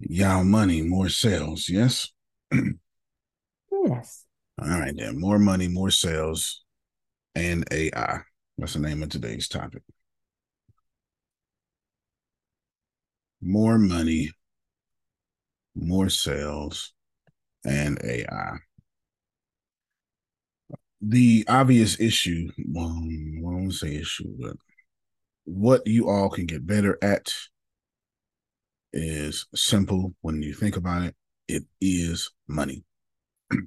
y'all money, more sales. Yes. yes. All right, then. More money, more sales, and AI. That's the name of today's topic. More money, more sales, and AI. The obvious issue, well, I don't say issue, but what you all can get better at is simple when you think about it. It is money.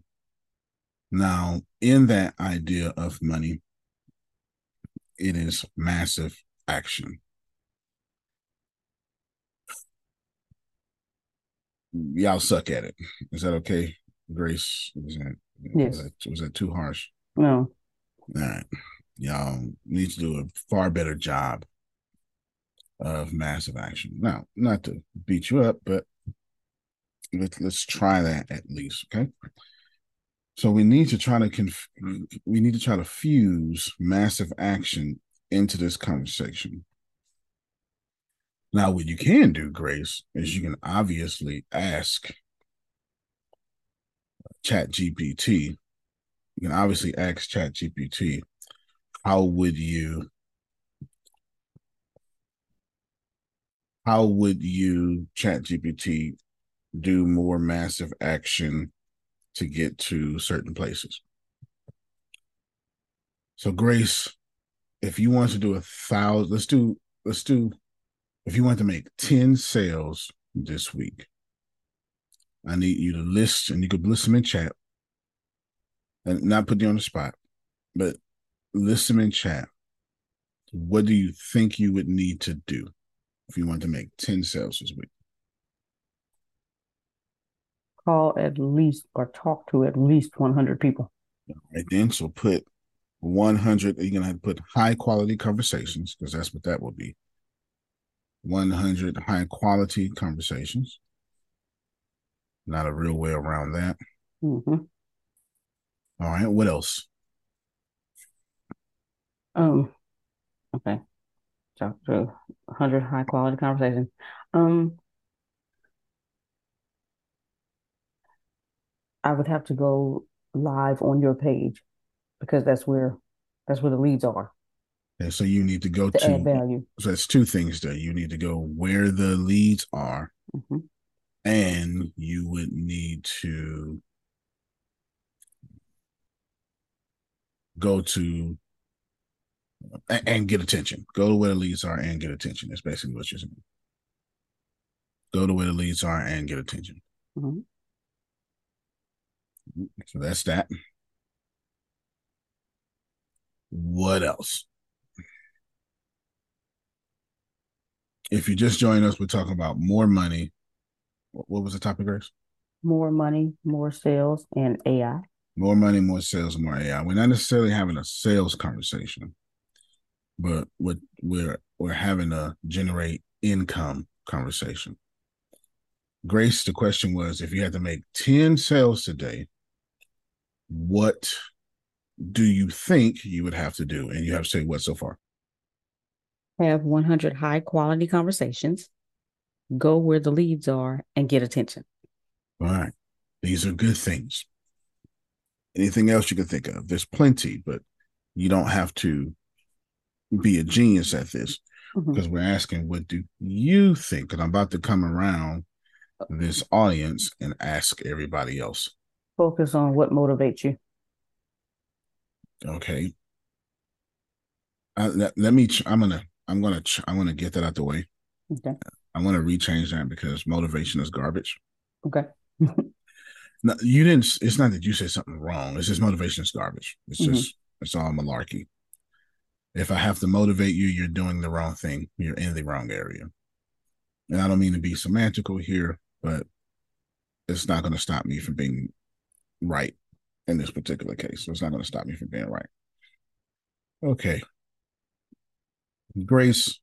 now, in that idea of money, it is massive action. Y'all suck at it. Is that okay, Grace? Was that, yes. was, that, was that too harsh? No. All right. Y'all need to do a far better job of massive action. Now, not to beat you up, but let's let's try that at least. Okay. So we need to try to conf- we need to try to fuse massive action into this conversation. Now, what you can do, Grace, is you can obviously ask Chat GPT. You can obviously ask Chat GPT, how would you how would you chat gpt do more massive action to get to certain places? So grace if you want to do a thousand let's do let's do if you want to make 10 sales this week i need you to list and you could list them in chat and not put you on the spot but list them in chat. What do you think you would need to do if you want to make 10 sales this week? Call at least or talk to at least 100 people. All right, then. So put 100, you're going to have to put high quality conversations because that's what that will be. 100 high quality conversations. Not a real way around that. Mm-hmm. All right. What else? Um, okay. To 100 high quality conversations. Um, I would have to go live on your page because that's where that's where the leads are And so you need to go to to, add value. so that's two things there. You need to go where the leads are, Mhm. and you would need to go to and get attention. Go to where the leads are and get attention. That's basically what you're saying. Go to where the leads are and get attention. Mhm. So that's that. What else? If you just joined us, we're talking about more money. What what was the topic, Grace? More money, more sales, and AI. More money, more sales, more AI. We're not necessarily having a sales conversation, but what we're we're having a generate income conversation. Grace, the question was if you had to make 10 sales today, what do you think you would have to do? And you have to say what so far? Have 100 high quality conversations. Go where the leads are and get attention. All right. These are good things. Anything else you can think of? There's plenty, but you don't have to be a genius at this Mhm. because we're asking, what do you think? And I'm about to come around this audience and ask everybody else. Focus on what motivates you. Okay. Uh, let, let me, ch- I'm to, I'm to, ch- I'm to get that out the way. Okay. I want to rechange that because motivation is garbage. Okay. No, you didn't. It's not that you said something wrong. It's just motivation is garbage. It's Mhm. just it's all malarkey. If I have to motivate you, you're doing the wrong thing. You're in the wrong area. And I don't mean to be semantical here, but it's not going to stop me from being right in this particular case. So it's not going to stop me from being right. Okay. Grace,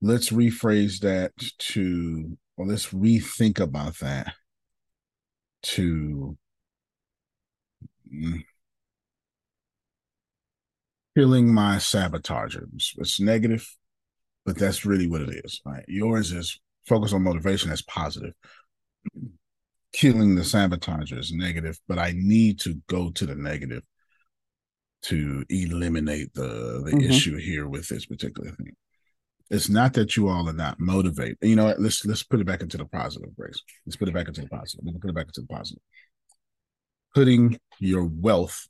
let's rephrase that to, or let's rethink about that to mm, killing my sabotager. It's, it's negative, but that's really what it is. Right? Yours is focus on motivation. That's positive. Killing the sabotager is negative, but I need to go to the negative to eliminate the the Mhm. issue here with this particular thing. It's not that you all are not motivated. You know what? Let's let's put it back into the positive, Grace. Let's put it back into the positive. Let's put it back into the positive. Putting your wealth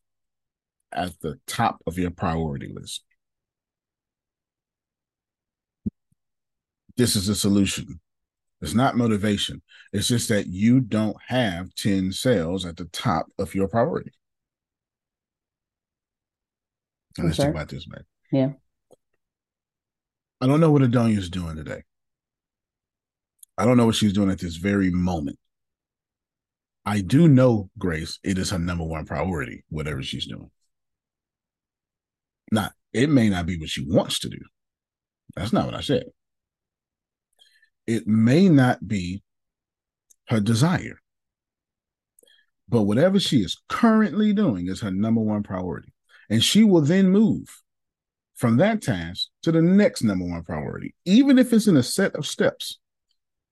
at the top of your priority list. This is a solution. It's not motivation. It's just that you don't have 10 sales at the top of your priority. And let's Okay. think about this, man. Yeah. I don't know what Adonia is doing today. I don't know what she's doing at this very moment. I do know, Grace, it is her number one priority, whatever she's doing. Now, it may not be what she wants to do. That's not what I said. It may not be her desire. But whatever she is currently doing is her number one priority. And she will then move from that task to the next number one priority, even if it's in a set of steps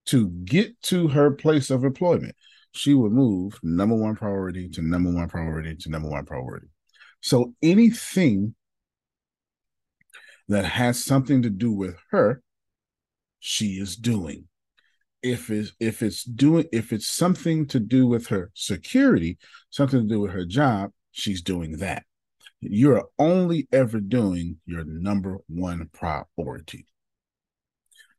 to get to her place of employment. She will move number one priority to number one priority to number one priority. So anything that has something to do with her, she is doing. If it's if it's doing if it's something to do with her security, something to do with her job, she's doing that. You're only ever doing your number one priority.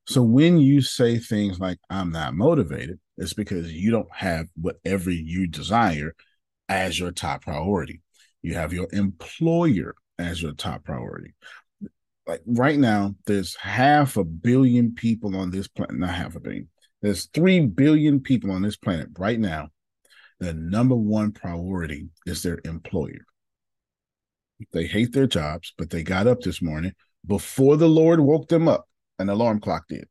So when you say things like I'm not motivated, it's because you don't have whatever you desire as your top priority. You have your employer as your top priority like right now, there's half a billion people on this planet, not half a billion. There's 3 billion people on this planet right now. The number one priority is their employer. They hate their jobs, but they got up this morning before the Lord woke them up. An alarm clock did.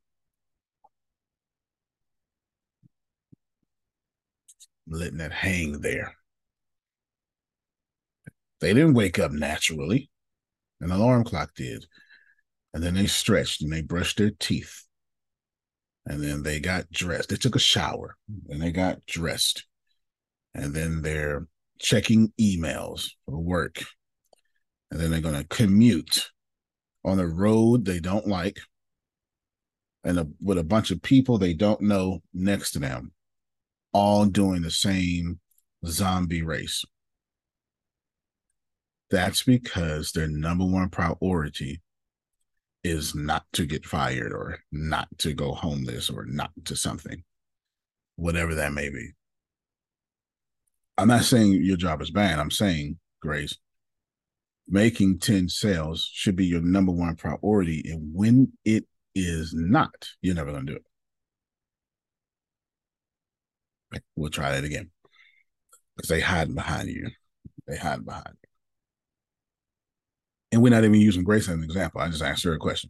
Letting that hang there. They didn't wake up naturally. An alarm clock did. And then they stretched and they brushed their teeth. And then they got dressed. They took a shower and they got dressed. And then they're checking emails for work. And then they're going to commute on a road they don't like and a, with a bunch of people they don't know next to them, all doing the same zombie race. That's because their number one priority is not to get fired or not to go homeless or not to something, whatever that may be. I'm not saying your job is bad. I'm saying, Grace, making 10 sales should be your number one priority. And when it is not, you're never going to do it. We'll try that again. Because they hide behind you. They hide behind you. And we're not even using Grace as an example. I just asked her a question.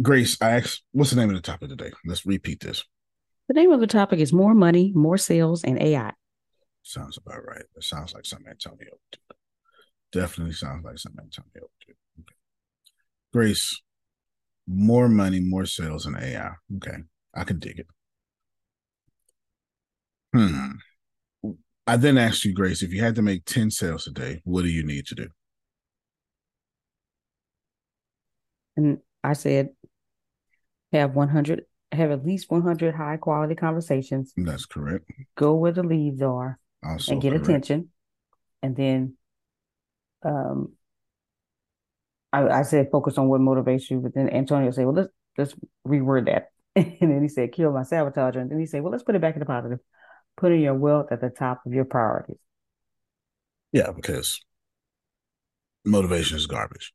Grace, I asked, what's the name of the topic today? Let's repeat this. The name of the topic is More Money, More Sales, and AI. Sounds about right. It sounds like something Antonio would do. Definitely sounds like something Antonio would do. Okay. Grace, more money, more sales, and AI. Okay. I can dig it. Hmm. I then asked you, Grace, if you had to make 10 sales a day, what do you need to do? And I said, have 100, have at least 100 high quality conversations. That's correct. Go where the leads are Also and get correct. attention. And then um, I, I said, focus on what motivates you. But then Antonio said, well, let's, let's reword that. and then he said, kill my sabotager. And then he said, well, let's put it back in the positive. Putting your wealth at the top of your priorities. Yeah, because motivation is garbage.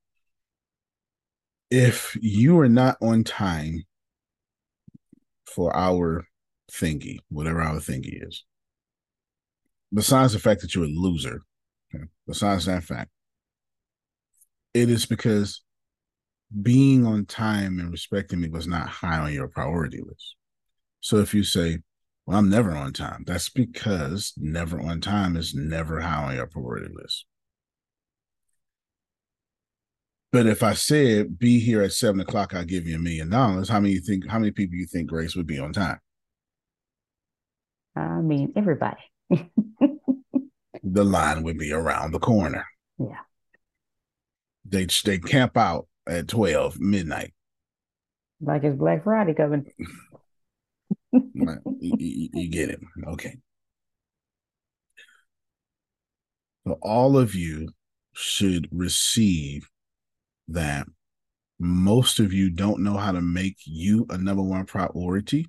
If you are not on time for our thingy, whatever our thingy is, besides the fact that you're a loser, okay, besides that fact, it is because being on time and respecting me was not high on your priority list. So if you say, well, I'm never on time, that's because never on time is never high on your priority list. But if I said be here at seven o'clock, I'll give you a million dollars. How many you think how many people you think Grace would be on time? I mean, everybody. The line would be around the corner. Yeah. They they camp out at 12 midnight. Like it's Black Friday coming. You- you get it. Okay. So all of you should receive that most of you don't know how to make you a number one priority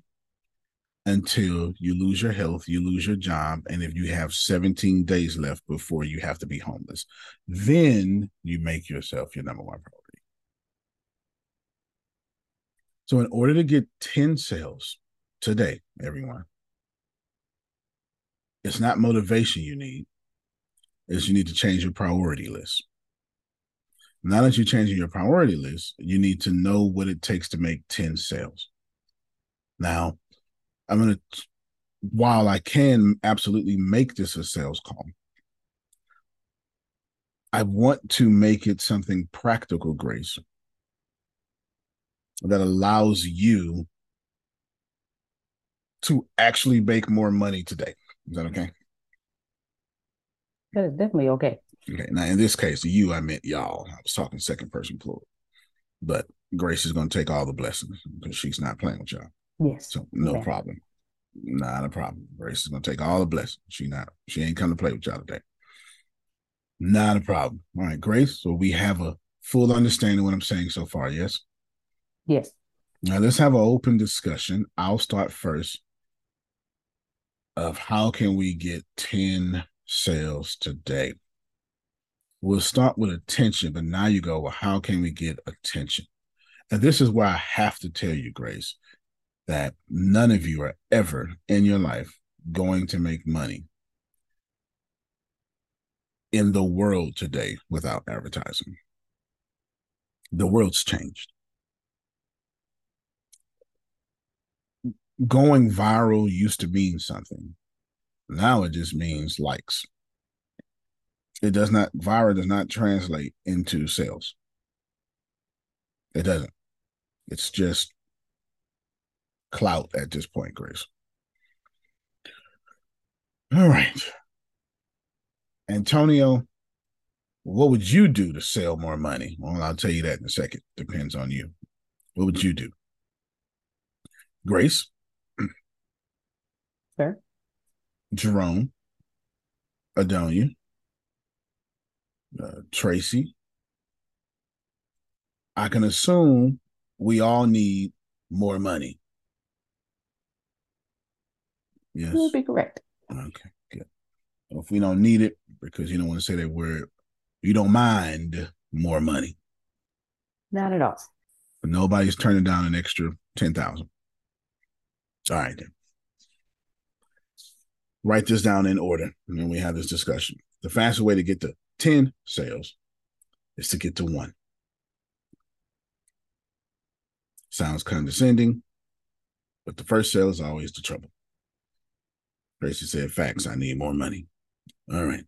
until you lose your health, you lose your job, and if you have 17 days left before you have to be homeless, then you make yourself your number one priority. So, in order to get 10 sales today, everyone, it's not motivation you need, is you need to change your priority list. Now that you're changing your priority list, you need to know what it takes to make 10 sales. Now, I'm going to, while I can absolutely make this a sales call, I want to make it something practical, Grace, that allows you to actually make more money today. Is that okay? That is definitely okay. Okay. Now, in this case, you, I meant y'all. I was talking second person plural. But Grace is going to take all the blessings because she's not playing with y'all. Yes. So no Amen. problem. Not a problem. Grace is gonna take all the blessings. She not she ain't come to play with y'all today. Not a problem. All right, Grace. So we have a full understanding of what I'm saying so far, yes? Yes. Now let's have an open discussion. I'll start first of how can we get 10 sales today? We'll start with attention, but now you go, well, how can we get attention? And this is where I have to tell you, Grace, that none of you are ever in your life going to make money in the world today without advertising. The world's changed. Going viral used to mean something. Now it just means likes. It does not viral does not translate into sales. It doesn't. It's just clout at this point, Grace. All right. Antonio, what would you do to sell more money? Well, I'll tell you that in a second. Depends on you. What would you do? Grace? Fair. Jerome? Adonia? Uh, Tracy? I can assume we all need more money. Yes. You would be correct. Okay, good. Well, if we don't need it, because you don't want to say that word, you don't mind more money. Not at all. But nobody's turning down an extra ten thousand. All right then. Write this down in order, and then we have this discussion. The fastest way to get to 10 sales is to get to one. Sounds condescending, but the first sale is always the trouble. Tracy said, Facts, I need more money. All right.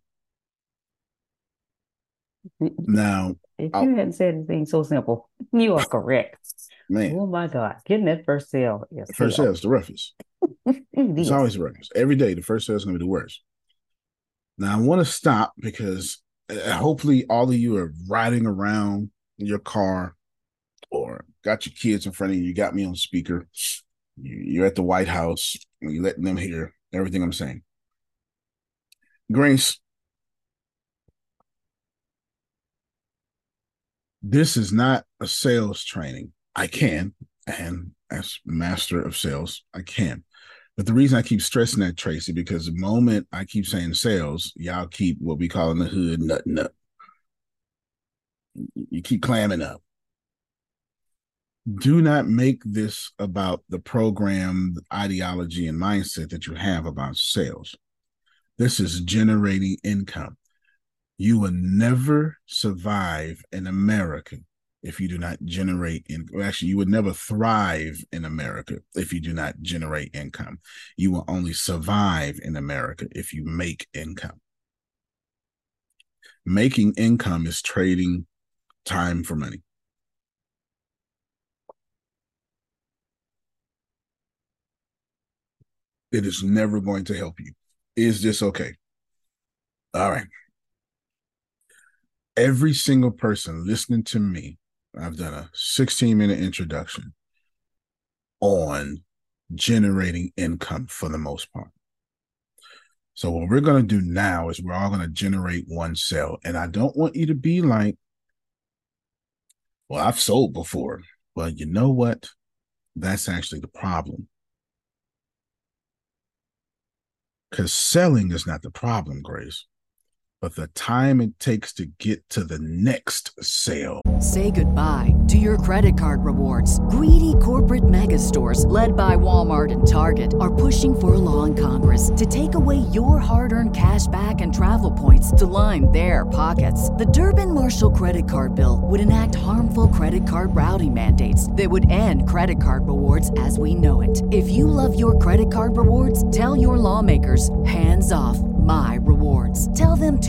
Now, If I'll- you hadn't said anything so simple, you are correct. Man, Oh my God. Getting that first sale. Yes. the first sale is the roughest. It It's always the roughest. Every day, the first sale is going to be the worst. Now, I want to stop because uh, hopefully all of you are riding around in your car or got your kids in front of you. You got me on speaker. You- You're at the White House and you're letting them hear everything I'm saying. Grace, this is not a sales training. I can, and as master of sales, I can. But the reason I keep stressing that, Tracy, because the moment I keep saying sales, y'all keep what we call in the hood nutting up. You keep clamming up. Do not make this about the program, ideology, and mindset that you have about sales. This is generating income. You will never survive in America if you do not generate income. Actually, you would never thrive in America if you do not generate income. You will only survive in America if you make income. Making income is trading time for money. It is never going to help you. Is this okay? All right. Every single person listening to me, I've done a 16 minute introduction on generating income for the most part. So, what we're going to do now is we're all going to generate one sale. And I don't want you to be like, well, I've sold before. Well, you know what? That's actually the problem. Because selling is not the problem, Grace, but the time it takes to get to the next sale. Say goodbye to your credit card rewards. Greedy corporate mega stores, led by Walmart and Target, are pushing for a law in Congress to take away your hard earned cash back and travel points to line their pockets. The Durbin Marshall credit card bill would enact harmful credit card routing mandates that would end credit card rewards as we know it. If you love your credit card rewards, tell your lawmakers hands off my rewards. Tell them to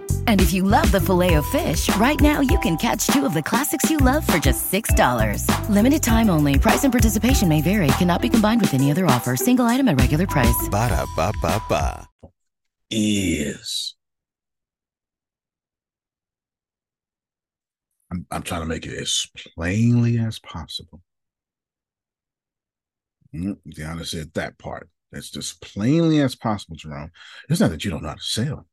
And if you love the filet of fish, right now you can catch two of the classics you love for just $6. Limited time only. Price and participation may vary. Cannot be combined with any other offer. Single item at regular price. Ba da ba ba ba. is. I'm, I'm trying to make it as plainly as possible. Mm, Deanna said that part. That's just plainly as possible, Jerome. It's not that you don't know how to sell.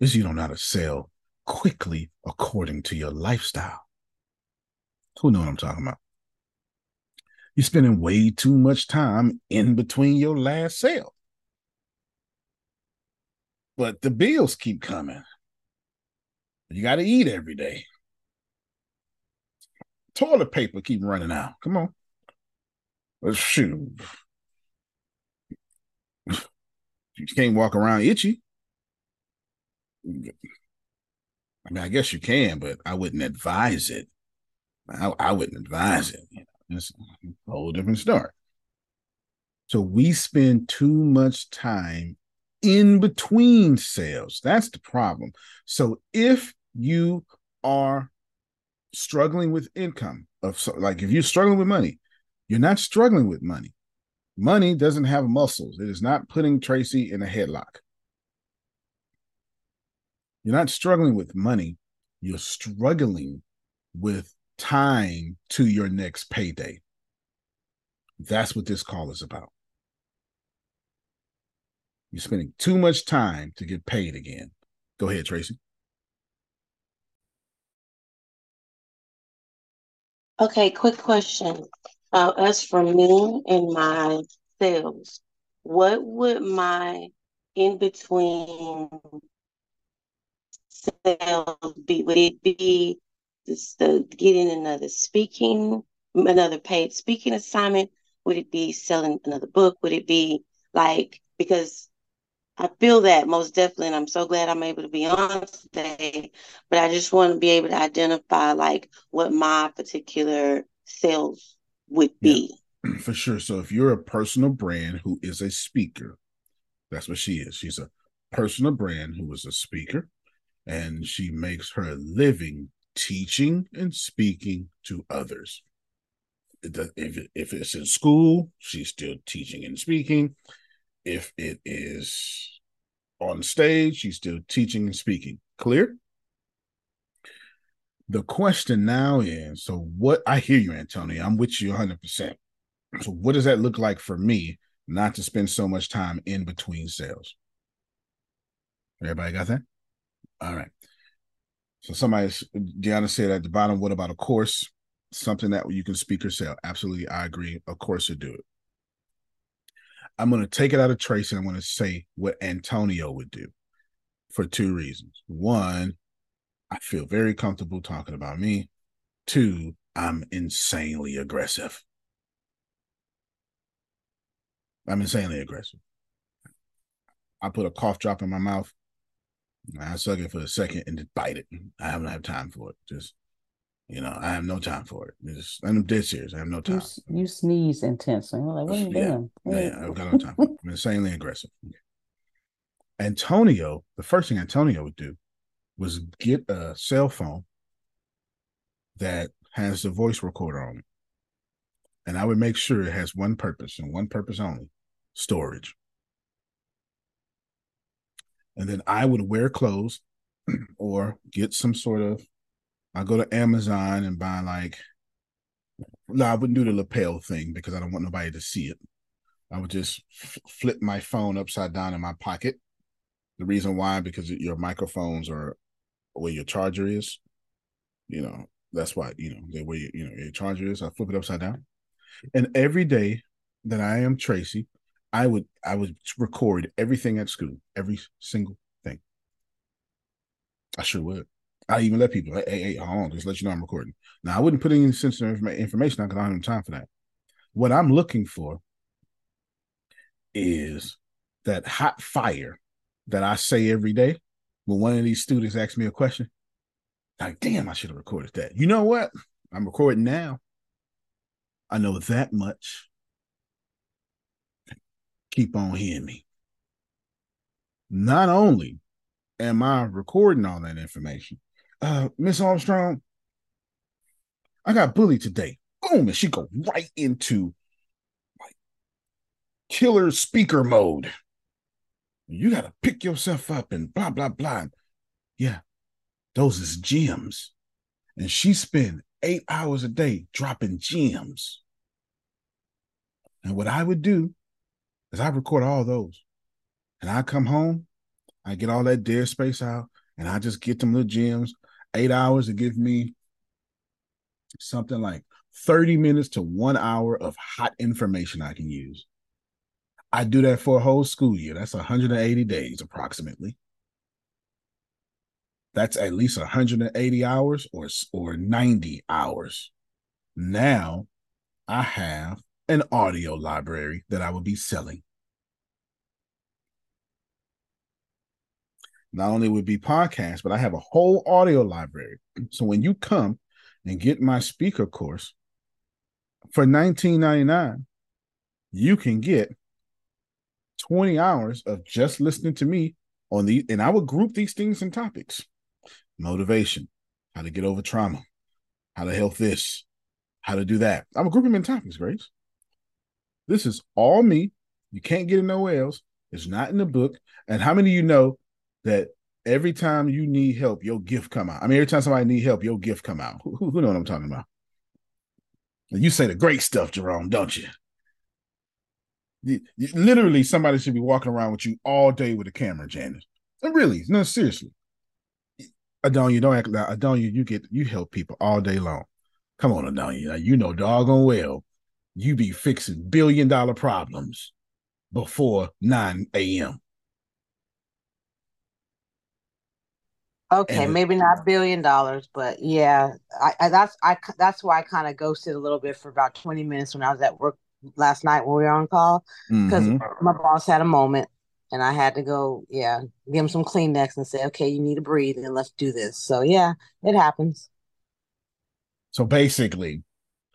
It's you don't know how to sell quickly according to your lifestyle. Who know what I'm talking about? You're spending way too much time in between your last sale but the bills keep coming. You got to eat every day. toilet paper keep running out. Come on. Let's shoot. You can't walk around itchy. I mean, I guess you can, but I wouldn't advise it. I, I wouldn't advise it. It's a whole different story. So we spend too much time in between sales. That's the problem. So if you are struggling with income of like if you're struggling with money, you're not struggling with money. Money doesn't have muscles. It is not putting Tracy in a headlock. You're not struggling with money. You're struggling with time to your next payday. That's what this call is about. You're spending too much time to get paid again. Go ahead, Tracy. Okay, quick question. Uh, as for me and my sales, what would my in between be? Would it be this, the getting another speaking, another paid speaking assignment? Would it be selling another book? Would it be like because I feel that most definitely, and I'm so glad I'm able to be on today. But I just want to be able to identify like what my particular sales would be. Yeah, for sure. So if you're a personal brand who is a speaker, that's what she is. She's a personal brand who is a speaker, and she makes her living teaching and speaking to others. If, if it's in school, she's still teaching and speaking if it is on stage, she's still teaching and speaking. Clear? The question now is so what I hear you, Antonio. I'm with you 100%. So, what does that look like for me not to spend so much time in between sales? Everybody got that? All right. So, somebody, Deanna said at the bottom, what about a course? Something that you can speak or sell. Absolutely. I agree. A course would do it. I'm going to take it out of Tracy and I'm going to say what Antonio would do for two reasons. One, I feel very comfortable talking about me. Two, I'm insanely aggressive. I'm insanely aggressive. I put a cough drop in my mouth. I suck it for a second and just bite it. I haven't had time for it. Just you know, I have no time for it. It's, I'm dead serious. I have no time. You, you sneeze intensely. I'm like, what are you yeah. doing? Yeah, yeah, I've got no time. I'm insanely aggressive. Antonio, the first thing Antonio would do was get a cell phone that has the voice recorder on it. And I would make sure it has one purpose and one purpose only storage. And then I would wear clothes or get some sort of I go to Amazon and buy like no, I wouldn't do the lapel thing because I don't want nobody to see it. I would just f- flip my phone upside down in my pocket. The reason why, because your microphones are where your charger is. You know, that's why, you know, the way you, you know your charger is. I flip it upside down. And every day that I am Tracy, I would I would record everything at school, every single thing. I sure would. I even let people, hey, hey, hold on, just let you know I'm recording. Now, I wouldn't put any sensitive information on because I don't have time for that. What I'm looking for is that hot fire that I say every day when one of these students asks me a question. Like, damn, I should have recorded that. You know what? I'm recording now. I know that much. Keep on hearing me. Not only am I recording all that information, uh, Miss Armstrong, I got bullied today. Boom, and she go right into like killer speaker mode. You gotta pick yourself up and blah blah blah. Yeah, those is gems. And she spend eight hours a day dropping gems. And what I would do is I record all those. And I come home, I get all that dead space out, and I just get them little gems eight hours to give me something like 30 minutes to one hour of hot information I can use. I do that for a whole school year. That's 180 days approximately. That's at least 180 hours or, or 90 hours Now I have an audio library that I will be selling. Not only would be podcasts, but I have a whole audio library. So when you come and get my speaker course for $19.99, you can get 20 hours of just listening to me on the and I would group these things in topics. Motivation, how to get over trauma, how to help this, how to do that. I'm a group them in topics, Grace. This is all me. You can't get it nowhere else. It's not in the book. And how many of you know that every time you need help, your gift come out? I mean, every time somebody need help, your gift come out. Who, who know what I'm talking about? You say the great stuff, Jerome, don't you? you? Literally, somebody should be walking around with you all day with a camera, Janice. And really, no, seriously. Adonia, don't act like Adonia, you get you help people all day long. Come on, Adonia. You know doggone well you be fixing billion dollar problems before 9 a.m. Okay, And- maybe not billion dollars, but yeah, I, I that's I that's why I kind of ghosted a little bit for about 20 minutes when I was at work last night when we were on call because Mhm. my boss had a moment and I had to go, yeah, give him some Kleenex and say, okay, you need to breathe and let's do this. So yeah, it happens. So basically,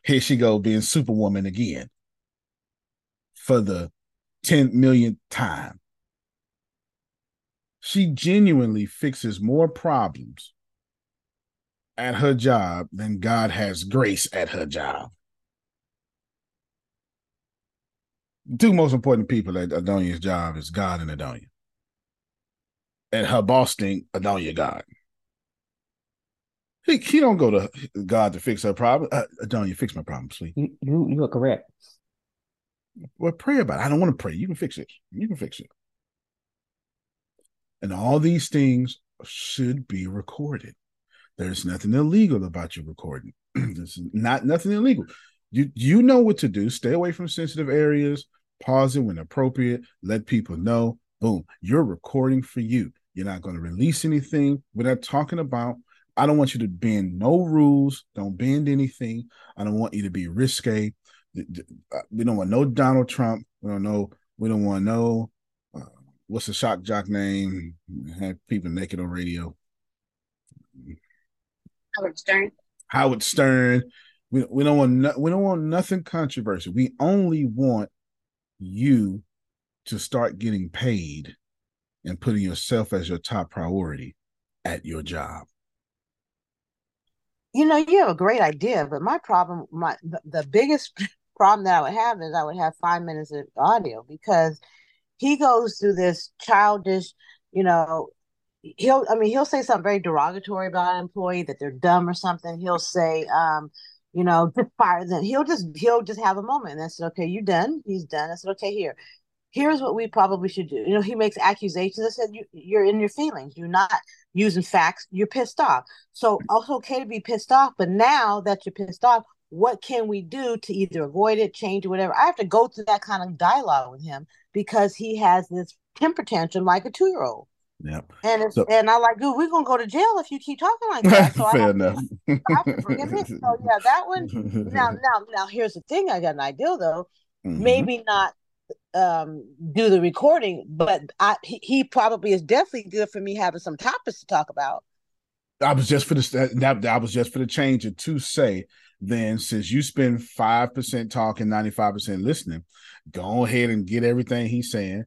here she go being superwoman again for the 10 millionth time. She genuinely fixes more problems at her job than God has grace at her job. Two most important people at Adonia's job is God and Adonia. And her boss think Adonia God. He, he don't go to God to fix her problem. Uh, Adonia, fix my problem, please. You you you are correct. Well, pray about it. I don't want to pray. You can fix it. You can fix it. And all these things should be recorded. There's nothing illegal about you recording. There's not nothing illegal. You you know what to do. Stay away from sensitive areas. Pause it when appropriate. Let people know. Boom. You're recording for you. You're not going to release anything. Not talking about. I don't want you to bend no rules. Don't bend anything. I don't want you to be risque. Uh, We don't want no Donald Trump. We don't know. We don't want no. What's the shock jock name? Have people naked on radio. Howard Stern. Howard Stern. We, we don't want no, we don't want nothing controversial. We only want you to start getting paid and putting yourself as your top priority at your job. You know, you have a great idea, but my problem, my the, the biggest problem that I would have is I would have five minutes of audio because he goes through this childish, you know, he'll I mean he'll say something very derogatory about an employee that they're dumb or something. He'll say, um, you know, just fire them. He'll just he'll just have a moment and I said, okay, you done? He's done. I said, okay, here. Here's what we probably should do. You know, he makes accusations. I said, you, you're in your feelings. You're not using facts. You're pissed off. So also okay to be pissed off, but now that you're pissed off, what can we do to either avoid it, change it, whatever? I have to go through that kind of dialogue with him because he has this temper tantrum like a two year old. Yep. And it's, So- and I like, dude, we're gonna go to jail if you keep talking like that. So I Fair have to- enough. I have to bring him in. So yeah, that one. Now, now, now, here's the thing. I got an idea though. Mhm. Maybe not um do the recording, but I he, he probably is definitely good for me having some topics to talk about. I was just for the that that was just for the change to say then since you spend five percent talking, ninety five percent listening, go ahead and get everything he's saying.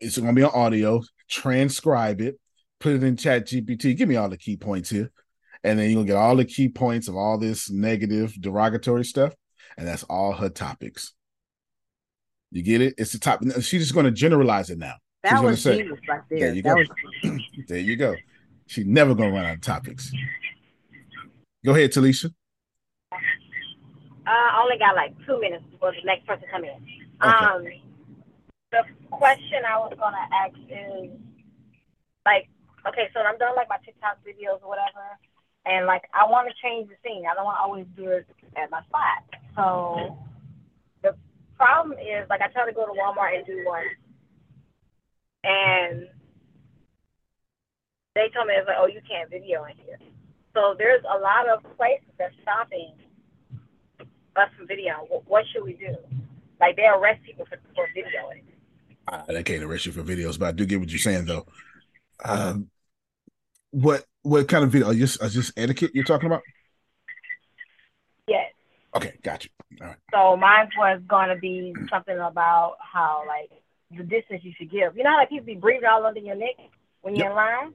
It's going to be on audio. Transcribe it, put it in Chat GPT. Give me all the key points here, and then you'll get all the key points of all this negative, derogatory stuff, and that's all her topics. You get it? It's the top. She's just going to generalize it now. That gonna was say- genius right there. There you that go. was There you go. She's never gonna run out of topics. Go ahead, Talisha. Uh, I only got like two minutes before the next person come in. Um, the question I was gonna ask is, like, okay, so I'm done like my TikTok videos or whatever, and like I want to change the scene. I don't want to always do it at my spot. So the problem is, like, I try to go to Walmart and do one, and they told me it's like, oh, you can't video in here. So there's a lot of places that's stopping us from video. What, what should we do? Like they arrest people for, for videoing. Ah, I can't arrest you for videos, but I do get what you're saying though. Uh-huh. Um, what what kind of video? Are just, are just etiquette you're talking about? Yes. Okay, got you. All right. So mine was going to be something about how like the distance you should give. You know how like people be breathing all under your neck when you're Yep. in line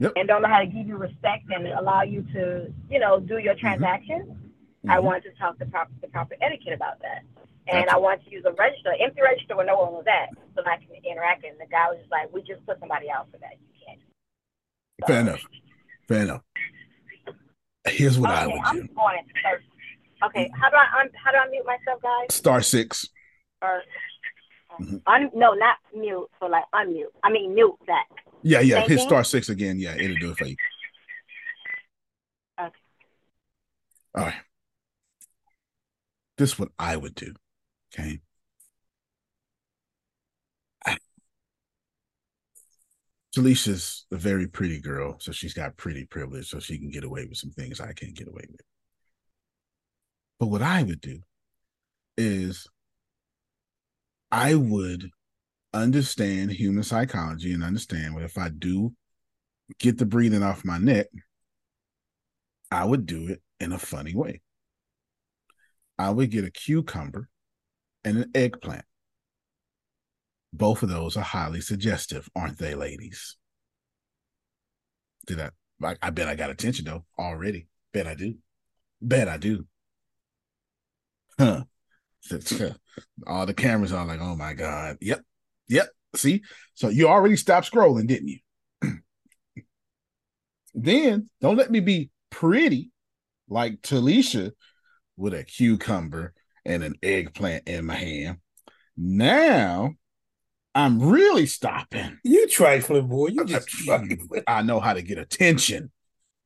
Yep. and don't know how to give you respect and allow you to, you know, do your mm-hmm. transaction. I Mhm. wanted to talk the proper the proper etiquette about that. And Gotcha. I wanted to use a register, empty register where no one was at, so that I can interact. And the guy was just like, "We just put somebody out for that. You can't." Fair enough. Fair enough. Here's what I okay, would I'm do. going into. Okay, how do I un- how do I mute myself, guys? Star six. Or Mhm. un- no, not mute. So like unmute. I mean mute that. Yeah, yeah. Same Hit thing? star six again. Yeah, it'll do it for you. Okay. All right. This is what I would do. Okay. Talisha's a very pretty girl, so she's got pretty privilege, so she can get away with some things I can't get away with. But what I would do is I would understand human psychology and understand what if I do get the breathing off my neck, I would do it in a funny way. I would get a cucumber and an eggplant. Both of those are highly suggestive, aren't they, ladies? Did I? I, I bet I got attention though already. Bet I do. Bet I do. Huh. All the cameras are like, oh my God. Yep. Yep. See? So you already stopped scrolling, didn't you? then don't let me be pretty like Talisha with a cucumber and an eggplant in my hand. Now I'm really stopping. You trifling, boy. You just trifling. I know how to get attention.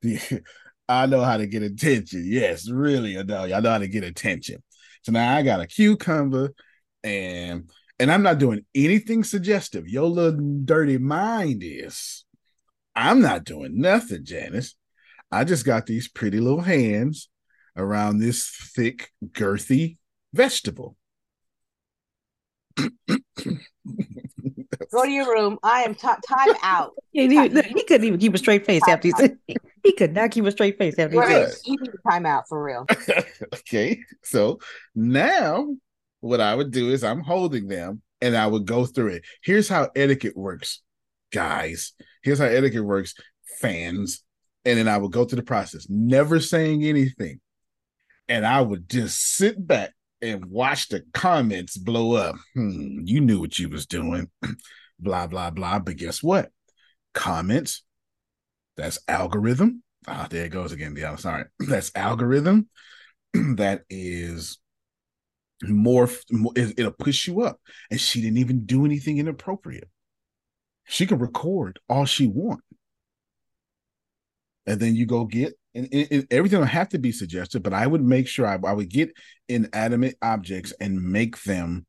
I know how to get attention. Yes, really, I know. I know how to get attention. So now I got a cucumber and and I'm not doing anything suggestive. Your little dirty mind is. I'm not doing nothing, Janice. I just got these pretty little hands around this thick, girthy vegetable. Go to your room. I am t- time out. He, he, look, he couldn't even keep a straight face after he said he could not keep a straight face after he said Right. You need time out for real. okay. So now what I would do is I'm holding them and I would go through it. Here's how etiquette works, guys. Here's how etiquette works, fans. And then I would go through the process, never saying anything. And I would just sit back and watch the comments blow up. Hmm, you knew what you was doing. blah, blah, blah. But guess what? Comments, that's algorithm. Ah, there it goes again, Deanna. Sorry. That's algorithm. that is more, more it- it'll push you up. And she didn't even do anything inappropriate. She can record all she want. And then you go get and, and- and everything don't have to be suggested, but I would make sure I, I would get inanimate objects and make them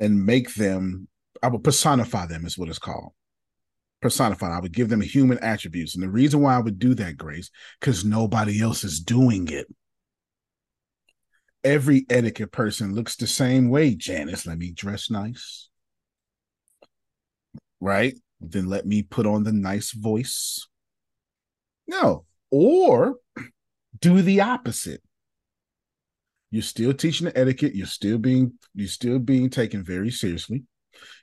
and make them I would personify them is what it's called. Personified. I would give them human attributes. And the reason why I would do that, Grace, because nobody else is doing it. Every etiquette person looks the same way, Janice. Let me dress nice. Right? Then let me put on the nice voice. No. Or do the opposite. You're still teaching the etiquette. You're still being you're still being taken very seriously.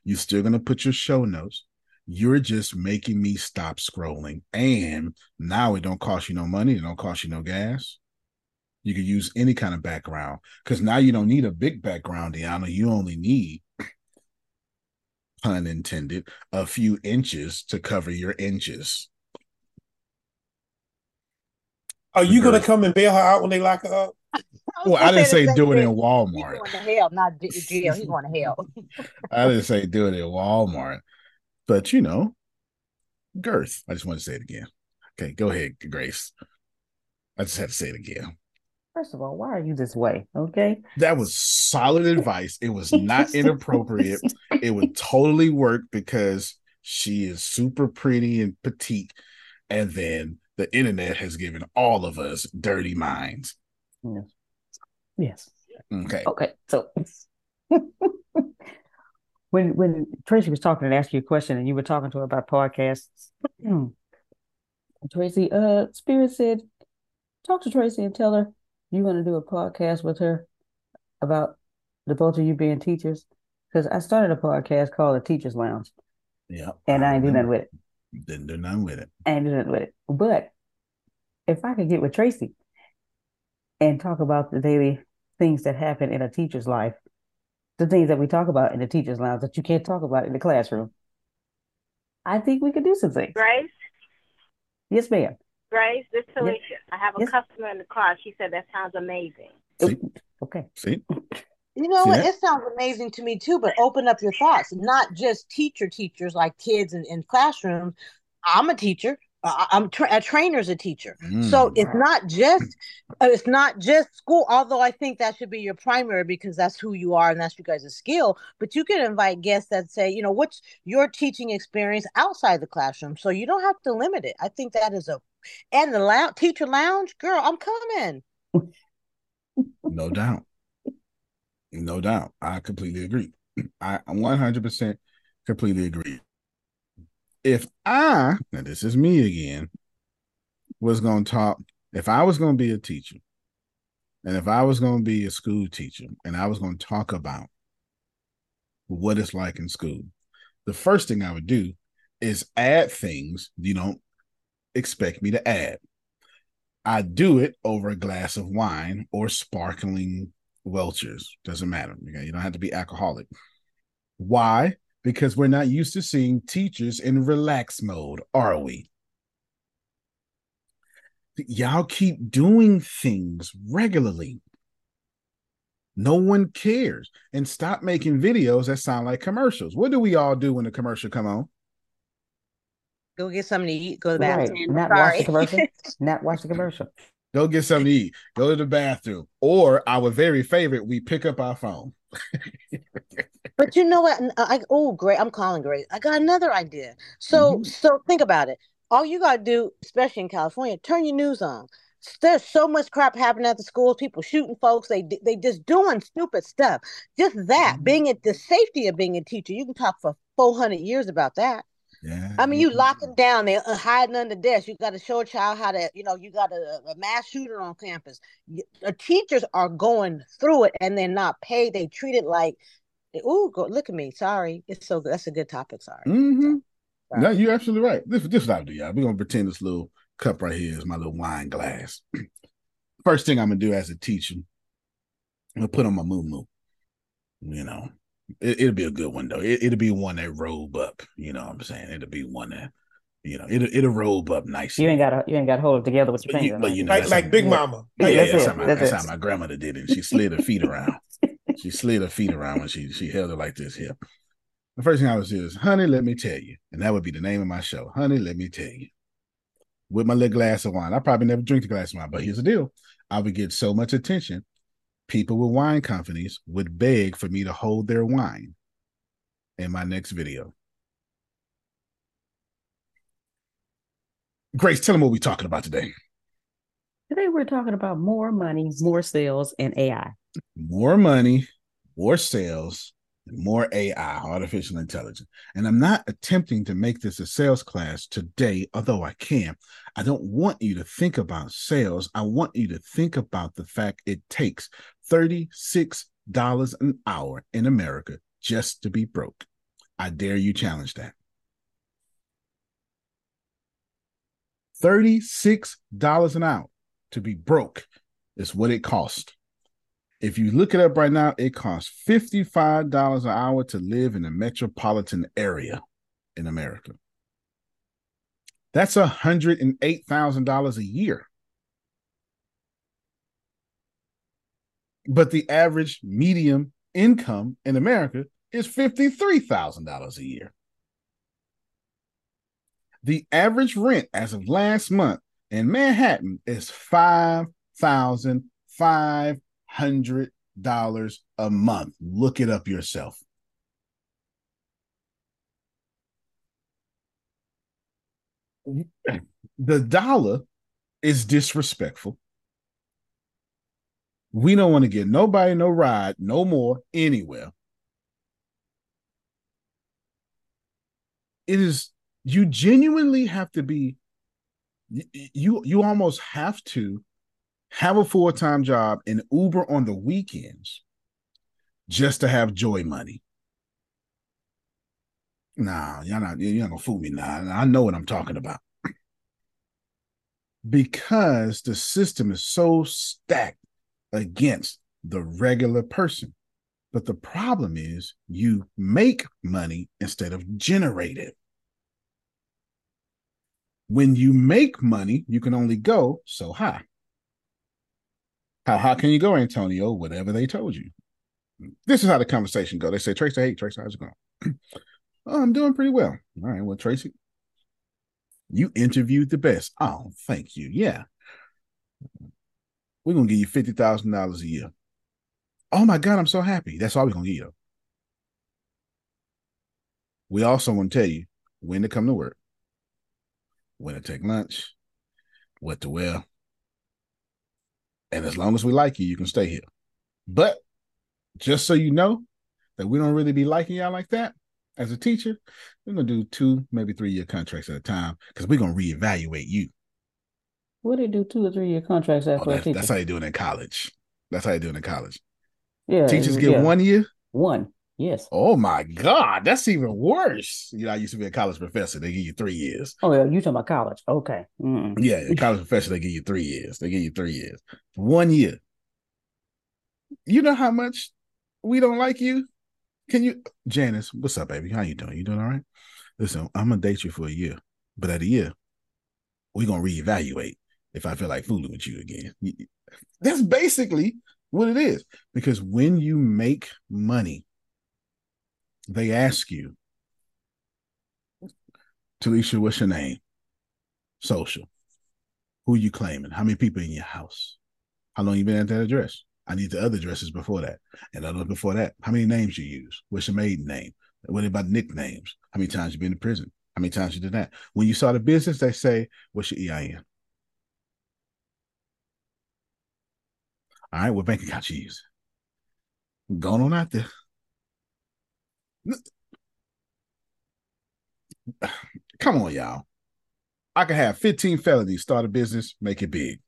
You're still gonna put your show notes. You're just making me stop scrolling. And now it don't cost you no money, it don't cost you no gas. You can use any kind of background because now you don't need a big background, Deanna. You only need, pun intended, a few inches to cover your inches. Are you gonna come and bail her out when they lock her up? Well, I didn't say do it in He's Walmart. going to hell, not jail. He's going to hell. I didn't say do it in Walmart, but you know, girth. I just want to say it again. Okay, go ahead, Grace. I just had to say it again. First of all, why are you this way? Okay. That was solid advice. It was not inappropriate. It would totally work because she is super pretty and petite. And then the internet has given all of us dirty minds. Yes. Yes. Okay. Okay. So when when Tracy was talking and asked you a question and you were talking to her about podcasts, Tracy, uh, Spirit said, talk to Tracy and tell her you want to do a podcast with her about the both of you being teachers. Because I started a podcast called The Teachers Lounge. Yeah. And I, I ain't do nothing with it. Didn't do nothing with it. I ain't do nothing with it. But if I could get with Tracy and talk about the daily things that happen in a teacher's life, the things that we talk about in the teacher's lounge that you can't talk about in the classroom, I think we could do some things. Grace? Yes, ma'am. Grace, this is Alicia. Yes. I have a yes. customer in the car. She said that sounds amazing. See? Okay. See? You know what? It sounds amazing to me too, but open up your thoughts. Not just teacher teachers like kids in, in classrooms. I'm a teacher. I'm tra- a trainer's a teacher, mm. so it's not just uh, it's not just school. Although I think that should be your primary because that's who you are and that's you guys' skill. But you can invite guests that say, you know, what's your teaching experience outside the classroom, so you don't have to limit it. I think that is a and the lounge, teacher lounge, girl, I'm coming. no doubt, no doubt. I completely agree. I 100% completely agree if I, now this is me again, was going to talk, if I was going to be a teacher, and if I was going to be a school teacher, and I was going to talk about what it's like in school, the first thing I would do is add things you don't expect me to add. I do it over a glass of wine or sparkling Welchers. Doesn't matter. You don't have to be alcoholic. Why? because we're not used to seeing teachers in relax mode, are we? Y'all keep doing things regularly. No one cares. And stop making videos that sound like commercials. What do we all do when the commercial come on? Go get something to eat. Go to the bathroom. Right. Not Sorry. watch the commercial. Not watch the commercial. Go get something to eat. Go to the bathroom. Or our very favorite, we pick up our phone. but you know what? I oh great, I'm calling great. I got another idea. So mm-hmm. so think about it. All you gotta do, especially in California, turn your news on. There's so much crap happening at the schools. People shooting folks. They they just doing stupid stuff. Just that mm-hmm. being at the safety of being a teacher. You can talk for 400 years about that. Yeah. I mean, you lock them down. They're uh, hiding under desks. You got to show a child how to, you know, you got a, a mass shooter on campus. The teachers are going through it and they're not paid. They treat it like, ooh, go look at me. Sorry, it's so good. That's a good topic. Sorry. Mm-hmm. Sorry. No, you're absolutely right. This, this is what I do, y'all. We're gonna pretend this little cup right here is my little wine glass. First thing I'm gonna do as a teacher, I'm gonna put on my muumuu You know, it, will be a good one though. It, will be one that robe up. You know what I'm saying? It'll be one that you know it'll it'll robe up nicely. You ain't got to you ain't got to hold it together with your finger. But you know, like, like Big Mama. Yeah, yeah, that's, that's, how, my, that's, that's how my grandmother did it. She slid her feet around. she slid her feet around when she she held it like this here. The first thing I would say is, "Honey, let me tell you," and that would be the name of my show. "Honey, let me tell you." With my little glass of wine, I probably never drink a glass of wine, but here's the deal: I would get so much attention people with wine companies would beg for me to hold their wine in my next video. Grace, tell them what we're talking about today. Today we're talking about more money, more sales, and AI. More money, more sales, more AI, artificial intelligence. And I'm not attempting to make this a sales class today, although I can. I don't want you to think about sales. I want you to think about the fact it takes $36 an hour in America just to be broke. I dare you challenge that. $36 an hour to be broke is what it costs. If you look it up right now, it costs $55 an hour to live in a metropolitan area in America. That's $108,000 a year. But the average medium income in America is $53,000 a year. The average rent as of last month in Manhattan is $5,500 a month. Look it up yourself. The dollar is disrespectful We don't want to get nobody no ride no more anywhere. It is you genuinely have to be you you almost have to have a full-time job and Uber on the weekends just to have joy money. Nah, y'all not you're not gonna fool me now. Nah. I know what I'm talking about. because the system is so stacked against the regular person. But the problem is you make money instead of generate it. When you make money, you can only go so high. How high can you go, Antonio? Whatever they told you. This is how the conversation go. They say, Tracy, hey, Tracy, how's it going? oh, I'm doing pretty well. All right, well, Tracy, you interviewed the best. Oh, thank you. Yeah. We're gonna give you fifty thousand dollars a year. Oh my God, I'm so happy. That's all we're gonna give you. We also want to tell you when to come to work, when to take lunch, what to wear. And as long as we like you, you can stay here. But just so you know that we don't really be liking y'all like that as a teacher, we're gonna do two, maybe three year contracts at a time because we're gonna reevaluate you. What do they do two or three year contracts after Oh, a that's, teacher? that's how you do it in college. That's how you do it in college. yeah, Teachers get yeah. one year. One. Yes. Oh my God, that's even worse. You know, I used to be a college professor. They give you three years. Oh yeah, you talking about college? Okay. Mm-mm. Yeah, a college professor, they give you three years. They give you three years. One year. You know how much we don't like you? Can you Janice, what's up, baby? How you doing? You doing all right? Listen, I'm gonna date you for a year, but at a year, we're gonna reevaluate if I feel like fooling with you again. That's basically what it is. Because when you make money, they ask you, Talisha, what's your name? Social. Who you claiming? How many people in your house? How long you been at that address? I need the other addresses before that. And the other before that. How many names you use? What's your maiden name? What about nicknames? How many times you been to prison? How many times you did that? When you start a business, they say, What's your EIN? All right, what bank account you use? Going on out there. Come on, y'all. I could have 15 felonies, start a business, make it big.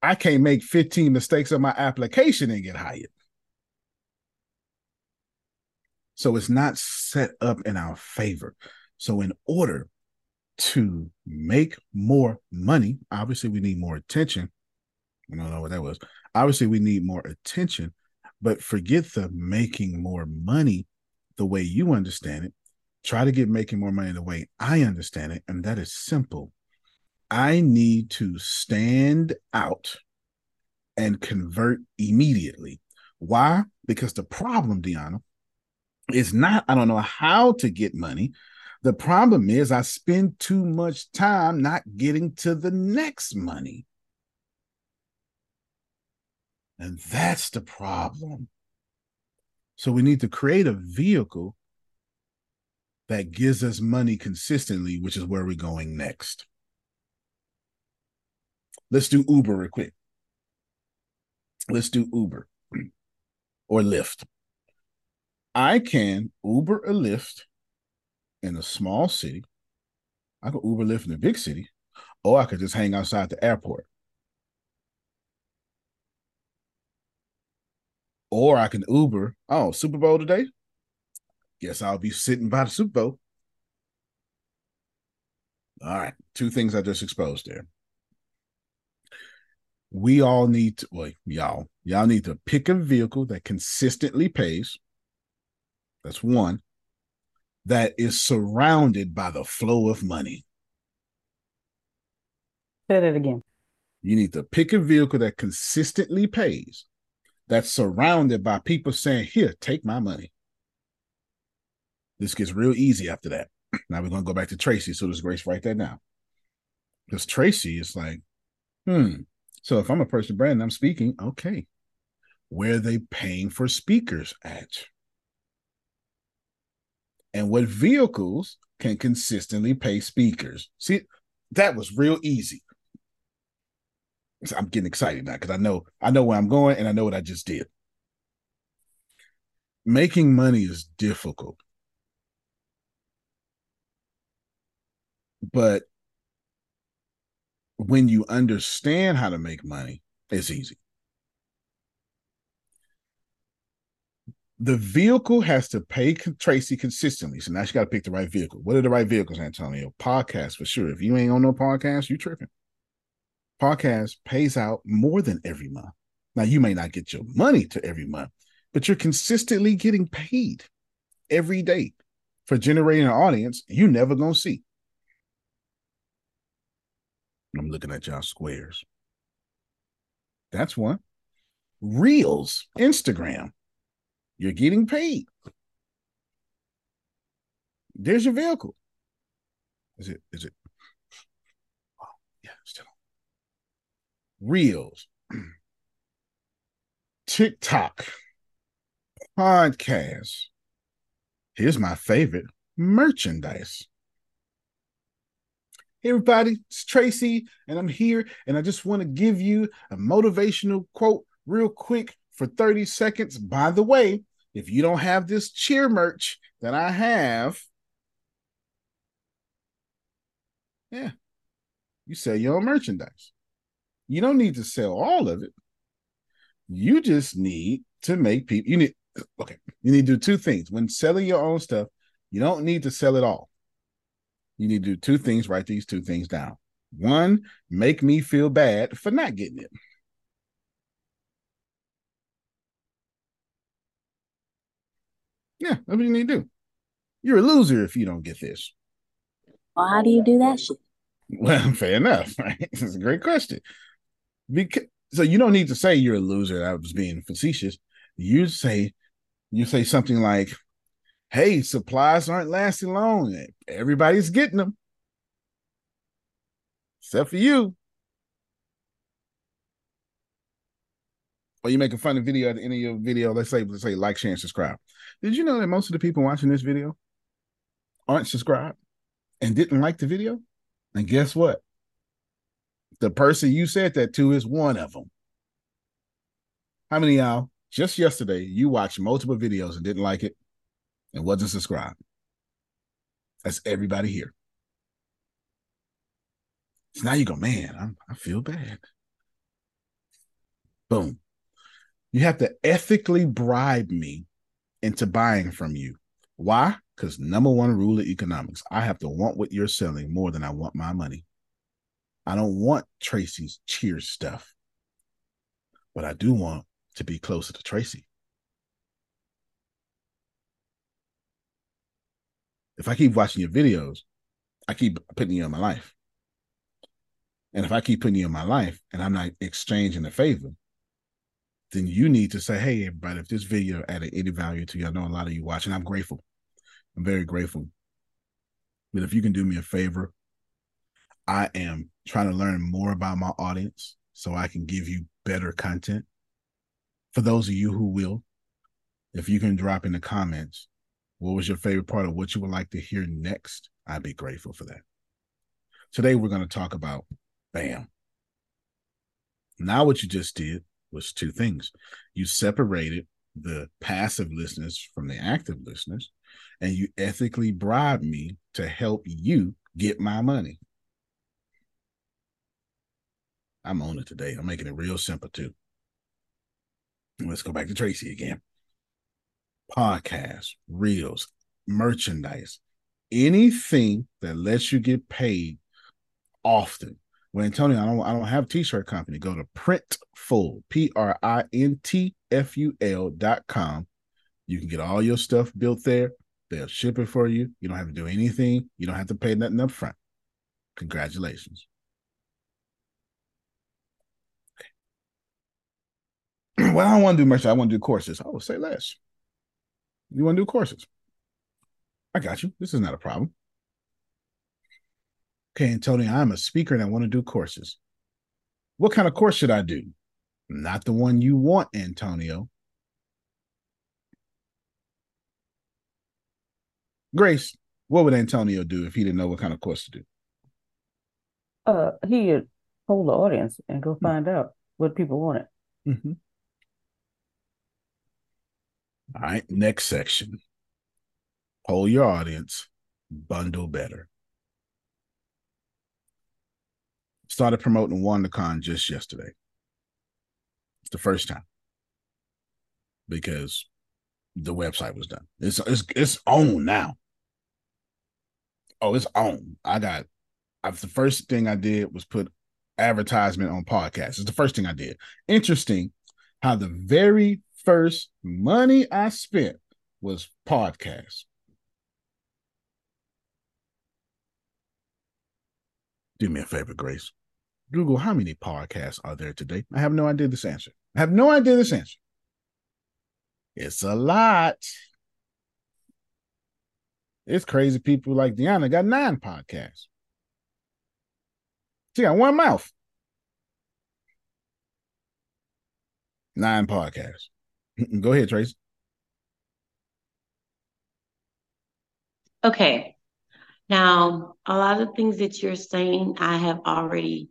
I can't make 15 mistakes on my application and get hired. So it's not set up in our favor. So, in order to make more money, obviously, we need more attention. I don't know what that was. Obviously, we need more attention, but forget the making more money the way you understand it. Try to get making more money the way I understand it. And that is simple. I need to stand out and convert immediately. Why? Because the problem, Deanna, is not I don't know how to get money. The problem is I spend too much time not getting to the next money. And that's the problem. So we need to create a vehicle that gives us money consistently, which is where we're going next. Let's do Uber real quick. Let's do Uber or Lyft. I can Uber a Lyft in a small city. I could Uber Lyft in a big city, or I could just hang outside the airport. Or I can Uber. Oh, Super Bowl today? Guess I'll be sitting by the Super Bowl. All right. Two things I just exposed there. We all need to, well, y'all, y'all need to pick a vehicle that consistently pays. That's one. That is surrounded by the flow of money. Say that again. You need to pick a vehicle that consistently pays, that's surrounded by people saying, Here, take my money. This gets real easy after that. Now we're going to go back to Tracy. So does Grace write that down? Because Tracy is like, hmm. So if I'm a personal brand and I'm speaking, okay, where are they paying for speakers at? And what vehicles can consistently pay speakers? See, that was real easy. I'm getting excited now because I know I know where I'm going and I know what I just did. Making money is difficult. But when you understand how to make money, it's easy. The vehicle has to pay Tracy consistently. So now she got to pick the right vehicle. What are the right vehicles, Antonio? Podcast for sure. If you ain't on no podcast, you tripping. Podcast pays out more than every month. Now you may not get your money to every month, but you're consistently getting paid every day for generating an audience you never gonna see. I'm looking at y'all squares. That's one. Reels, Instagram. You're getting paid. There's your vehicle. Is it? Is it? Oh, yeah, still. Reels, TikTok, podcast. Here's my favorite merchandise. Hey, everybody, it's Tracy, and I'm here, and I just want to give you a motivational quote real quick for 30 seconds. By the way, if you don't have this cheer merch that I have, yeah, you sell your own merchandise. You don't need to sell all of it. You just need to make people, you need, okay, you need to do two things. When selling your own stuff, you don't need to sell it all you need to do two things, write these two things down. One, make me feel bad for not getting it. Yeah, that's what you need to do. You're a loser if you don't get this. Well, how do you do that shit? Well, fair enough. Right? It's a great question. Because so you don't need to say you're a loser. I was being facetious. You say you say something like, hey, supplies aren't lasting long. Everybody's getting them, except for you. Or you make a funny video at the end of your video. Let's say, let's say, like, share, and subscribe. Did you know that most of the people watching this video aren't subscribed and didn't like the video? And guess what? The person you said that to is one of them. How many y'all just yesterday you watched multiple videos and didn't like it? and wasn't subscribed. That's everybody here. So now you go, man, I'm, I feel bad. Boom. You have to ethically bribe me into buying from you. Why? Because number one rule of economics, I have to want what you're selling more than I want my money. I don't want Tracy's cheer stuff, but I do want to be closer to Tracy. if I keep watching your videos, I keep putting you in my life. And if I keep putting you in my life and I'm not exchanging a favor, then you need to say, hey, everybody, if this video added any value to you, I know a lot of you watching, I'm grateful. I'm very grateful. But if you can do me a favor, I am trying to learn more about my audience so I can give you better content. For those of you who will, if you can drop in the comments, what was your favorite part of what you would like to hear next? I'd be grateful for that. Today, we're going to talk about BAM. Now, what you just did was two things. You separated the passive listeners from the active listeners, and you ethically bribed me to help you get my money. I'm on it today. I'm making it real simple too. Let's go back to Tracy again podcasts, reels, merchandise, anything that lets you get paid often. Well, Antonio, I don't I don't have t-shirt company. Go to printful, P-R-I-N-T-F-U-L dot com. You can get all your stuff built there. They'll ship it for you. You don't have to do anything. You don't have to pay nothing up front. Congratulations. Okay. well, I don't want to do much. I want to do courses. I will say less. You want to do courses? I got you. This is not a problem. Okay, Antonio, I'm a speaker and I want to do courses. What kind of course should I do? Not the one you want, Antonio. Grace, what would Antonio do if he didn't know what kind of course to do? Uh, he'd poll the audience and go find out what people wanted. Mm-hmm. All right, next section. Poll your audience, bundle better. Started promoting WanderCon just yesterday. It's the first time because the website was done. It's it's it's on now. Oh, it's on. I got. I, the first thing I did was put advertisement on podcasts. It's the first thing I did. Interesting how the very first money I spent was podcasts. Do me a favor, Grace. Google how many podcasts are there today? I have no idea this answer. I have no idea this answer. It's a lot. It's crazy. People like Deanna got nine podcasts. She got one mouth. Nine podcasts. Go ahead, Trace. Okay. Now, a lot of things that you're saying, I have already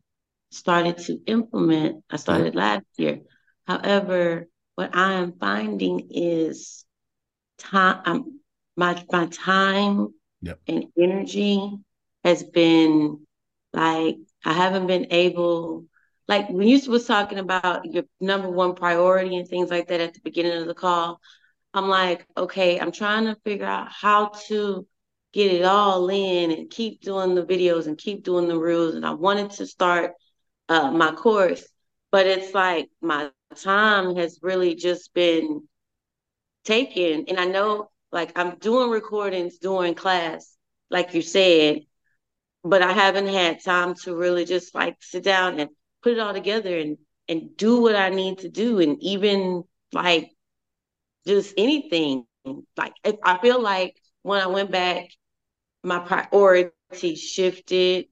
started to implement. I started last year. However, what I am finding is time. Um, my my time yep. and energy has been like I haven't been able. Like when you was talking about your number one priority and things like that at the beginning of the call, I'm like, okay, I'm trying to figure out how to get it all in and keep doing the videos and keep doing the reels. And I wanted to start uh, my course, but it's like my time has really just been taken. And I know like I'm doing recordings during class, like you said, but I haven't had time to really just like sit down and put it all together and and do what I need to do and even like just anything. Like if I feel like when I went back, my priority shifted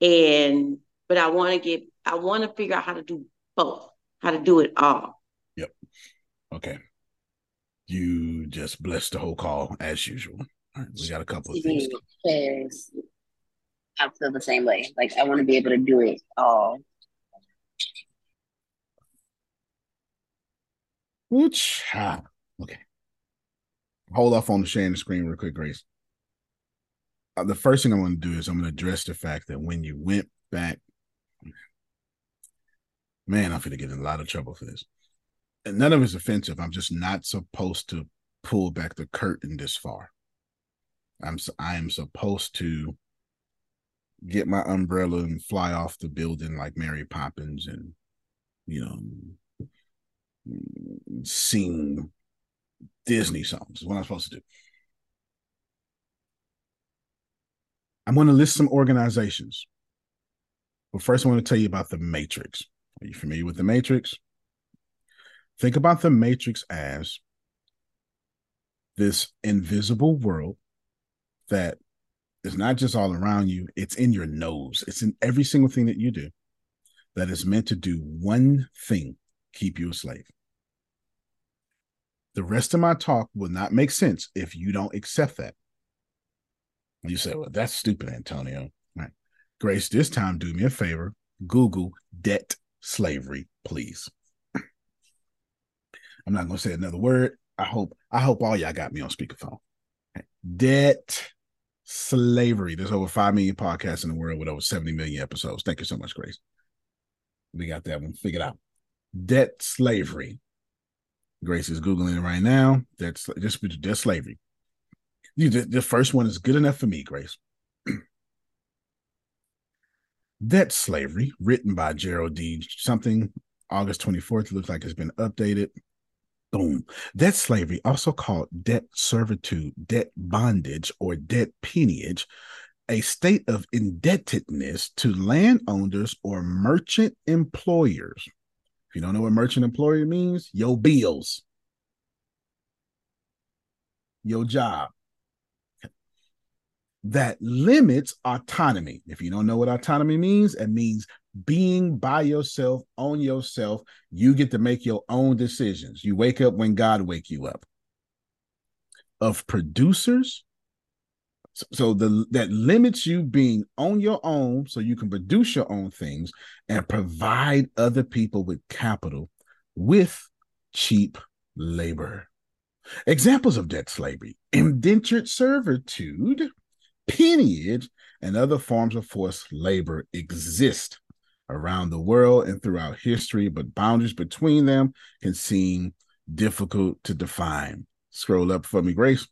and but I want to get I want to figure out how to do both, how to do it all. Yep. Okay. You just blessed the whole call as usual. All right, we got a couple of things. Because I feel the same way. Like I want to be able to do it all. Which ah, okay. Hold off on the sharing the screen real quick, Grace. Uh, the first thing I want to do is I'm going to address the fact that when you went back man, I'm going to get in a lot of trouble for this. And none of it's offensive. I'm just not supposed to pull back the curtain this far. I'm I am supposed to get my umbrella and fly off the building like Mary Poppins and you know sing Disney songs. What I'm supposed to do. I'm going to list some organizations. But first, I want to tell you about the Matrix. Are you familiar with the Matrix? Think about the Matrix as this invisible world that is not just all around you, it's in your nose, it's in every single thing that you do that is meant to do one thing keep you a slave. The rest of my talk will not make sense if you don't accept that. You say, well, that's stupid, Antonio. Right. Grace, this time do me a favor. Google debt slavery, please. I'm not gonna say another word. I hope I hope all y'all got me on speakerphone. Debt slavery. There's over five million podcasts in the world with over 70 million episodes. Thank you so much, Grace. We got that one figured out. Debt slavery. Grace is googling it right now. That's just debt slavery. You, the, the first one is good enough for me, Grace. Debt Slavery, written by Gerald D. Something, August 24th. Looks like it's been updated. Boom. Debt slavery, also called debt servitude, debt bondage, or debt peonage, a state of indebtedness to landowners or merchant employers. If you don't know what merchant employer means, your bills, your job, that limits autonomy. If you don't know what autonomy means, it means being by yourself, on yourself. You get to make your own decisions. You wake up when God wake you up. Of producers, So, the that limits you being on your own so you can produce your own things and provide other people with capital with cheap labor. Examples of debt slavery indentured servitude, peonage, and other forms of forced labor exist around the world and throughout history, but boundaries between them can seem difficult to define. Scroll up for me, Grace.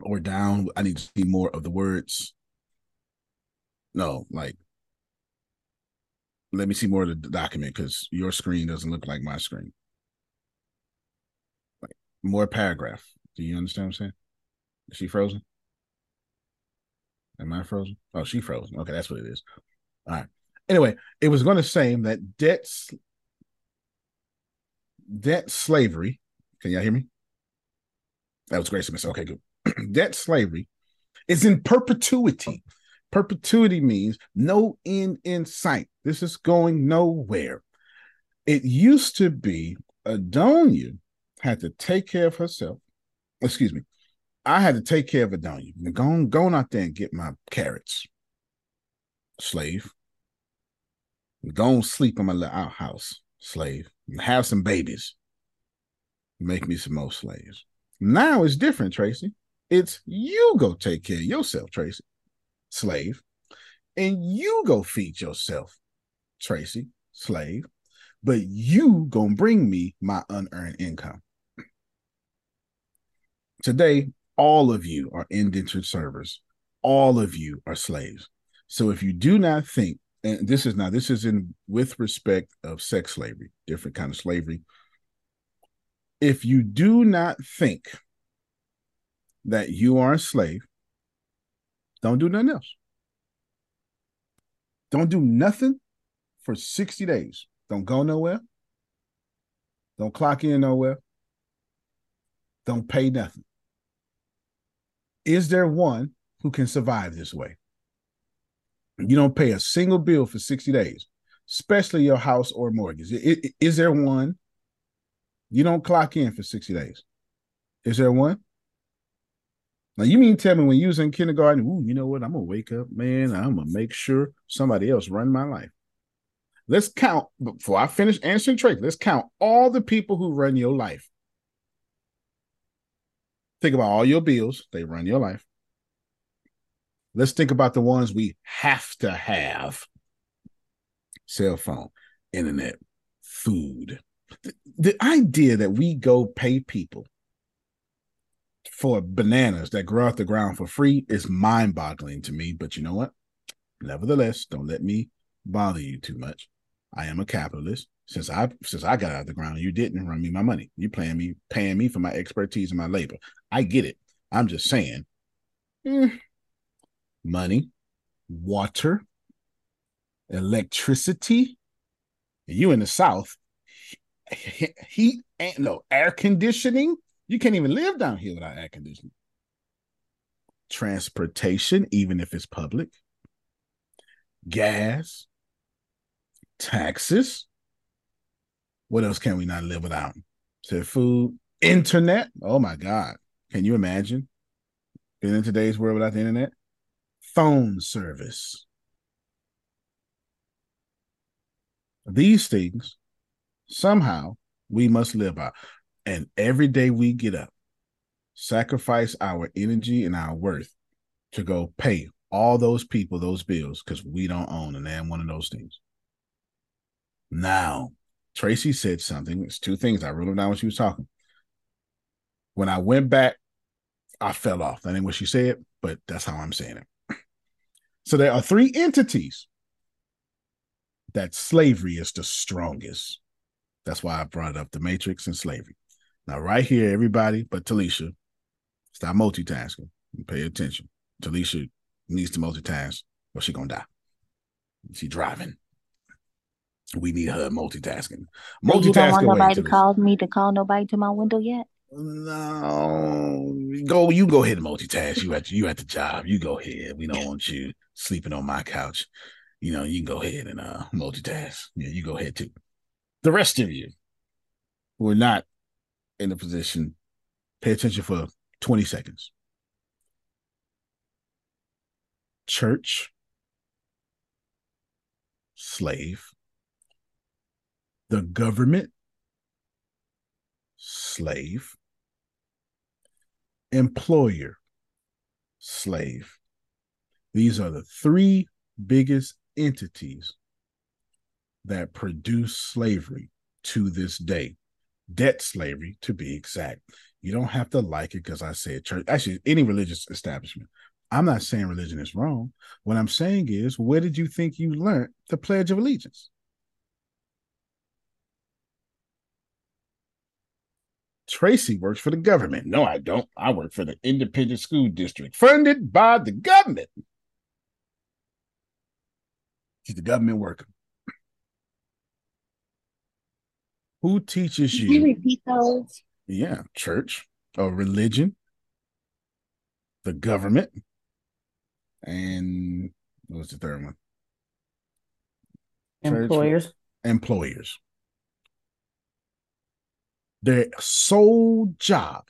Or down. I need to see more of the words. No, like, let me see more of the document because your screen doesn't look like my screen. Like, more paragraph. Do you understand what I'm saying? Is she frozen? Am I frozen? Oh, she frozen. Okay, that's what it is. All right. Anyway, it was going to say that debts, debt slavery. Can y'all hear me? That was Grace Smith. Okay, good. debt slavery is in perpetuity. Perpetuity means no end in sight. This is going nowhere. It used to be Adonia had to take care of herself. Excuse me. I had to take care of Adonia. Go on, go on out there and get my carrots. Slave. Go and sleep in my little outhouse, slave. Have some babies. Make me some more slaves. Now it's different, Tracy. It's you go take care of yourself, Tracy, slave. And you go feed yourself, Tracy, slave. But you gonna bring me my unearned income. Today, all of you are indentured servers. All of you are slaves. So if you do not think and this is now this is in with respect of sex slavery, different kind of slavery. If you do not think that you are a slave, don't do nothing else. Don't do nothing for 60 days. Don't go nowhere. Don't clock in nowhere. Don't pay nothing. Is there one who can survive this way? You don't pay a single bill for 60 days, especially your house or mortgage. Is there one? You don't clock in for 60 days. Is there one? Now you mean tell me when you was in kindergarten, ooh, you know what? I'm gonna wake up, man. I'm gonna make sure somebody else run my life. Let's count before I finish answering Tracy. Let's count all the people who run your life. Think about all your bills, they run your life. Let's think about the ones we have to have cell phone, internet, food. The, the idea that we go pay people for bananas that grow off the ground for free is mind boggling to me. But you know what? Nevertheless, don't let me bother you too much. I am a capitalist. Since I since I got out of the ground, you didn't run me my money. You paying me paying me for my expertise and my labor. I get it. I'm just saying. Mm, money, water, electricity. You in the South, heat and no air conditioning. You can't even live down here without air conditioning. Transportation, even if it's public, gas, taxes. What else can we not live without? Said food, internet. Oh my God. Can you imagine being in today's world without the internet? phone service. These things, somehow, we must live by. And every day we get up, sacrifice our energy and our worth to go pay all those people those bills because we don't own and damn one of those things. Now, Tracy said something. It's two things. I wrote them down when she was talking. When I went back, I fell off. That ain't what she said, but that's how I'm saying it. So there are three entities that slavery is the strongest. That's why I brought up the matrix and slavery. Now, right here, everybody but Talisha, stop multitasking and pay attention. Talisha needs to multitask or she gonna die. She driving. We need her multitasking. Multitasking. You don't want nobody to call me to call nobody to my window yet. No, go. You go ahead and multitask. You at you at the job. You go ahead. We don't want you sleeping on my couch. You know, you can go ahead and uh multitask. Yeah, you go ahead too. The rest of you who are not in a position, pay attention for 20 seconds. church, slave, the government, slave, employer, slave. These are the three biggest entities that produce slavery to this day. Debt slavery, to be exact. You don't have to like it because I said church. Actually, any religious establishment. I'm not saying religion is wrong. What I'm saying is, where did you think you learned the Pledge of Allegiance? Tracy works for the government. No, I don't. I work for the independent school district funded by the government. She's a government worker. Who teaches Can you? you repeat those? Yeah, church or religion, the government, and what was the third one? Church, Employers. employers. Their sole job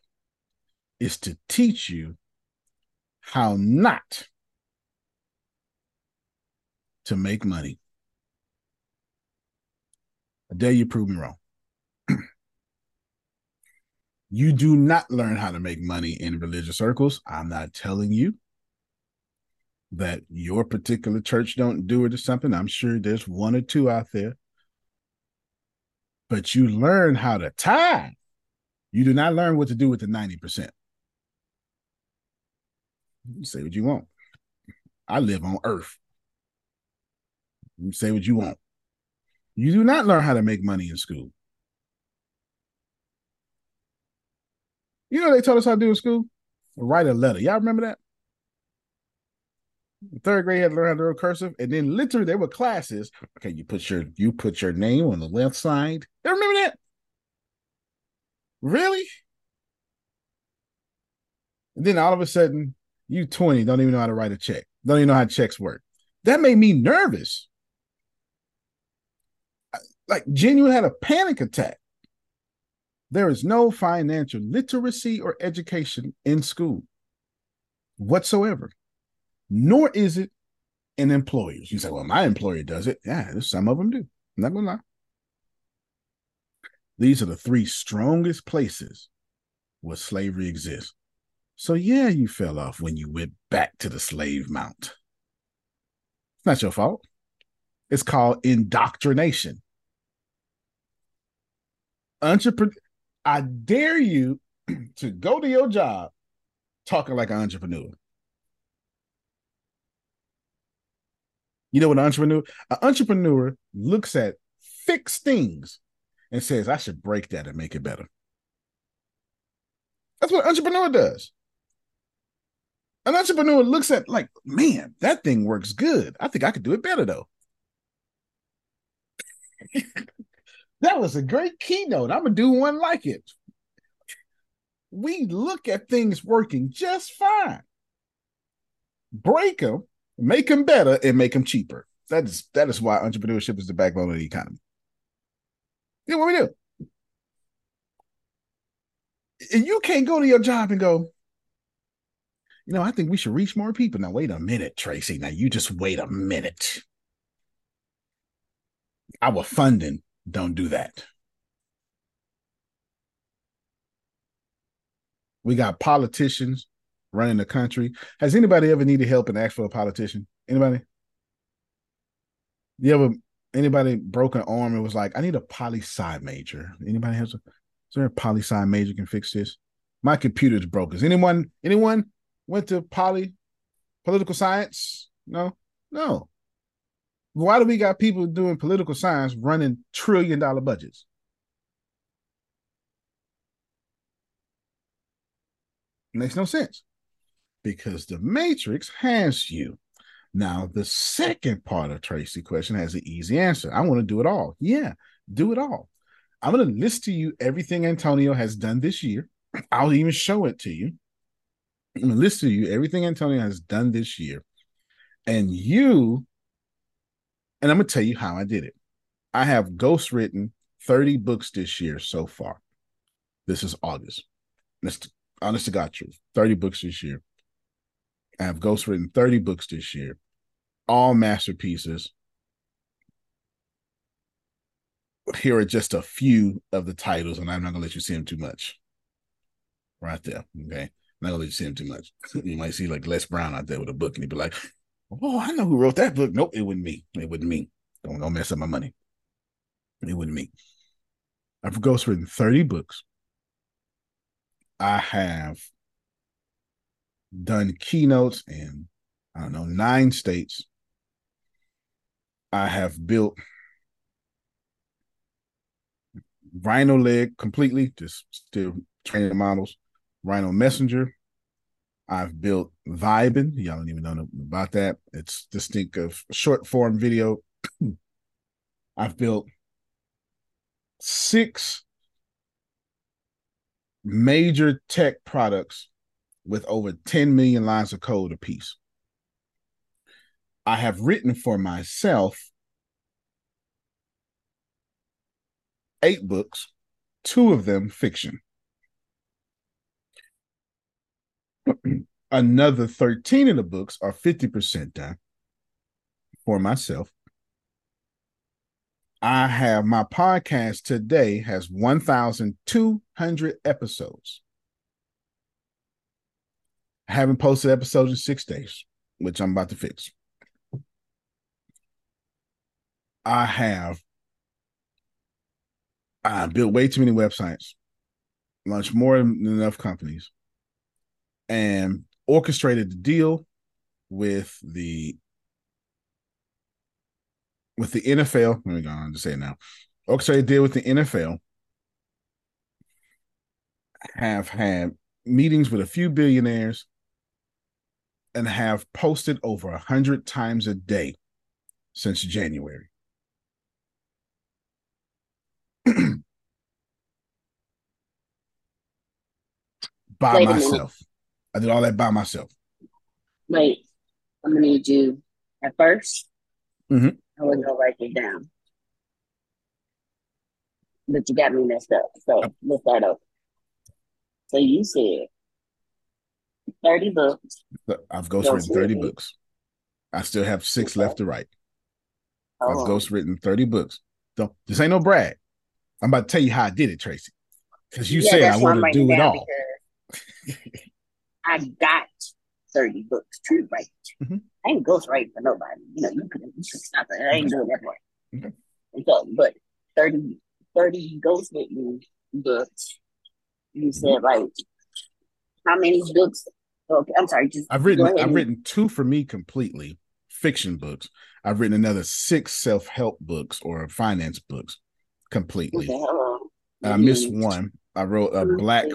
is to teach you how not to make money. I dare you prove me wrong. you do not learn how to make money in religious circles. I'm not telling you that your particular church don't do it or something. I'm sure there's one or two out there. But you learn how to tithe. You do not learn what to do with the 90%. You say what you want. I live on earth. You say what you want. You do not learn how to make money in school. You know they taught us how to do in school? Write a letter. Y'all remember that? Third grade had to learn how to do cursive, and then literally there were classes. Okay, you put your you put your name on the left side. You remember that? Really? And then all of a sudden, you 20 don't even know how to write a check. Don't even know how checks work. That made me nervous. Like genuine had a panic attack. There is no financial literacy or education in school whatsoever, nor is it in employers. You say, well, my employer does it. Yeah, some of them do. I'm not to lie. These are the three strongest places where slavery exists. So, yeah, you fell off when you went back to the slave mount. It's not your fault. It's called indoctrination. Entrepreneur, I dare you to go to your job talking like an entrepreneur. You know what an entrepreneur? An entrepreneur looks at fixed things and says, I should break that and make it better. That's what an entrepreneur does. An entrepreneur looks at like, man, that thing works good. I think I could do it better though. that was a great keynote. I'm gonna do one like it. We look at things working just fine. Break them, make them better, and make them cheaper. That is that is why entrepreneurship is the backbone of the economy. Yeah, what we do. And you can't go to your job and go, you know, I think we should reach more people. Now, wait a minute, Tracy. Now, you just wait a minute. Our funding don't do that. We got politicians running the country. Has anybody ever needed help and asked for a politician? Anybody? You ever anybody broke an arm and was like, I need a poli sci major? Anybody has a is there a poli sci major can fix this? My computer's broke. Is anyone anyone went to poly political science? No, no. Why do we got people doing political science running trillion dollar budgets? Makes no sense because the matrix has you. Now, the second part of Tracy question has an easy answer. I want to do it all. Yeah, do it all. I'm going to list to you everything Antonio has done this year. I'll even show it to you. I'm going to list to you everything Antonio has done this year. And you, and I'm going to tell you how I did it. I have ghost written 30 books this year so far. This is August. That's honest to God truth. 30 books this year. I have ghostwritten 30 books this year, all masterpieces. Here are just a few of the titles, and I'm not gonna let you see them too much. Right there. Okay. I'm not gonna let you see them too much. You might see like Les Brown out there with a book, and he'd be like, Oh, I know who wrote that book. Nope, it wasn't me. It wasn't me. Don't don't mess up my money. It wasn't me. I've ghostwritten 30 books. I have done keynotes in I don't know nine states. I have built Rhino Leg completely, just still training models. Rhino Messenger. I've built Vibin. Y'all don't even know about that. It's distinct of short form video. I've built six major tech products with over 10 million lines of code apiece. I have written for myself eight books, two of them fiction. Another 13 of the books are 50% done for myself. I have my podcast today has 1,200 episodes. I haven't posted episodes in six days, which I'm about to fix. I have I built way too many websites, launched more than enough companies, and orchestrated the deal with the with the NFL. Let me go on to say it now. Orchestrated deal with the NFL. Have had meetings with a few billionaires and have posted over a hundred times a day since January. By Wait myself. I did all that by myself. Wait, I'm gonna need you at 1st Mhm. I was gonna write it down. But you got me messed up. So let's start over. So you said 30 books. I've ghost written 30 books. I still have six Okay. left to write. Hold I've on. ghost written 30 books. Don't this ain't no brag. I'm about to tell you how I did it, Tracy. Because you Yeah, said I want to do it all. because I got 30 books to write. Mhm. I ain't ghostwriting for nobody. You know, you could you stop it. I ain't doing that part. Okay. And so, but 30, 30 ghostwritten books. You said Mm-hmm. like how many books? Okay, I'm sorry. Just I've written I've and- written two for me completely, fiction books. I've written another six self-help books or finance books completely. Okay, hold on. And I missed one. I wrote a black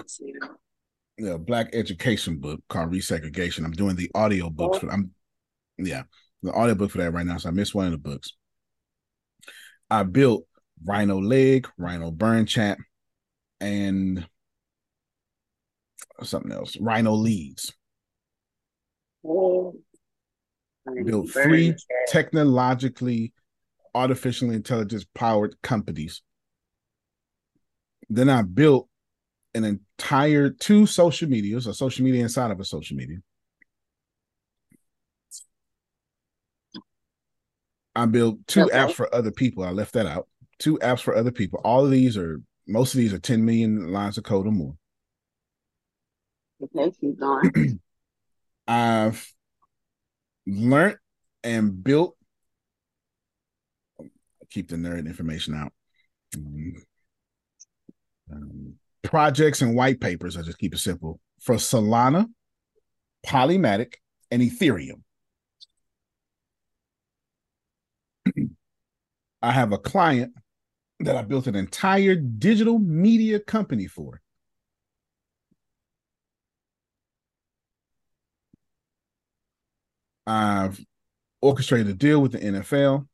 a black education book called Resegregation. I'm doing the audio books Oh. for I'm yeah, the audio book for that right now. So I missed one of the books. I built Rhino Leg, Rhino Burn Chat, and something else. Rhino Leads. four, Built burn three technologically artificial intelligence powered companies. Then I built an entire two social medias, a social media inside of a social media. I built two Okay. apps for other people. I left that out. Two apps for other people. All of these are most of these are 10 million lines of code or more. Okay, keep going. I've learned and built. Keep the nerd information out. Um, um, projects and white papers. I just keep it simple for Solana, Polymatic, and Ethereum. I have a client that I built an entire digital media company for. I've orchestrated a deal with the NFL.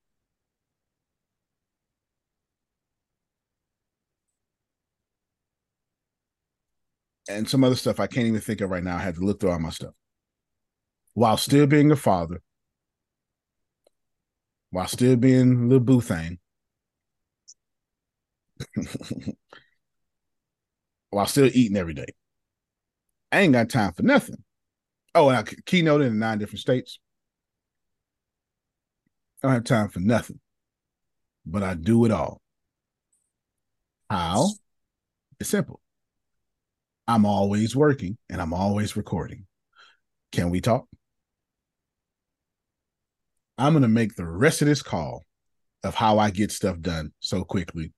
And some other stuff I can't even think of right now. I had to look through all my stuff. While still being a father, while still being little boo thing, while still eating every day. I ain't got time for nothing Oh, and I keynoted in nine different states. I don't have time for nothing, but I do it all. How? It's simple. I'm always working and I'm always recording. Can we talk? I'm going to make the rest of this call of how I get stuff done so quickly,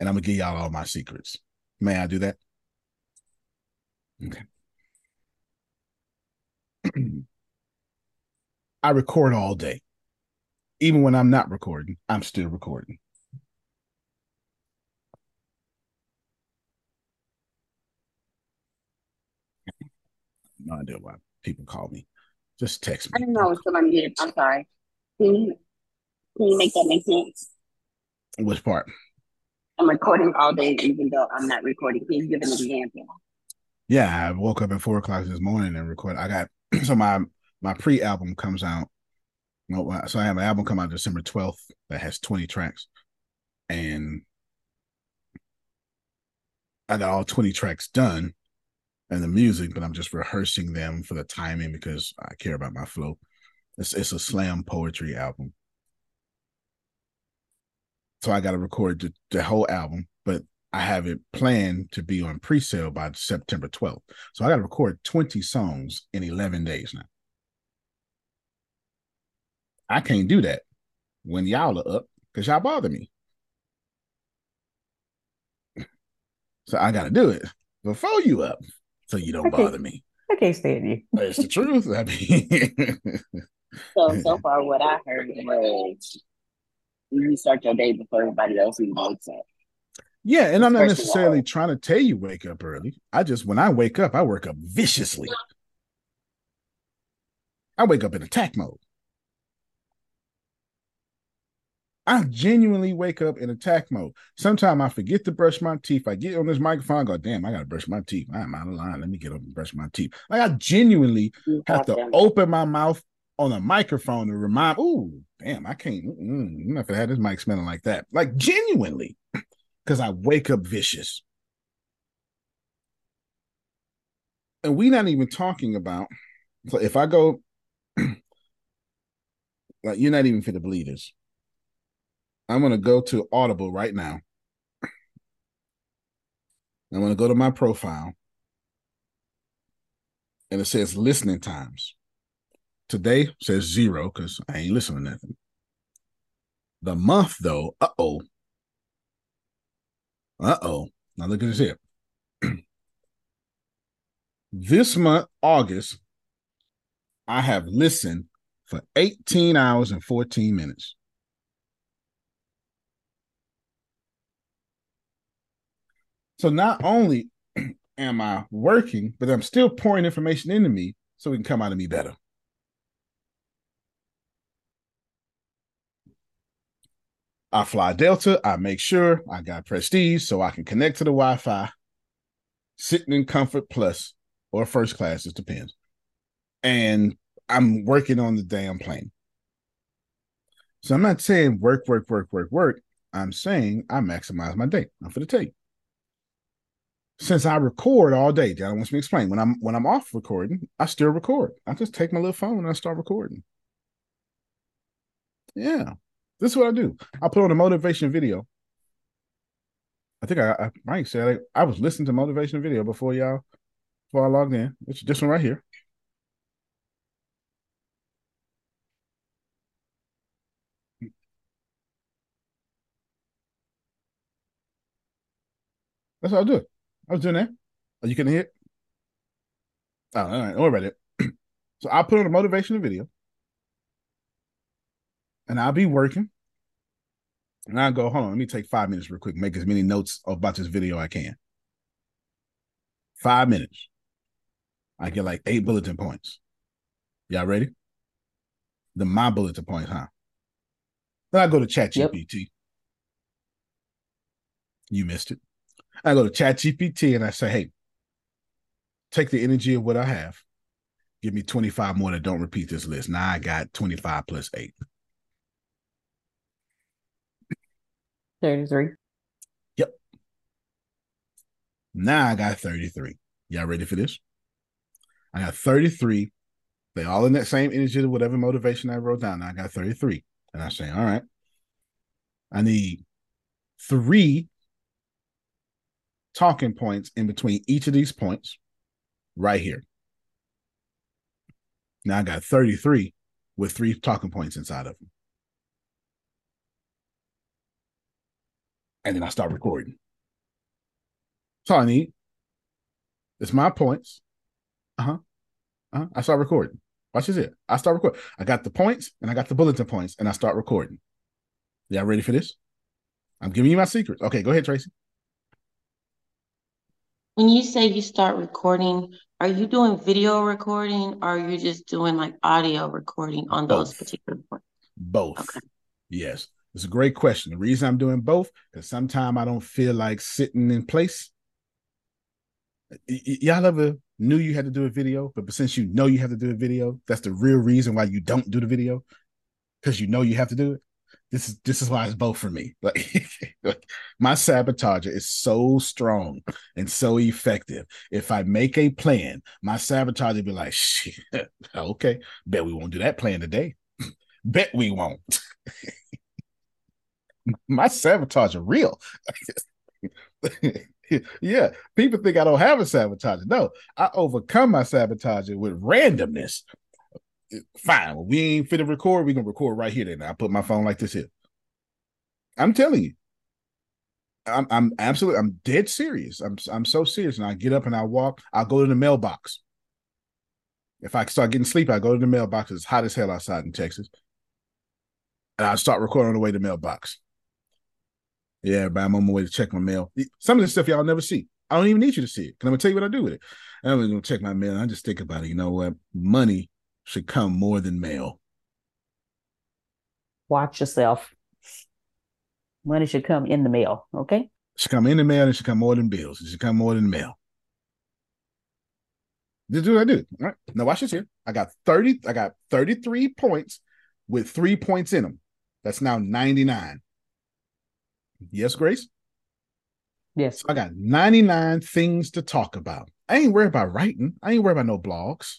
and I'm going to give y'all all my secrets. May I do that? Okay. I record all day. Even when I'm not recording, I'm still recording. No idea why people call me. Just text me. I didn't know was still unmuted. I'm sorry. Can you, can you make that make sense? Which part? I'm recording all day, even though I'm not recording. Can you give an example? Yeah, I woke up at four o'clock this morning and recorded. I got so my my pre album comes out. So I have an album come out December twelfth that has twenty tracks, and I got all twenty tracks done, and the music, but I'm just rehearsing them for the timing because I care about my flow. It's it's a slam poetry album, so I got to record the, the whole album, but I have it planned to be on pre-sale by September 12th. So I got to record 20 songs in 11 days now. I can't do that when y'all are up because y'all bother me. So I got to do it before you up so you don't Okay. bother me. I can't stand you. It's the truth. I mean, So, so far, what I heard was you start your day before everybody else even wakes up. yeah, and I'm not First necessarily trying to tell you wake up early. I just when I wake up, I wake up viciously. I wake up in attack mode. I genuinely wake up in attack mode. Sometimes I forget to brush my teeth. I get on this microphone, I go, damn, I gotta brush my teeth. I'm out of line. Let me get up and brush my teeth. Like I genuinely have to open my mouth on a microphone to remind, ooh, damn, I can't. Mm, I'm not gonna have this mic smelling like that. Like genuinely, because I wake up vicious. And we're not even talking about so if I go like you're not even fit to believe this. I'm gonna go to Audible right now. I'm gonna go to my profile and it says listening times. Today says zero because I ain't listening to nothing. The month though, uh oh. Uh oh. Now look at this here. this month, August, I have listened for 18 hours and 14 minutes. So not only am I working, but I'm still pouring information into me so it can come out of me better. I fly Delta. I make sure I got prestige so I can connect to the Wi Fi, sitting in comfort plus or first class, it depends. And I'm working on the damn plane. So I'm not saying work, work, work, work, work. I'm saying I maximize my day. I'm for the take. Since I record all day, John wants me to explain. When I'm when I'm off recording, I still record. I just take my little phone and I start recording. Yeah. This is what I do. I put on a motivation video. I think I, I said I, I was listening to motivation video before y'all before I logged in. It's this one right here. That's how I do it. I was doing that. Oh, you couldn't hear it? Oh, all right. Don't worry about it. so I'll put on a motivational video and I'll be working. And I'll go, hold on, let me take five minutes real quick, make as many notes about this video I can. Five minutes. I get like eight bulletin points. Y'all ready? The my bulletin points, huh? Then I go to chat ChatGPT. You missed it. I go to ChatGPT and I say, hey, take the energy of what I have. Give me 25 more that don't repeat this list. Now I got 25 plus eight. 33. Yep. Now I got 33. Y'all ready for this? I got 33 They all in that same energy of whatever motivation I wrote down. I got 33. And I say, all right, I need three talking points in between each of these points right here. Now I got 33 with three talking points inside of them. And then I start recording. That's all I need. It's my points. Uh-huh. Uh-huh. I start recording. Watch this here. I start recording. I got the points and I got the bulletin points and I start recording. Y'all ready for this? I'm giving you my secrets. Okay, go ahead, Tracy. When you say you start recording, are you doing video recording or are you just doing like audio recording on those particular points? Both. Okay. Yes. It's a great question. The reason I'm doing both is sometimes I don't feel like sitting in place. Y- y- y'all ever knew you had to do a video, but since you know you have to do a video, that's the real reason why you don't do the video because you know you have to do it. This is this is why it's both for me. Like, like, my sabotager is so strong and so effective. If I make a plan, my sabotager be like, "Shit, okay, bet we won't do that plan today. bet we won't." my sabotage are real. yeah, people think I don't have a sabotage. No, I overcome my sabotage with randomness. Fine, we ain't fit to record. We can record right here. Then I put my phone like this here. I'm telling you, I'm I'm absolutely I'm dead serious. I'm I'm so serious. And I get up and I walk. I'll go to the mailbox. If I start getting sleepy, I go to the mailbox. It's hot as hell outside in Texas, and I start recording on the way to the mailbox. Yeah, but I'm on my way to check my mail. Some of this stuff y'all never see. I don't even need you to see it. Can I tell you what I do with it? I'm gonna check my mail. I just think about it. You know what? Money should come more than mail. Watch yourself. Money should come in the mail. Okay. It should come in the mail. It should come more than bills. It should come more than mail. This is what I do. All right. Now watch this here. I got 30, I got 33 points with three points in them. That's now 99. Yes, Grace? Yes. So I got 99 things to talk about. I ain't worried about writing. I ain't worried about no blogs.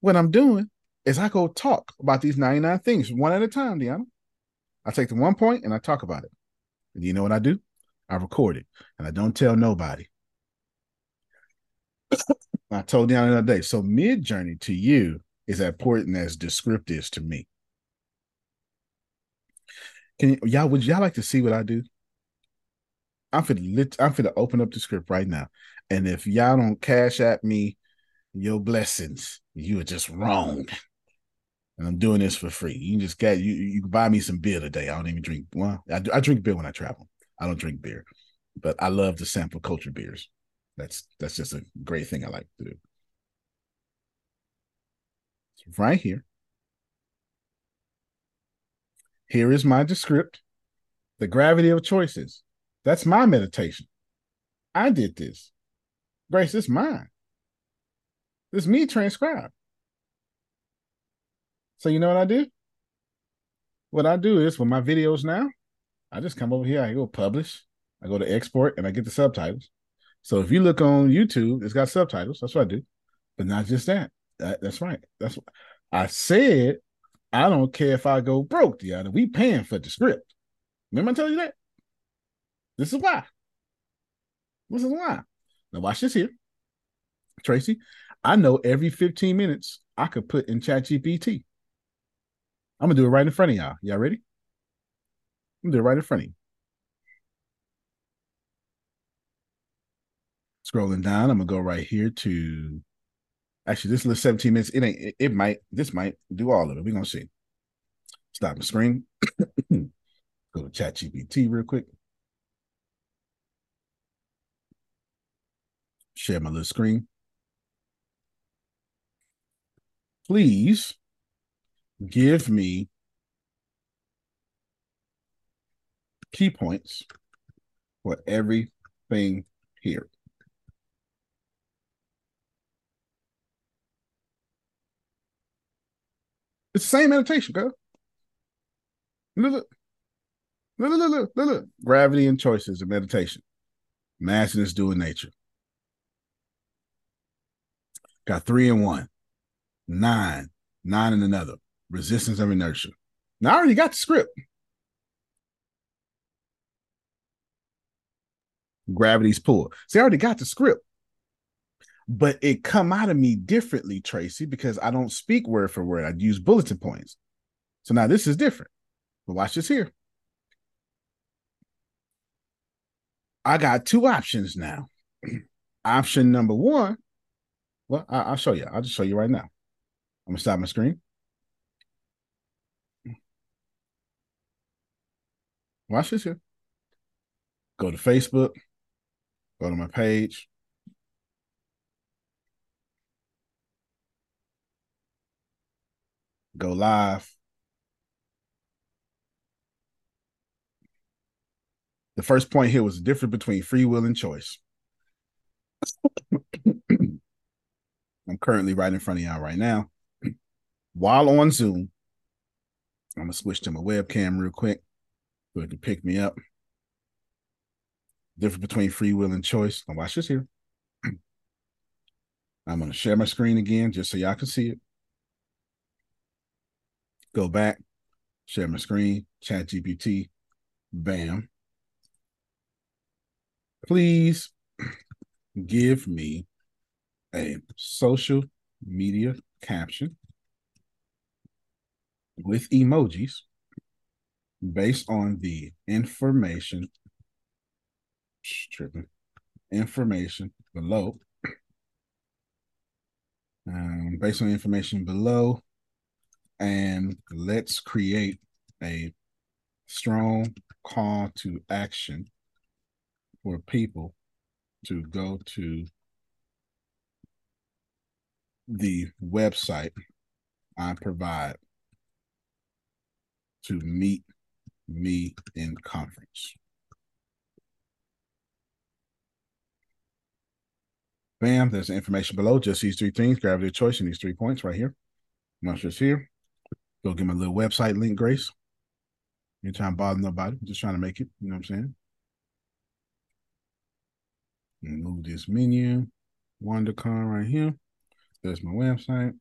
What I'm doing is I go talk about these 99 things one at a time, Deanna. I take the one point and I talk about it. And you know what I do? I record it and I don't tell nobody. I told Deanna the other day. So Midjourney to you is as important as Descript is to me. Can y'all would y'all like to see what I do? I'm for lit I'm to open up the script right now. And if y'all don't Cash App me your blessings, you are just wrong. And I'm doing this for free. You just get you you can buy me some beer today. I don't even drink. Well, I, do- I drink beer when I travel. I don't drink beer, but I love to sample culture beers. That's that's just a great thing I like to do. Right here. Here is my Descript. The gravity of choices. That's my meditation. I did this. Grace, it's mine. This me transcribed. So you know what I do? What I do is with my videos now, I just come over here, I go publish, I go to export, and I get the subtitles. So if you look on YouTube, it's got subtitles. That's what I do. But not just that. That- that's right. That's what I said. I don't care if I go broke, Deanna. We paying for the script. Remember I tell you that? This is why. This is why. Now watch this here. Tracy, I know every 15 minutes I could put in ChatGPT. I'm gonna do it right in front of y'all. Y'all ready? I'm gonna do it right in front of you. Scrolling down, I'm gonna go right here to actually this little 17 minutes. It ain't it, it might this might do all of it. We're gonna see. Stop the screen. go to ChatGPT real quick. Share my little screen. Please give me key points for everything here. It's the same meditation, girl. Look, look, look, look, look, look. Gravity and choices of meditation. Massing doing nature. Got three and one. Nine, nine and another, resistance of inertia. Now I already got the script. Gravity's pull. See, I already got the script. But it come out of me differently, Tracy, because I don't speak word for word. I use bulletin points. So now this is different. But watch this here. I got two options now. Option number one. Well, I, will show you. I'll just show you right now. I'm gonna stop my screen. Watch this here. Go to Facebook. Go to my page. Go live. The first point here was the difference between free will and choice. I'm currently right in front of y'all right now. While on Zoom, I'm gonna switch to my webcam real quick so it can pick me up. Difference between free will and choice. Now watch this here. I'm gonna share my screen again just so y'all can see it. Go back, share my screen, chat GPT, bam please give me a social media caption with emojis based on the information tripping information below. Um, based on the information below and let's create a strong call to action for people to go to the website I provide to meet me in conference. Bam, there's the information below. Just these three things. Gravity of choice and these three points right here. It's here, go get my little website link, Grace. You're trying to bother nobody. I'm just trying to make it. You know what I'm saying? Move this menu. WanderCon right here. There's my website.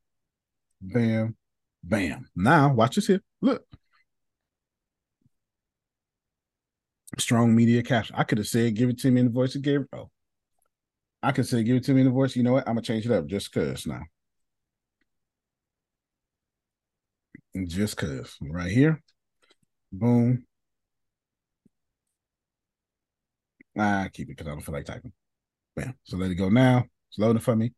Bam. Bam. Now, watch this here. Look. Strong media caption. I could have said, give it to me in the voice of Gabriel. Oh. I could say, give it to me in the voice. You know what? I'm going to change it up just because now. Just because. Right here. Boom. I keep it because I don't feel like typing. Bam. So let it go now. It's loading for me.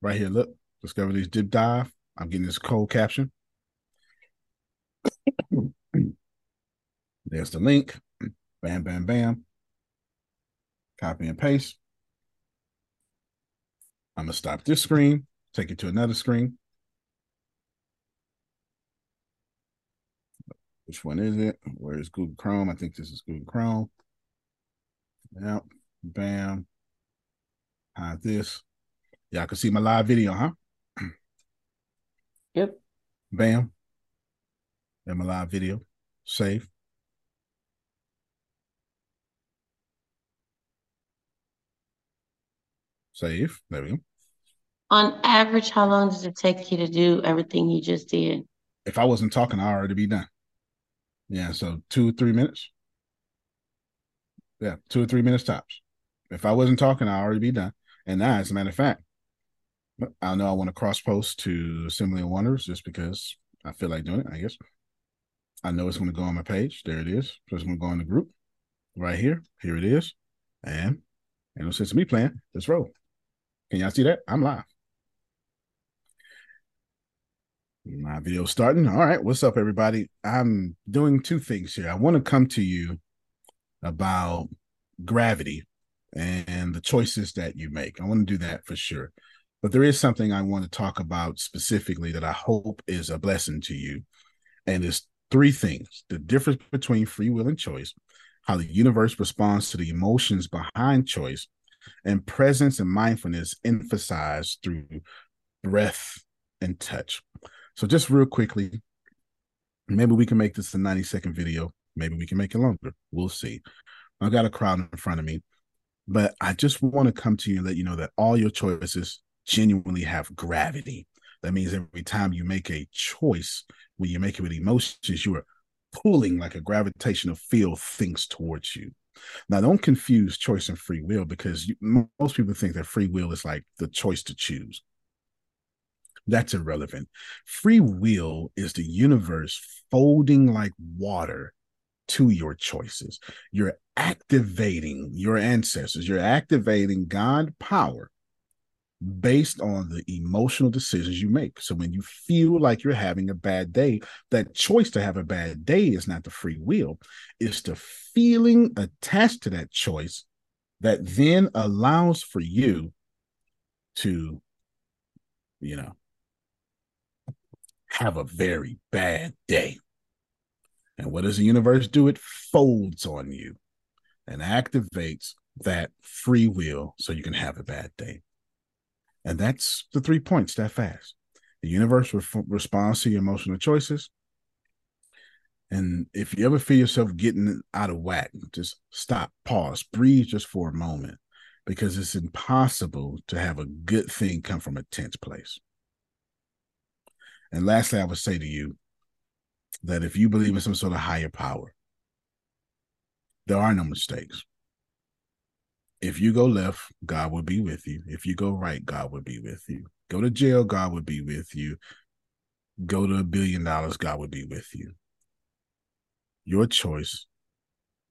Right here, look. Discover these dip dive. I'm getting this cold caption. There's the link. Bam, bam, bam. Copy and paste. I'm going to stop this screen, take it to another screen. Which one is it? Where is Google Chrome? I think this is Google Chrome. Yep. Bam. Hide this. Y'all can see my live video, huh? Yep. Bam. And my live video. Save. Save. There we go. On average, how long does it take you to do everything you just did? If I wasn't talking, I already be done. Yeah, so two, three minutes. Yeah, two or three minutes tops. If I wasn't talking, I already be done. And now, as a matter of fact, I know I want to cross post to Assembly of Wanderers just because I feel like doing it, I guess. I know it's going to go on my page. There it is. So it's going to go in the group right here. Here it is. And ain't no sense of me playing. Let's roll. Can y'all see that? I'm live. My video starting. All right. What's up, everybody? I'm doing two things here. I want to come to you about gravity and the choices that you make. I want to do that for sure. But there is something I want to talk about specifically that I hope is a blessing to you. And it's three things the difference between free will and choice, how the universe responds to the emotions behind choice, and presence and mindfulness emphasized through breath and touch. So, just real quickly, maybe we can make this a 90 second video. Maybe we can make it longer. We'll see. I've got a crowd in front of me. But I just want to come to you and let you know that all your choices genuinely have gravity. That means every time you make a choice, when you make it with emotions, you are pulling like a gravitational field thinks towards you. Now, don't confuse choice and free will because you, most people think that free will is like the choice to choose. That's irrelevant. Free will is the universe folding like water to your choices. You're activating your ancestors, you're activating God power based on the emotional decisions you make. So when you feel like you're having a bad day, that choice to have a bad day is not the free will, it's the feeling attached to that choice that then allows for you to, you know, have a very bad day. And what does the universe do? It folds on you and activates that free will so you can have a bad day. And that's the three points that fast. The universe re- responds to your emotional choices. And if you ever feel yourself getting out of whack, just stop, pause, breathe just for a moment, because it's impossible to have a good thing come from a tense place. And lastly, I would say to you that if you believe in some sort of higher power, there are no mistakes. If you go left, God will be with you. If you go right, God will be with you. Go to jail, God will be with you. Go to a billion dollars, God will be with you. Your choice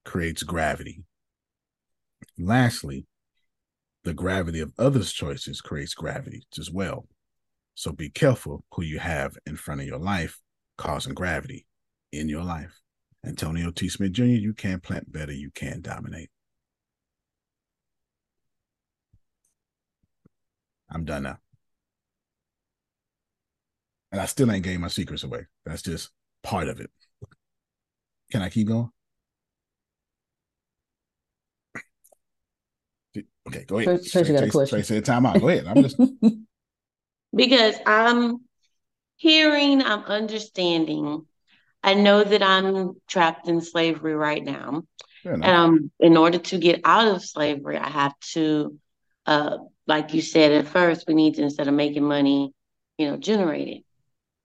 creates gravity. Lastly, the gravity of others' choices creates gravity as well. So be careful who you have in front of your life causing gravity in your life. Antonio T. Smith Jr., you can't plant better, you can't dominate. I'm done now. And I still ain't gave my secrets away. That's just part of it. Can I keep going? Okay, go ahead. Tracy, Tracy got a question. Tracy, time out. Go ahead. I'm just because I'm hearing, I'm understanding. I know that I'm trapped in slavery right now. And um, in order to get out of slavery, I have to, uh, like you said at first, we need to instead of making money, you know, generate it.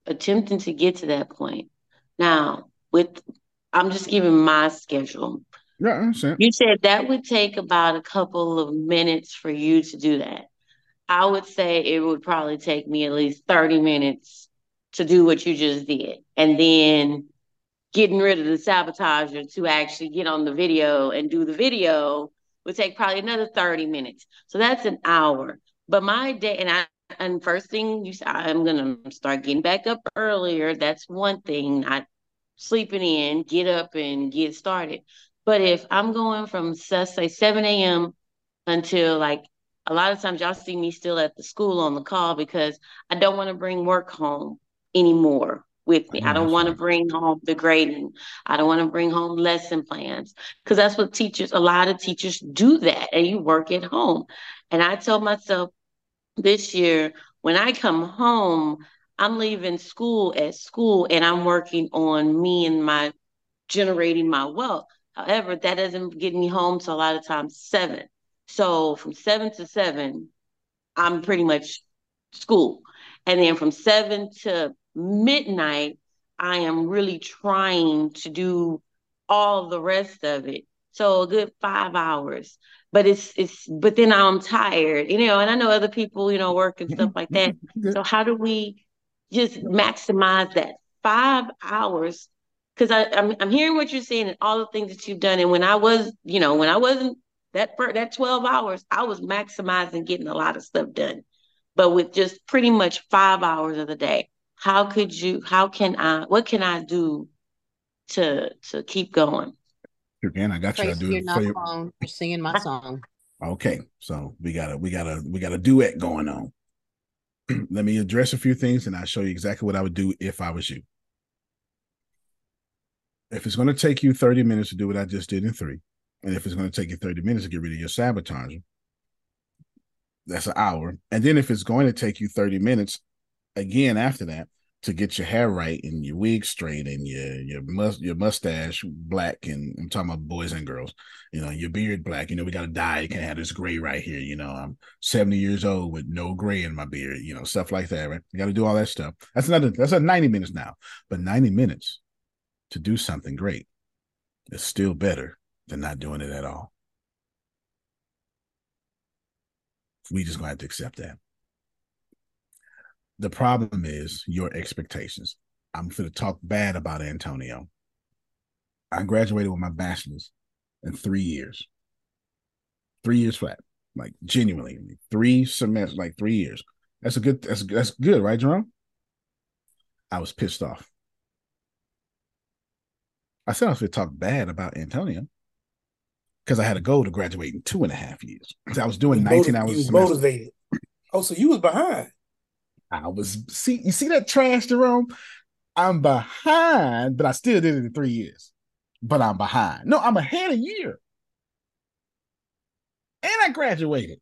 Attempting to get to that point. Now, with I'm just giving my schedule. Yeah, I understand. You said that would take about a couple of minutes for you to do that. I would say it would probably take me at least 30 minutes to do what you just did. And then getting rid of the sabotager to actually get on the video and do the video would take probably another 30 minutes. So that's an hour. But my day, and I, and first thing you I'm to start getting back up earlier. That's one thing, not sleeping in, get up and get started. But if I'm going from, say, 7 a.m. until like a lot of times y'all see me still at the school on the call because I don't want to bring work home anymore with me. I don't want to bring home the grading. I don't want to bring home lesson plans because that's what teachers, a lot of teachers do that and you work at home. And I tell myself this year, when I come home, I'm leaving school at school and I'm working on me and my generating my wealth. However, that doesn't get me home to a lot of times seven. So from seven to seven, I'm pretty much school. And then from seven to midnight, I am really trying to do all the rest of it. So a good five hours. But it's it's but then I'm tired, you know, and I know other people, you know, work and stuff like that. So how do we just maximize that five hours? Because I I'm, I'm hearing what you're saying and all the things that you've done. And when I was, you know, when I wasn't that for that 12 hours, I was maximizing getting a lot of stuff done. But with just pretty much five hours of the day, how could you, how can I, what can I do to to keep going? Again, I got you. I do. You're it not for you. wrong. You're singing my song. Okay, so we got a we got a we got a duet going on. Let me address a few things, and I'll show you exactly what I would do if I was you. If it's going to take you 30 minutes to do what I just did in three, and if it's going to take you 30 minutes to get rid of your sabotage that's an hour. And then if it's going to take you 30 minutes again after that, to get your hair right and your wig straight and your your mus- your mustache black and I'm talking about boys and girls, you know, your beard black. You know, we got to dye. You can't have this gray right here. You know, I'm 70 years old with no gray in my beard. You know, stuff like that. Right? You got to do all that stuff. That's another. That's a 90 minutes now, but 90 minutes to do something great is still better than not doing it at all. We just gonna have to accept that the problem is your expectations. I'm going to talk bad about Antonio. I graduated with my bachelor's in three years, three years flat, like genuinely three semesters, like three years. That's a good. That's that's good, right, Jerome? I was pissed off. I said I was going to talk bad about Antonio because I had a goal to graduate in two and a half years. I was doing 19 hours. You was motivated. Oh, so you was behind. I was see you see that trash, Jerome. I'm behind, but I still did it in three years. But I'm behind. No, I'm ahead a year. And I graduated.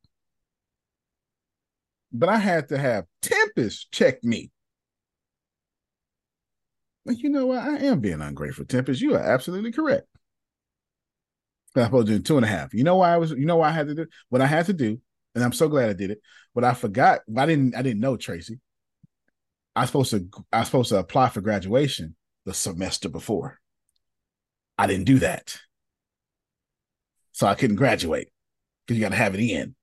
But I had to have Tempest check me. But you know what? I am being ungrateful, Tempest. You are absolutely correct. I'm supposed to do two and a half. You know why I was, you know why I had to do what I had to do and I'm so glad I did it. But I forgot. I didn't. I didn't know Tracy. I was supposed to. I was supposed to apply for graduation the semester before. I didn't do that, so I couldn't graduate because you got to have it in.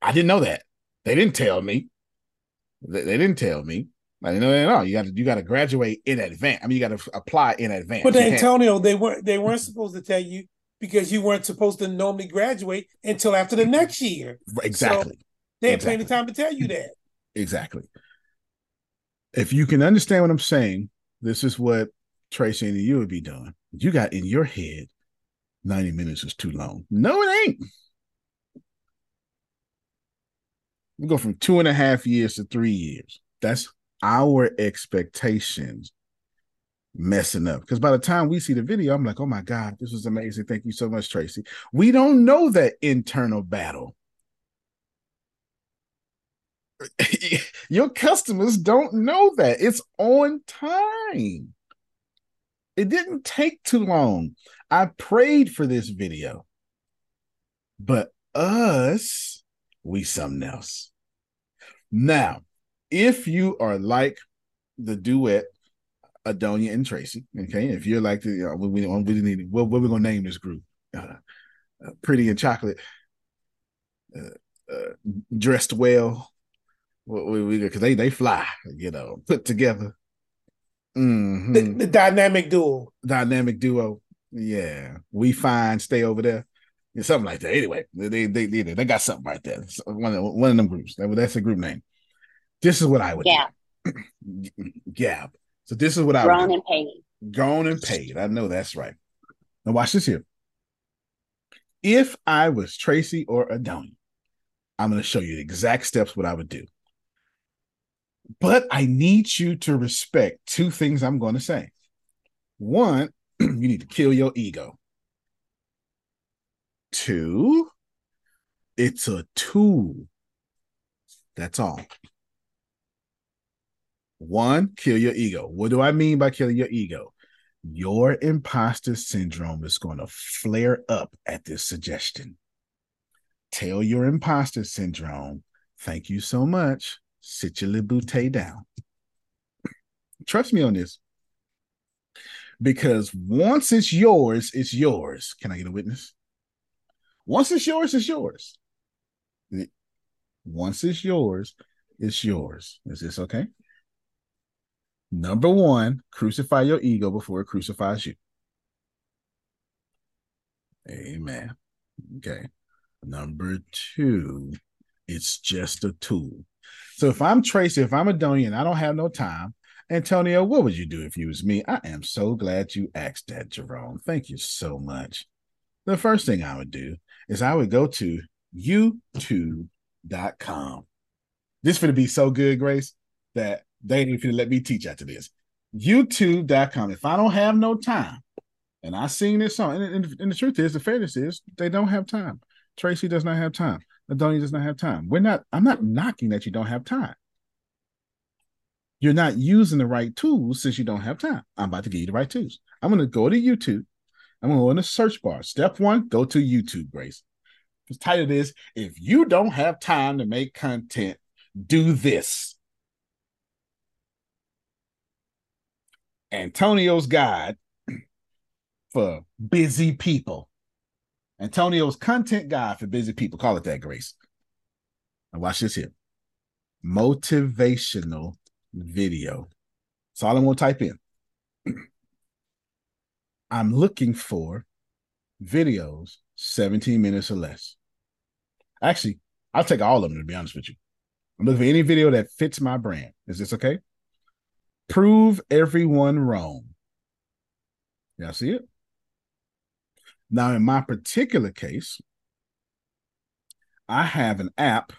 I didn't know that. They didn't tell me. They, they didn't tell me. I didn't know that at all. You got to you got to graduate in advance. I mean, you got to apply in advance. But Antonio, they weren't they weren't supposed to tell you because you weren't supposed to normally graduate until after the next year. Exactly. So they had exactly. plenty of time to tell you that. Exactly. If you can understand what I'm saying, this is what Tracy and you would be doing. You got in your head 90 minutes is too long. No, it ain't. We go from two and a half years to three years. That's our expectations messing up. Because by the time we see the video, I'm like, oh my God, this was amazing. Thank you so much, Tracy. We don't know that internal battle. Your customers don't know that. It's on time. It didn't take too long. I prayed for this video. But us, we something else. Now, if you are like the duet Adonia and Tracy. Okay, if you're like the uh, we, we, we need what, what we're gonna name this group, uh, uh, Pretty and Chocolate, uh, uh, dressed well. We we because they they fly, you know, put together. Mm-hmm. The, the, dynamic duo, dynamic duo. Yeah, we fine. Stay over there. Yeah, something like that. Anyway, they they they, they got something right there. So one of one of them groups. That, that's a group name. This is what I would. Yeah. Gab. So this is what I grown and paid. Grown and paid. I know that's right. Now watch this here. If I was Tracy or Adonia, I'm going to show you the exact steps what I would do. But I need you to respect two things I'm going to say. One, you need to kill your ego. Two, it's a tool. That's all. One, kill your ego. What do I mean by killing your ego? Your imposter syndrome is going to flare up at this suggestion. Tell your imposter syndrome, thank you so much. Sit your libouté down. Trust me on this. Because once it's yours, it's yours. Can I get a witness? Once it's yours, it's yours. Once it's yours, it's yours. Is this okay? Number one, crucify your ego before it crucifies you. Amen. Okay. Number two, it's just a tool. So if I'm Tracy, if I'm Adonia and I don't have no time, Antonio, what would you do if you was me? I am so glad you asked that, Jerome. Thank you so much. The first thing I would do is I would go to youtube.com. This would be so good, Grace, that they ain't even let me teach after this. YouTube.com. If I don't have no time, and I seen this song, and, and, and, the truth is, the fairness is, they don't have time. Tracy does not have time. Adonia does not have time. We're not. I'm not knocking that you don't have time. You're not using the right tools since you don't have time. I'm about to give you the right tools. I'm going to go to YouTube. I'm going to go in the search bar. Step one, go to YouTube, Grace. The title is If You Don't Have Time to Make Content, Do This. Antonio's Guide for Busy People. Antonio's Content Guide for Busy People. Call it that, Grace. Now watch this here. Motivational video. That's all I'm going to type in. I'm looking for videos 17 minutes or less. Actually, I'll take all of them to be honest with you. I'm looking for any video that fits my brand. Is this okay? Prove everyone wrong. Y'all see it? Now, in my particular case, I have an app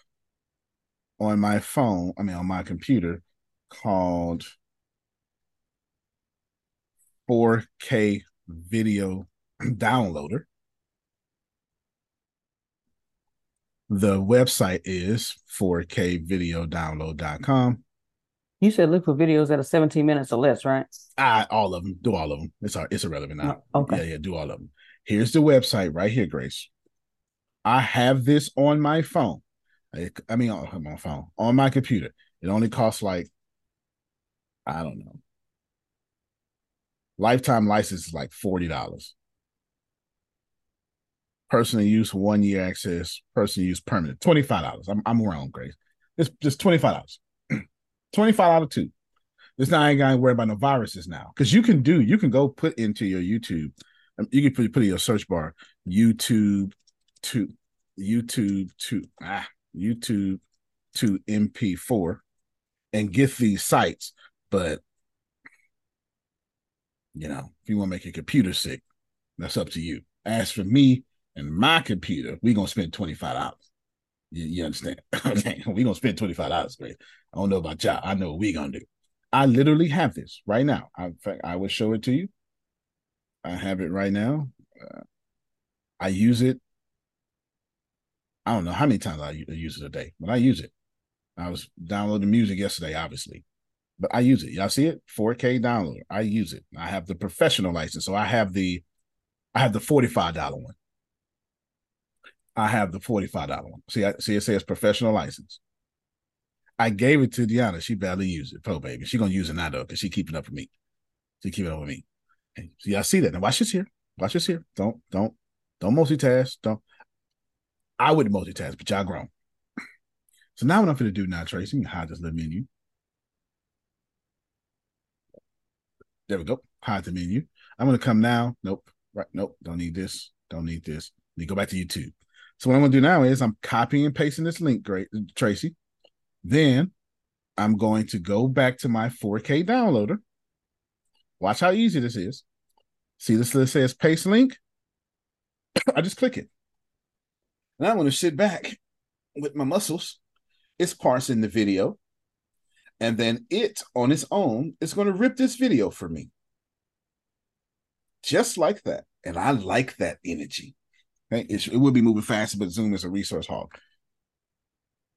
on my phone, I mean, on my computer called 4K Video Downloader. The website is 4kvideodownload.com. You said look for videos that are 17 minutes or less, right? I all of them. Do all of them. It's it's irrelevant now. Oh, okay. Yeah, yeah. Do all of them. Here's the website right here, Grace. I have this on my phone. I, I mean, on my phone, on my computer. It only costs like, I don't know. Lifetime license is like forty dollars. Personal use, one year access. Personal use, permanent. Twenty five dollars. I'm I'm wrong, Grace. It's just twenty five dollars. Twenty five out of two. This now I ain't gotta worry about no viruses now because you can do you can go put into your YouTube. um, You can put put in your search bar YouTube to YouTube to ah YouTube to MP4 and get these sites, but you know, if you want to make your computer sick, that's up to you. As for me and my computer, we're gonna spend twenty five dollars. You, you understand? we're gonna spend twenty five dollars. Great. I don't know about y'all. I know what we're gonna do. I literally have this right now. I, in fact, I will show it to you. I have it right now. Uh, I use it. I don't know how many times I use it a day, but I use it. I was downloading music yesterday, obviously, but I use it. Y'all see it? 4K download. I use it. I have the professional license, so I have the, I have the forty-five dollar one. I have the forty-five dollar one. See, I see it says professional license. I gave it to Deanna. She barely used it. Poor baby. She gonna use it now though, because she keeping up with me. She keeping up with me. And I see that. Now watch this here. Watch this here. Don't, don't, don't multitask. Don't. I wouldn't multitask, but y'all grown. So now what I'm gonna do now, Tracy, me hide this little menu. There we go. Hide the menu. I'm gonna come now. Nope. Right. Nope. Don't need this. Don't need this. Me go back to YouTube. So what I'm gonna do now is I'm copying and pasting this link, great Tracy. Then I'm going to go back to my 4K downloader. Watch how easy this is. See this list says paste link. I just click it. And I'm going to sit back with my muscles. It's parsing the video. And then it on its own is going to rip this video for me. Just like that. And I like that energy. It, it would be moving faster, but Zoom is a resource hog.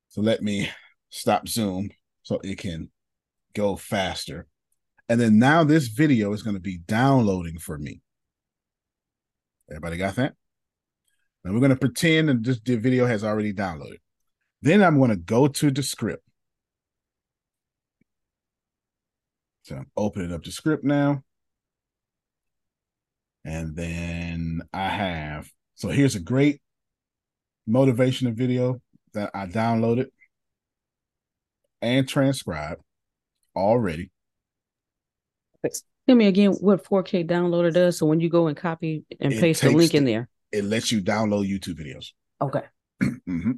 So let me stop Zoom so it can go faster. And then now this video is going to be downloading for me. Everybody got that? And we're going to pretend that this video has already downloaded. Then I'm going to go to Descript. So I'm opening up Descript now. And then I have, so here's a great motivational video that I downloaded and transcribed already. Tell me again what 4K downloader does. So when you go and copy and It paste the link in there. It lets you download YouTube videos. Okay. hmm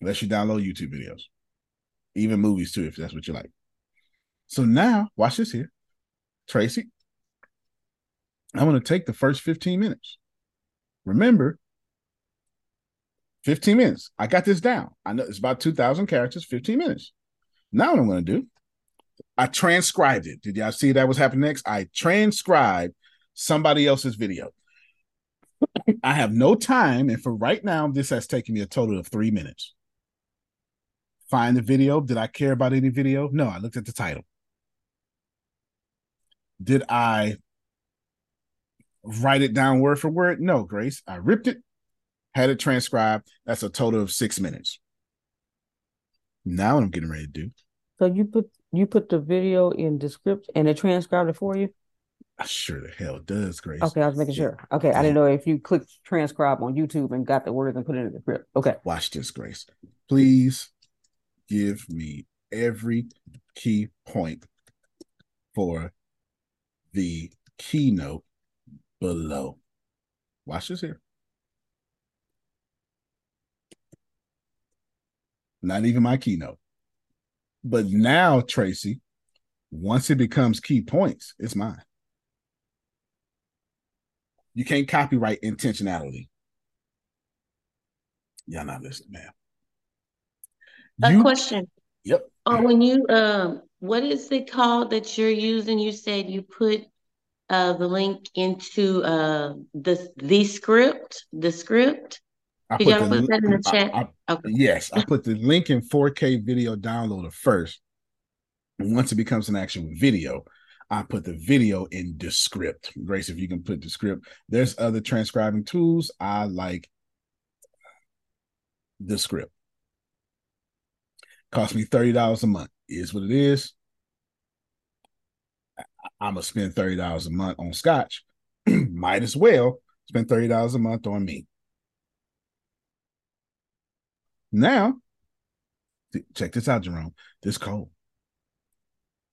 Lets you download YouTube videos, even movies too, if that's what you like. So now, watch this here, Tracy. I'm going to take the first 15 minutes. Remember, 15 minutes. I got this down. I know it's about 2,000 characters, 15 minutes. Now, what I'm going to do, I transcribed it. Did y'all see that was happening next? I transcribed somebody else's video. I have no time, and for right now, this has taken me a total of three minutes. find the video. Did I care about any video? No, I looked at the title. Did I write it down word for word? No, Grace. I ripped it, had it transcribed. That's a total of six minutes. Now what I'm getting ready to do. So you put you put the video in Descript and it transcribed it for you? I sure the hell does, Grace. Okay, I was making sure. Okay, I didn't know if you clicked transcribe on YouTube and got the words and put it in Descript. Okay. Watch this, Grace. Please give me every key point for the keynote below. Watch this here. Not even my keynote. But now, Tracy, once it becomes key points, it's mine. You can't copyright intentionality. Y'all not listening, man. A You- question. Yep. Oh, when you um, what is it called that you're using? You said you put uh the link into uh the the script, the script. I put y'all the put that in the chat? I- Okay. Yes, I put the link in 4K video downloader first. And once it becomes an actual video, I put the video in Descript. Grace, if you can put Descript. There's other transcribing tools. I like Descript. Cost me $30 a month. Is what it is. I'm gonna spend $30 a month on scotch. Might as well spend $30 a month on me. Now, th- check this out, Jerome. This cold.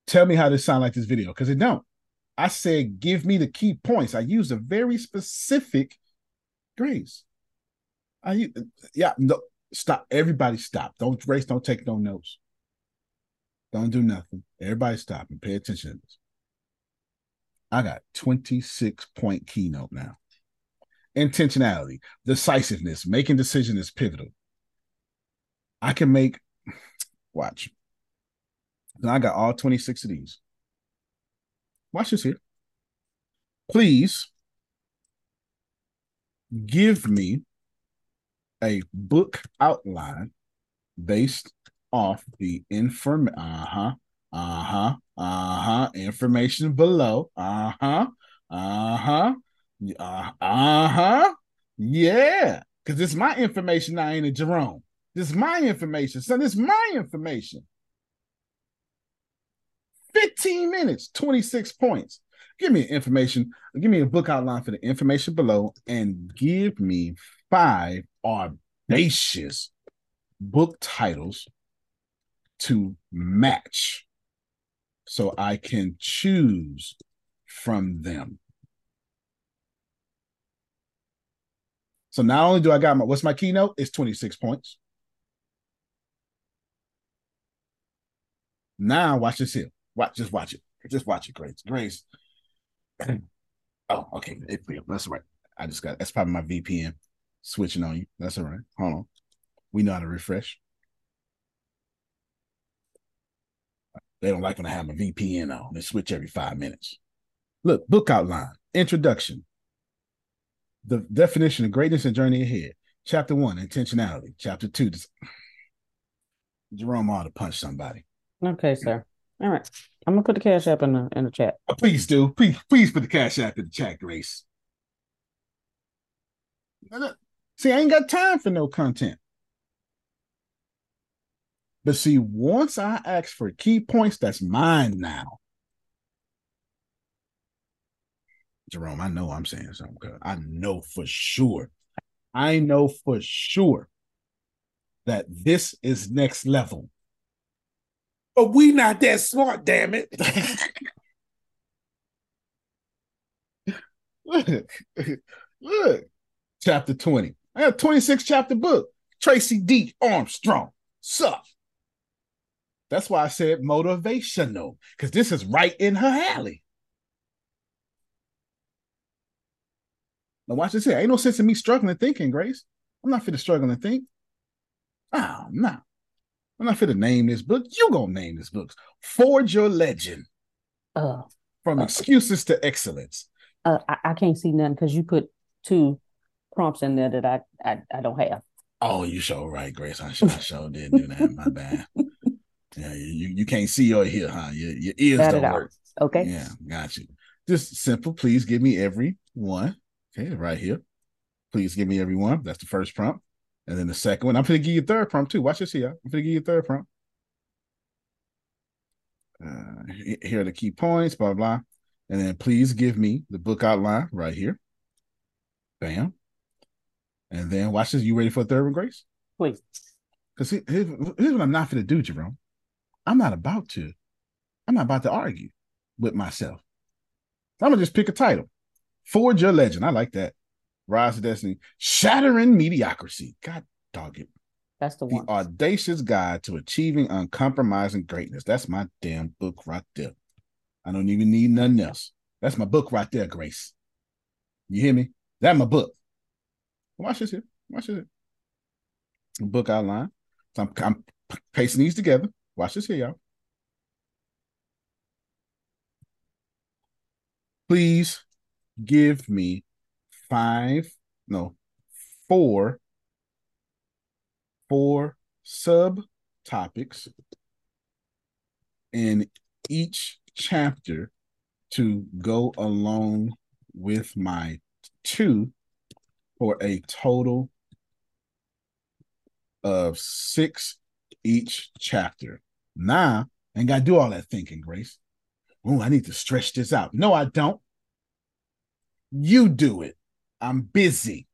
Tell me how this sound like this video, because it don't. I said, give me the key points. I used a very specific grace. I yeah, no, stop. Everybody stop. Don't race, don't take no notes. Don't do nothing. Everybody stop and pay attention to this. I got 26 point keynote now. Intentionality, decisiveness, making decision is pivotal. I can make watch. And I got all 26 of these. Watch this here. Please give me a book outline based off the inform uh-huh uh-huh uh-huh information below uh-huh uh-huh uh, uh-huh yeah because it's my information now ain't it jerome this is my information son this is my information 15 minutes 26 points give me information give me a book outline for the information below and give me five audacious book titles to match so I can choose from them. So not only do I got my what's my keynote? It's 26 points. Now watch this here. Watch, just watch it. Just watch it, Grace. Grace. oh, okay. That's right. I just got that's probably my VPN switching on you. That's all right. Hold on. We know how to refresh. They don't like when I have my VPN on. They switch every five minutes. Look, book outline, introduction, the definition of greatness and journey ahead. Chapter one, intentionality. Chapter two, dis- Jerome ought to punch somebody. Okay, sir. All right. I'm gonna put the Cash App in the in the chat. Oh, please do. Please, please put the Cash App in the chat, Grace. See, I ain't got time for no content. But see, once I ask for key points, that's mine now. Jerome, I know I'm saying something good. I know for sure. I know for sure that this is next level. But we not that smart, damn it. Look, look, chapter 20. I got 26 chapter book. Tracy D. Armstrong. Sup. That's why I said motivational, because this is right in her alley. Now, watch this here. Ain't no sense in me struggling thinking, Grace. I'm not fit to struggle and think. Oh, no. I'm not fit to name this book. You gonna name this book. Forge Your Legend. Uh, From excuses to excellence. uh I, I can't see none because you put two prompts in there that I, I I don't have. Oh, you show right, Grace. I sure, I sure did do that. My bad. Yeah, you, you can't see or hear, huh? Your, your ears Got don't out. work. Okay. Yeah, got you. Just simple. Please give me every one. Okay, right here. Please give me every one. That's the first prompt. And then the second one, I'm going to give you a third prompt too. Watch this here. I'm going to give you a third prompt. Uh, here are the key points, blah, blah. And then please give me the book outline right here. Bam. And then watch this. You ready for a third one, Grace? Please. Because here's, what I'm not going to do, Jerome. I'm not about to. I'm not about to argue with myself. I'm gonna just pick a title. Forge your legend. I like that. Rise to Destiny. Shattering mediocrity. God dog it. That's the The one. audacious guide to achieving uncompromising greatness. That's my damn book right there. I don't even need nothing else. That's my book right there, Grace. You hear me? That's my book. Watch this here. Watch this here. Book outline. So I'm, I'm pasting these together. Watch this here, y'all. Please give me five, no, four, four subtopics in each chapter to go along with my two for a total of six each chapter. Nah, ain't got to do all that thinking, Grace. Oh, I need to stretch this out. No, I don't. You do it. I'm busy.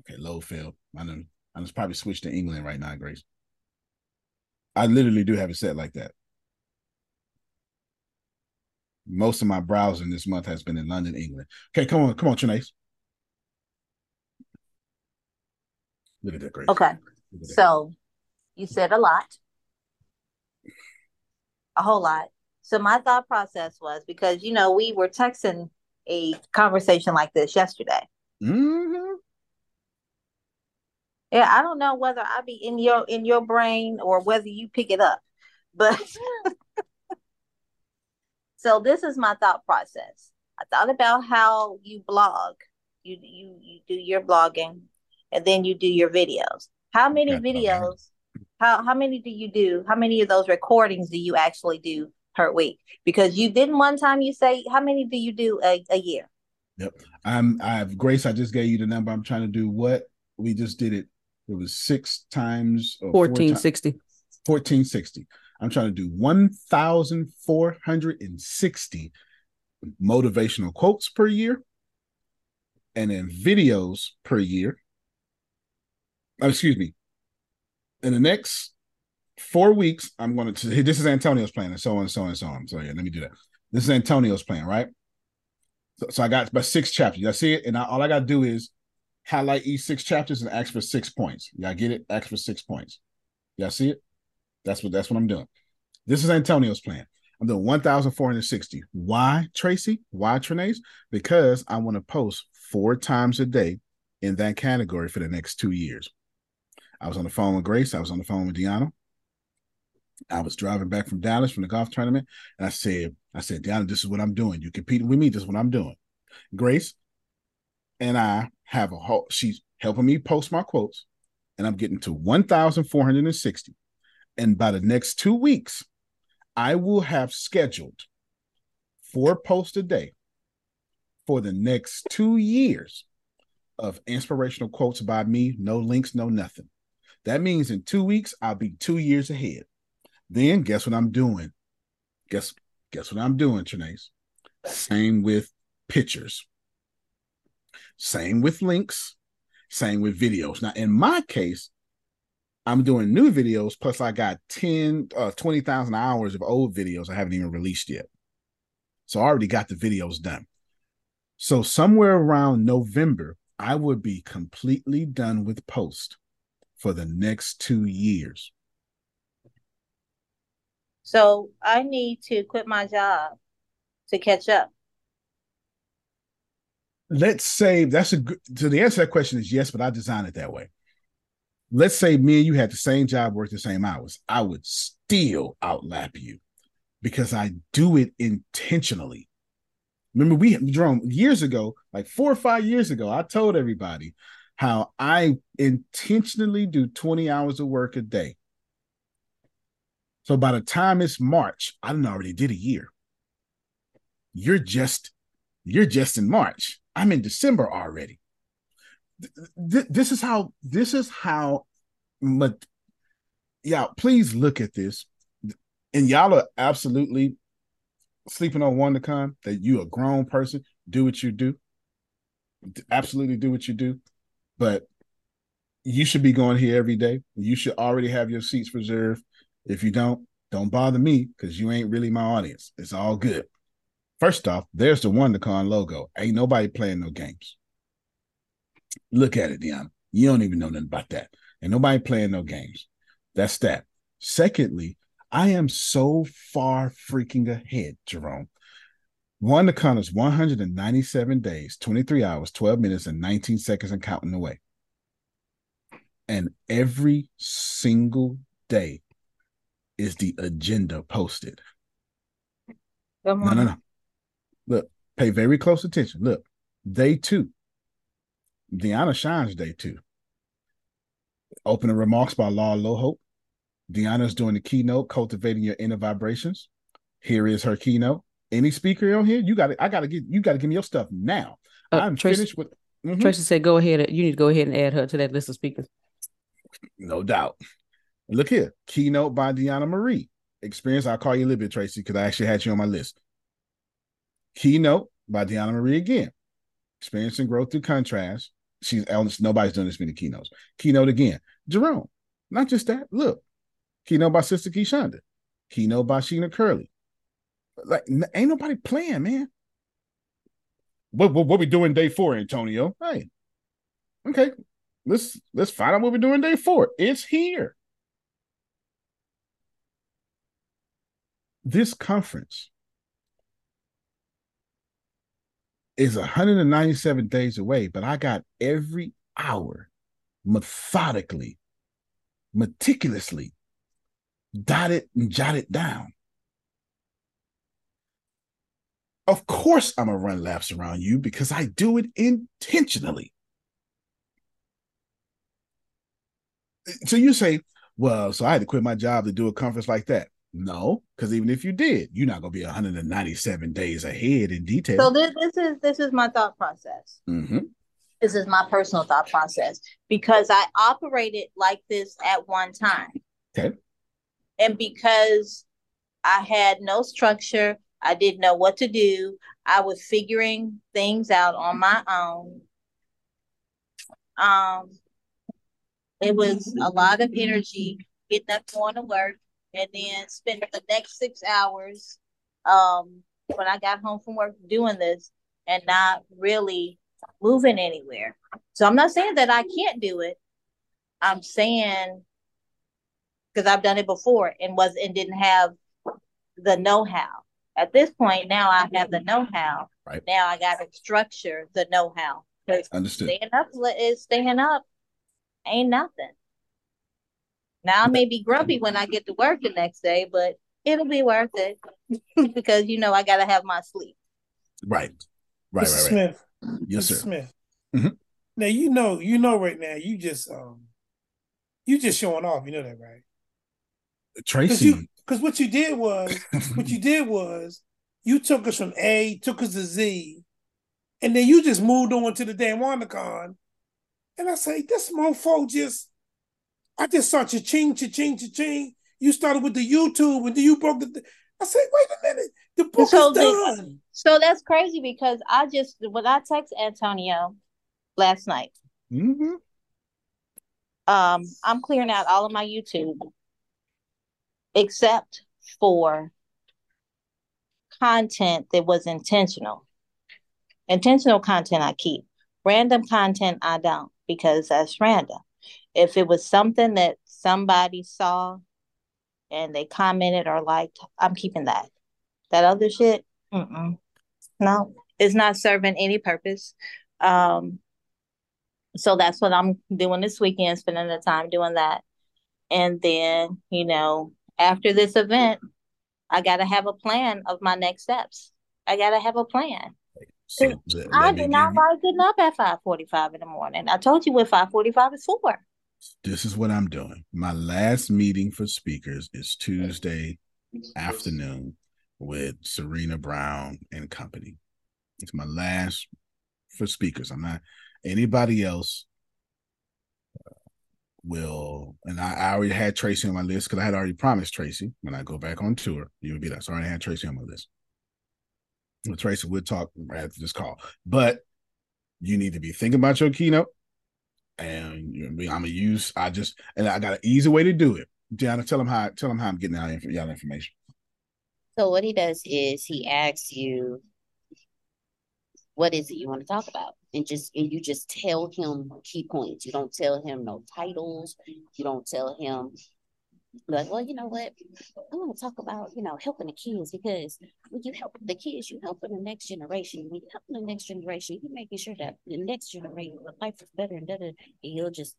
Okay, low failed. I know. I just probably switched to England right now, Grace. I literally do have it set like that. Most of my browsing this month has been in London, England. Okay, come on, come on, Trinace. Look at that, Grace. Okay. That. So you said a lot, a whole lot. So my thought process was because you know we were texting a conversation like this yesterday. Mhm. Yeah, I don't know whether I be in your in your brain or whether you pick it up, but so this is my thought process. I thought about how you blog, you you you do your blogging, and then you do your videos. How many Okay. videos? How how many do you do? How many of those recordings do you actually do per week? Because you didn't one time you say how many do you do a, a year? Yep. I'm I have Grace. I just gave you the number. I'm trying to do what we just did it. It was six times or four ti- 1460. 1460. I'm trying to do 1,460 motivational quotes per year and then videos per year. Oh, excuse me. In the next four weeks, I'm going to, this is Antonio's plan and so on and so on and so on. So, yeah, let me do that. This is Antonio's plan, right? So, so I got about six chapters. I see it, and I, all I got to do is highlight each six chapters and ask for six points. Y'all get it? Ask for six points. Y'all see it? That's what that's what I'm doing. This is Antonio's plan. I'm doing 1,460. Why, Tracy? Why, Trinace? Because I want to post four times a day in that category for the next two years. I was on the phone with Grace. I was on the phone with Deanna. I was driving back from Dallas from the golf tournament, and I said, I said, Deanna, this is what I'm doing. You competing with me, this is what I'm doing. Grace and I have a whole she's helping me post my quotes, and I'm getting to 1,460. And by the next two weeks, I will have scheduled four posts a day for the next two years of inspirational quotes by me, no links, no nothing. That means in two weeks, I'll be two years ahead. Then guess what I'm doing? Guess guess what I'm doing, Trinace? Same with pictures. Same with links. Same with videos. Now, in my case, I'm doing new videos, plus I got 10, uh, 20,000 hours of old videos I haven't even released yet. So I already got the videos done. So somewhere around November, I would be completely done with post for the next two years. So I need to quit my job to catch up. Let's say that's a good. So the answer to that question is yes, but I designed it that way. Let's say me and you had the same job, worked the same hours. I would still outlap you because I do it intentionally. Remember, we Jerome years ago, like four or five years ago, I told everybody how I intentionally do 20 hours of work a day. So by the time it's March, I done already did a year. You're just you're just in March. I'm in December already. Th- this is how this is how but yeah, please look at this. And y'all are absolutely sleeping on WanderCon that you a grown person, do what you do. Absolutely do what you do. But you should be going here every day. You should already have your seats reserved. If you don't, don't bother me because you ain't really my audience. It's all good. First off, there's the WanderCon logo. Ain't nobody playing no games. Look at it, Deanna. You don't even know nothing about that. And nobody playing no games. That's that. Secondly, I am so far freaking ahead, Jerome. WanderCon is 197 days, 23 hours, 12 minutes, and 19 seconds and counting away. And every single day is the agenda posted. No, no, no. Look, pay very close attention. Look, day two. Deanna Shines day two. Opening remarks by Law Lohope. Deanna's doing the keynote, cultivating your inner vibrations. Here is her keynote. Any speaker on here, you got to. I got to get. You got to give me your stuff now. Uh, I'm Tracy- finished with. Mhm. Tracy said, "Go ahead. You need to go ahead and add her to that list of speakers." No doubt. Look here, keynote by Deanna Marie. Experience. I'll call you a little bit, Tracy, because I actually had you on my list. Keynote by Deanna Marie again. Experience and growth through contrast. She's nobody's done this many keynotes. Keynote again. Jerome. Not just that. Look. Keynote by Sister Keyshonda. Keynote by Sheena Curley. Like ain't nobody playing, man. What, what what we doing day four, Antonio? Hey. Okay. Let's let's find out what we're doing day four. It's here. This conference is 197 days away, but I got every hour methodically, meticulously dotted and jotted down. Of course, I'm gonna run laps around you because I do it intentionally. So you say, well, so I had to quit my job to do a conference like that. No, because even if you did, you're not gonna be 197 days ahead in detail. So this, this is this is my thought process. hmm This is my personal thought process because I operated like this at one time. Okay. And because I had no structure, I didn't know what to do. I was figuring things out on my own. Um, it was a lot of energy getting up, going to work, and then spending the next six hours um, when I got home from work doing this and not really moving anywhere. So I'm not saying that I can't do it. I'm saying because I've done it before and was and didn't have the know-how. At this point, now I have the know-how. Right. Now I got to structure the know-how. Because Understood. staying up is staying up ain't nothing. Now I may be grumpy when I get to work the next day, but it'll be worth it because you know I gotta have my sleep. Right. Right, Mr. right, right. Smith. Yes, Mr. sir. Smith. Mhm. Now you know, you know right now, you just um you just showing off, you know that, right? Because Tracy. because what you did was what you did was you took us from A, took us to Z, and then you just moved on to the damn WanderCon. And I say, this mofo just I just saw cha-ching, cha-ching, cha-ching. You started with the YouTube and then you broke the I say, wait a minute, the book So is the- done. So that's crazy because I just when I text Antonio last night, Mhm. um, I'm clearing out all of my YouTube except for content that was intentional. Intentional content I keep. Random content I don't because that's random. If it was something that somebody saw and they commented or liked, I'm keeping that. That other shit, mm-mm. no, it's not serving any purpose. Um, so that's what I'm doing this weekend, spending the time doing that. And then, you know, after this event, I got to have a plan of my next steps. I got to have a plan. So I did not you, like getting up at five forty five in the morning. I told you what five forty five is for. This is what I'm doing. My last meeting for speakers is Tuesday afternoon with Serena Brown and company. It's my last for speakers. I'm not anybody else uh, will and I, I already had Tracy on my list because I had already promised Tracy when I go back on tour, you would be that. So I had Tracy on my list. With Tracy, we'll talk after this call. But you need to be thinking about your keynote. And you know, I'm gonna use I just and I got an easy way to do it. Deanna, tell him how tell him how I'm getting out y'all information. So what he does is he asks you, what is it you want to talk about? And just and you just tell him key points. You don't tell him no titles. You don't tell him like, well, you know what? I want to talk about, you know, helping the kids because when you help the kids, you helping the next generation. When you helping the next generation, you're making sure that the next generation life is better and better. And he'll just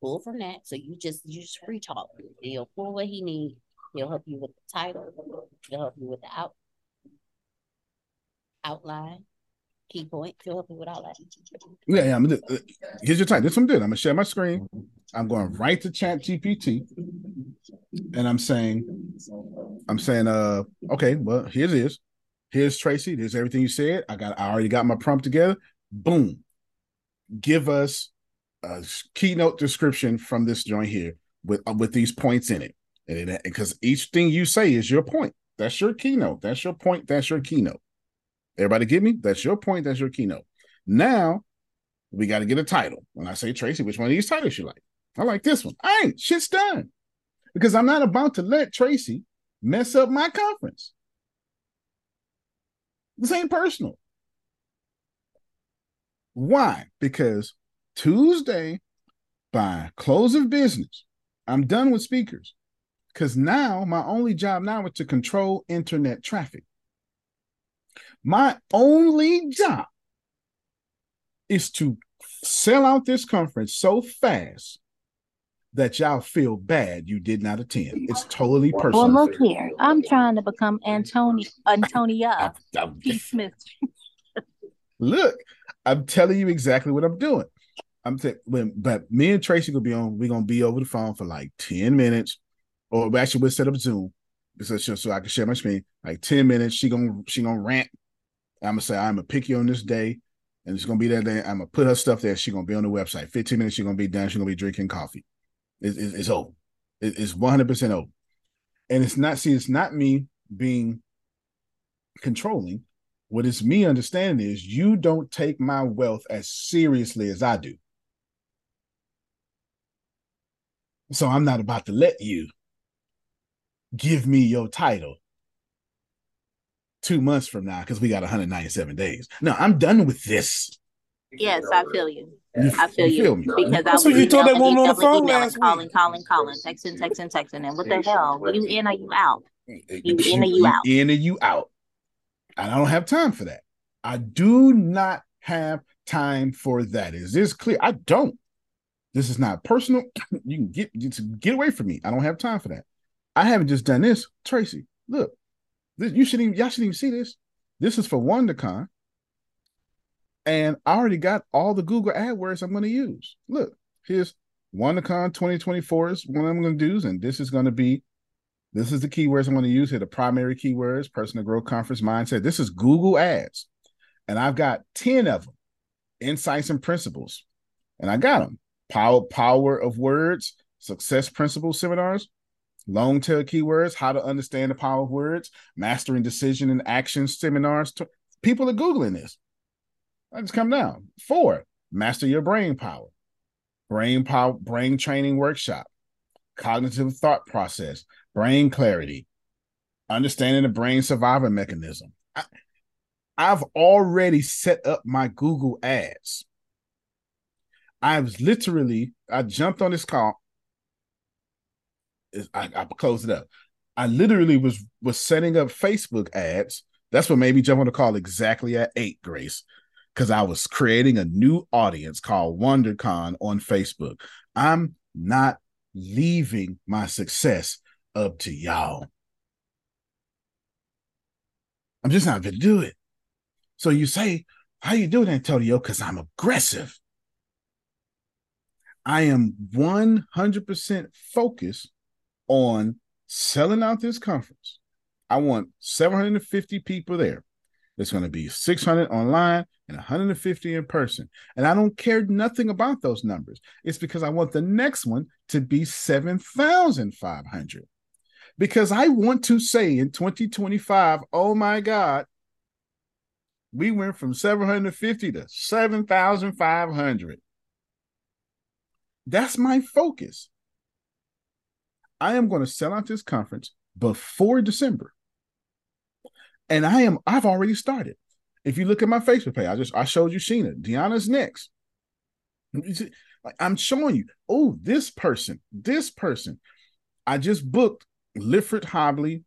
pull from that. So you just you just free talk. He'll pull what he needs. He'll help you with the title. He'll help you with the out outline, key point. Help you with all that. Yeah, yeah. I'm gonna, uh, here's your time. This one did. I'm gonna share my screen. I'm going right to ChatGPT, and I'm saying, I'm saying, uh, okay, well, here's is. Here's Tracy. There's everything you said. I got. I already got my prompt together. Boom. Give us a keynote description from this joint here with uh, with these points in it, and because each thing you say is your point. That's your keynote. That's your point. That's your keynote. Everybody get me? That's your point. That's your keynote. Now we got to get a title. When I say Tracy, which one of these titles you like? I like this one. I ain't shit's done because I'm not about to let Tracy mess up my conference. This ain't personal. Why? Because Tuesday, by close of business, I'm done with speakers. Because now my only job now is to control internet traffic. My only job is to sell out this conference so fast that y'all feel bad you did not attend. It's totally personal. Well, look here. I'm trying to become Antoni Antonia P. Smith. Look, I'm telling you exactly what I'm doing. I'm saying, when, but me and Tracy gonna be on. We're gonna be over the phone for like ten minutes, or actually we'll set up Zoom so, so so I can share my screen. Like ten minutes, she gonna she gonna rant. I'm gonna say I'm gonna pick you on this day, and it's gonna be that day. I'm gonna put her stuff there. She gonna be on the website. Fifteen minutes, she's gonna be done. She's gonna be drinking coffee. It's, over. It, it's 100 percent over. And it's not. See, it's not me being controlling. What it's me understanding is you don't take my wealth as seriously as I do. So I'm not about to let you give me your title two months from now because we got 197 days. No, I'm done with this. Yes, I feel you. You- I feel you you, feel me? because That's I what was you told that woman on the phone emailing, last calling, calling, calling, texting, texting, texting, and what the hell? Are you in or you out? Eh, you eh, in or you out? in or you out. And I don't have time for that. I do not have time for that. Is this clear? I don't. This is not personal. You can get just get away from me. I don't have time for that. I haven't just done this, Tracy. Look, this, you shouldn't even y'all shouldn't even see this. This is for WanderCon, and I already got all the Google AdWords I'm going to use. Look, here's WanderCon 2024 is what I'm going to do, and this is going to be this is the keywords I'm going to use here. The primary keywords: personal growth, conference mindset. This is Google Ads, and I've got ten of them. Insights and principles, and I got them. Power power of words, success principles seminars, long tail keywords, how to understand the power of words, mastering decision and action seminars. People are googling this. I just come down. Four, master your brain power, brain power, brain training workshop, cognitive thought process, brain clarity, understanding the brain survival mechanism. I, I've already set up my Google ads. I was literally, I jumped on this call. I, I closed it up. I literally was was setting up Facebook ads. That's what made me jump on the call exactly at eight, Grace, because I was creating a new audience called WanderCon on Facebook. I'm not leaving my success up to y'all. I'm just not to do it. So you say, how you doing, Antonio? Because I'm aggressive. I am 100% focused on selling out this conference. I want 750 people there. There's going to be 600 online and 150 in person. And I don't care nothing about those numbers. It's because I want the next one to be 7,500. Because I want to say in 2025, oh my God, we went from 750 to 7,500. That's my focus. I am going to sell out this conference before December. And I am, I've already started. If you look at my Facebook page, I just I showed you Sheena. Deanna's next. I'm showing you, oh, this person, this person. I just booked Liffort Hobley,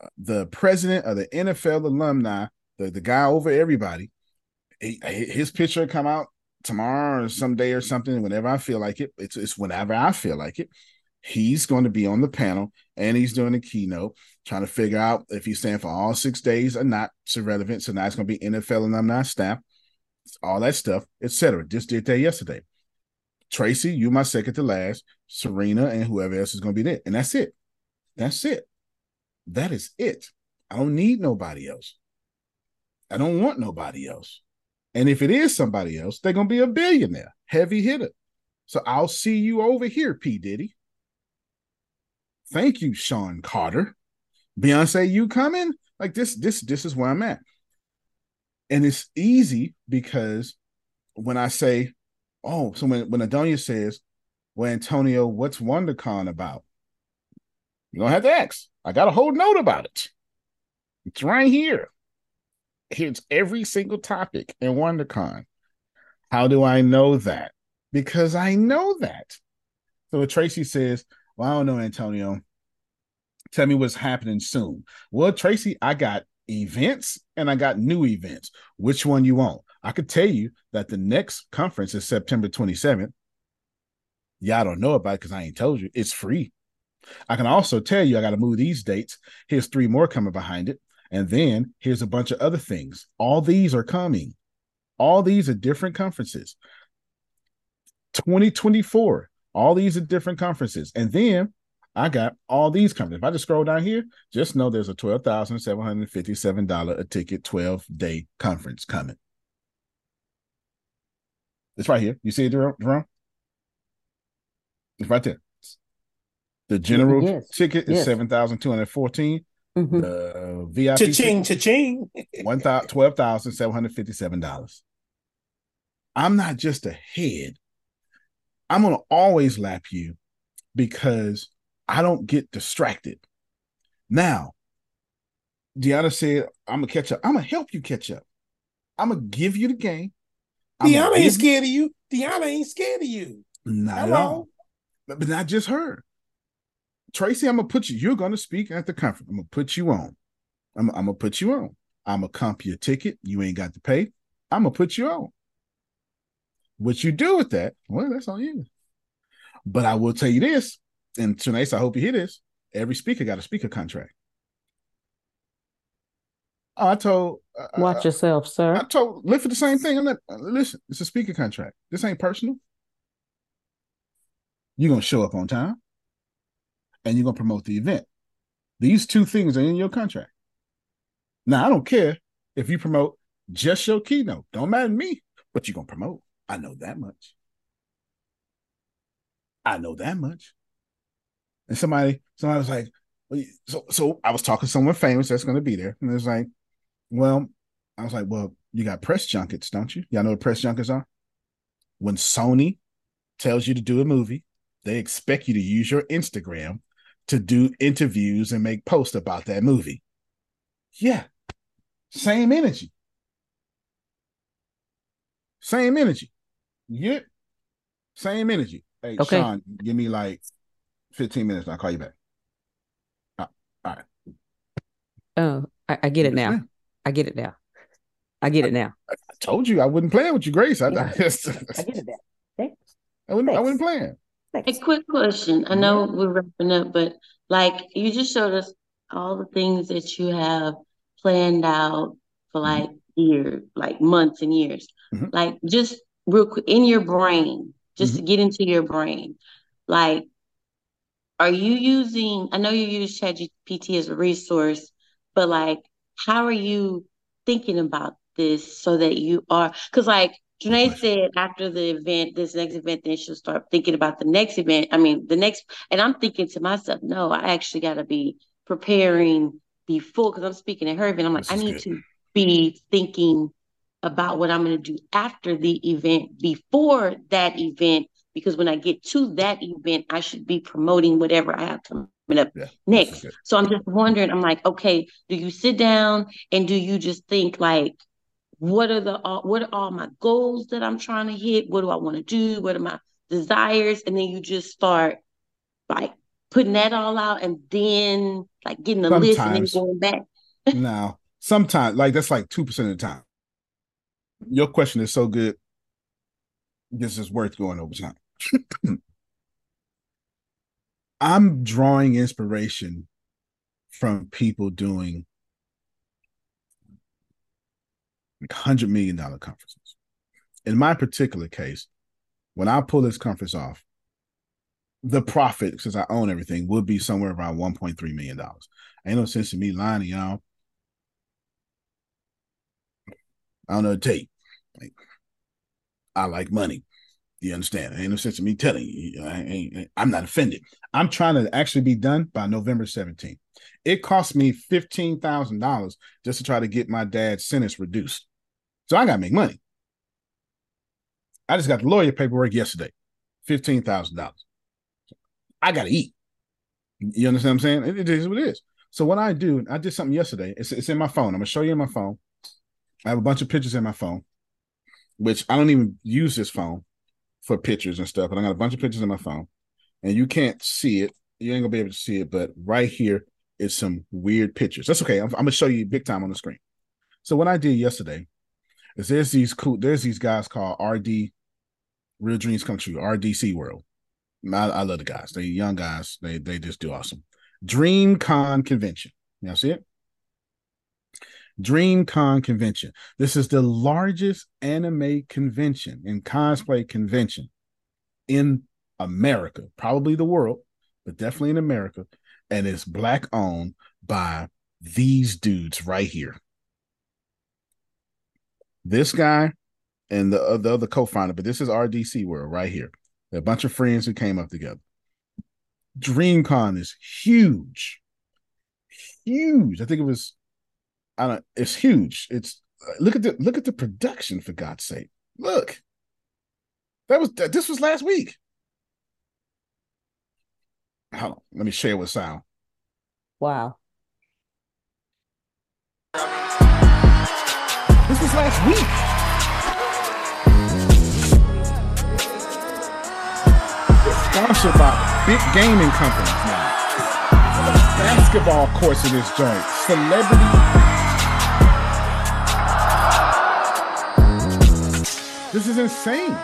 uh, the president of the NFL alumni, the, the guy over everybody. His picture come out tomorrow or someday or something, whenever I feel like it. It's, it's whenever I feel like it. He's going to be on the panel and he's doing a keynote, trying to figure out if he's staying for all six days or not. It's irrelevant. So now it's going to be NFL alumni staff, all that stuff, etc. Just did that yesterday. Tracy, you my second to last, Serena, and whoever else is going to be there. And that's it. That's it. That is it. I don't need nobody else. I don't want nobody else. And if it is somebody else, they're going to be a billionaire, heavy hitter. So I'll see you over here, P. Diddy. Thank you, Sean Carter. Beyonce, you coming? Like this, this, this is where I'm at. And it's easy because when I say, oh, so when, when Adonia says, well, Antonio, what's WanderCon about? You don't have to ask. I got a whole note about it. It's right here. Here's every single topic in WanderCon. How do I know that? Because I know that. So Tracy says, Well, I don't know, Antonio. Tell me what's happening soon. Well, Tracy, I got events and I got new events. Which one you want? I could tell you that the next conference is September 27th. Y'all don't know about it because I ain't told you. It's free. I can also tell you I got to move these dates. Here's three more coming behind it. And then here's a bunch of other things. All these are coming. All these are different conferences. 2024, all these are different conferences. And then I got all these conferences. If I just scroll down here, just know there's a $12,757 a ticket 12 day conference coming. It's right here. You see it, Jerome? It's right there. The general yes. ticket is yes. 7214 Mm-hmm. The VIP cha-ching, cha-ching. one thousand twelve thousand seven hundred fifty-seven dollars. I'm not just a I'm gonna always lap you because I don't get distracted. Now, Deanna said, I'm gonna catch up. I'm gonna help you catch up. I'm gonna give you the game. I'm Deanna ain't scared of you. Deanna ain't scared of you. Not Hello. at all. But, but not just her. Tracy, I'm gonna put you. You're gonna speak at the conference. I'm gonna put you on. I'm, I'm gonna put you on. I'm gonna comp your ticket. You ain't got to pay. I'm gonna put you on. What you do with that? Well, that's on you. But I will tell you this, and Trinace, I hope you hear this. Every speaker got a speaker contract. Oh, I told. Uh, Watch uh, yourself, sir. I told for the same thing. I'm not. Listen, it's a speaker contract. This ain't personal. You're gonna show up on time and you're going to promote the event. These two things are in your contract. Now, I don't care if you promote just your keynote. Don't matter to me, but you're going to promote. I know that much. I know that much. And somebody, somebody was like, so, so I was talking to someone famous that's going to be there. And it was like, well, I was like, well, you got press junkets, don't you? Y'all know what press junkets are? When Sony tells you to do a movie, they expect you to use your Instagram to do interviews and make posts about that movie. Yeah. Same energy. Same energy. Yeah. Same energy. Hey, okay. Sean, give me like 15 minutes. I'll call you back. Uh, all right. Oh, I, I get it now. I get it now. I get it now. I, I told you I wouldn't play with you, Grace. I, yeah. I, just, I get it now. Thanks. I wouldn't, Thanks. I wouldn't play. A quick question. I know we're wrapping up, but like you just showed us all the things that you have planned out for like years, like months and years. Mm-hmm. Like just real quick in your brain, just mm-hmm. to get into your brain, like, are you using? I know you use ChatGPT as a resource, but like, how are you thinking about this so that you are? Because like Janae said after the event, this next event, then she'll start thinking about the next event. I mean, the next, and I'm thinking to myself, no, I actually got to be preparing before because I'm speaking at her event. I'm like, I need good. to be thinking about what I'm going to do after the event before that event because when I get to that event, I should be promoting whatever I have coming up yeah, next. So I'm just wondering, I'm like, okay, do you sit down and do you just think like, what are the uh, what are all my goals that I'm trying to hit? What do I want to do? What are my desires? And then you just start like putting that all out and then like getting a list and then going back. no, sometimes like that's like two percent of the time. Your question is so good. This is worth going over time. I'm drawing inspiration from people doing like hundred million dollar conferences. In my particular case, when I pull this conference off, the profit, since I own everything, would be somewhere around $1.3 million. Ain't no sense in me lying to y'all. I don't know to tell you. Like, I like money. You understand? Ain't no sense in me telling you. I am not offended. I'm trying to actually be done by November 17th. It cost me $15,000 just to try to get my dad's sentence reduced. So I got to make money. I just got the lawyer paperwork yesterday. $15,000. I got to eat. You understand what I'm saying? It, it is what it is. So what I do, I did something yesterday. It's, it's in my phone. I'm gonna show you in my phone. I have a bunch of pictures in my phone, which I don't even use this phone for pictures and stuff. But I got a bunch of pictures in my phone, and you can't see it. You ain't gonna be able to see it, but right here is some weird pictures. That's okay. I'm, I'm gonna show you big time on the screen. So what I did yesterday is there's these cool there's these guys called RD Real Dreams Come True RDC World. I, I love the guys. They young guys. They they just do awesome. DreamCon Convention. You see it? DreamCon Convention. This is the largest anime convention and cosplay convention in America, probably the world, but definitely in America. And it's black owned by these dudes right here. This guy and the, uh, the other co founder, but this is RDC World right here. A bunch of friends who came up together. DreamCon is huge, huge. I think it was, I don't. It's huge. It's uh, look at the look at the production for God's sake. Look, that was this was last week. Hold on, let me share with sound. Wow. This was last week. sponsored by big gaming companies now. Basketball courts in this joint. Celebrity. This is insane.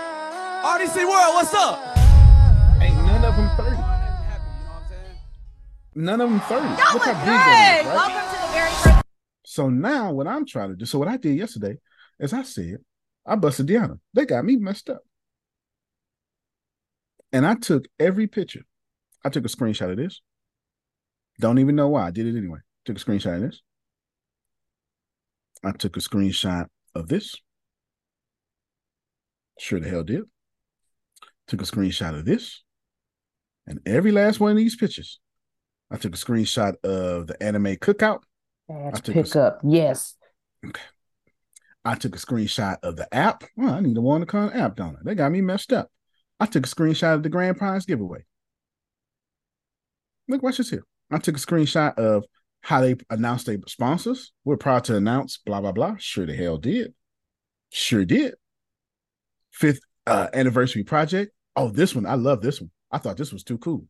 RDC World, what's up? Ain't none of them 30. None of them 30. Look how big that is, right? Welcome to the very first. So now what I'm trying to do, so what I did yesterday is I said, I busted Deanna. They got me messed up. And I took every picture. I took a screenshot of this. Don't even know why. I did it anyway. Took a screenshot of this. I took a screenshot of this. Sure the hell did. Took a screenshot of this. And every last one of these pictures. I took a screenshot of the anime cookout. That's pick a, up. Yes. Okay. I took a screenshot of the app. Well, I need a WanderCon app, don't I? They got me messed up. I took a screenshot of the grand prize giveaway. Look, watch this here. I took a screenshot of how they announced their sponsors. We're proud to announce blah blah blah. Sure the hell did. Sure did. Fifth uh, anniversary project. Oh, this one. I love this one. I thought this was too cool.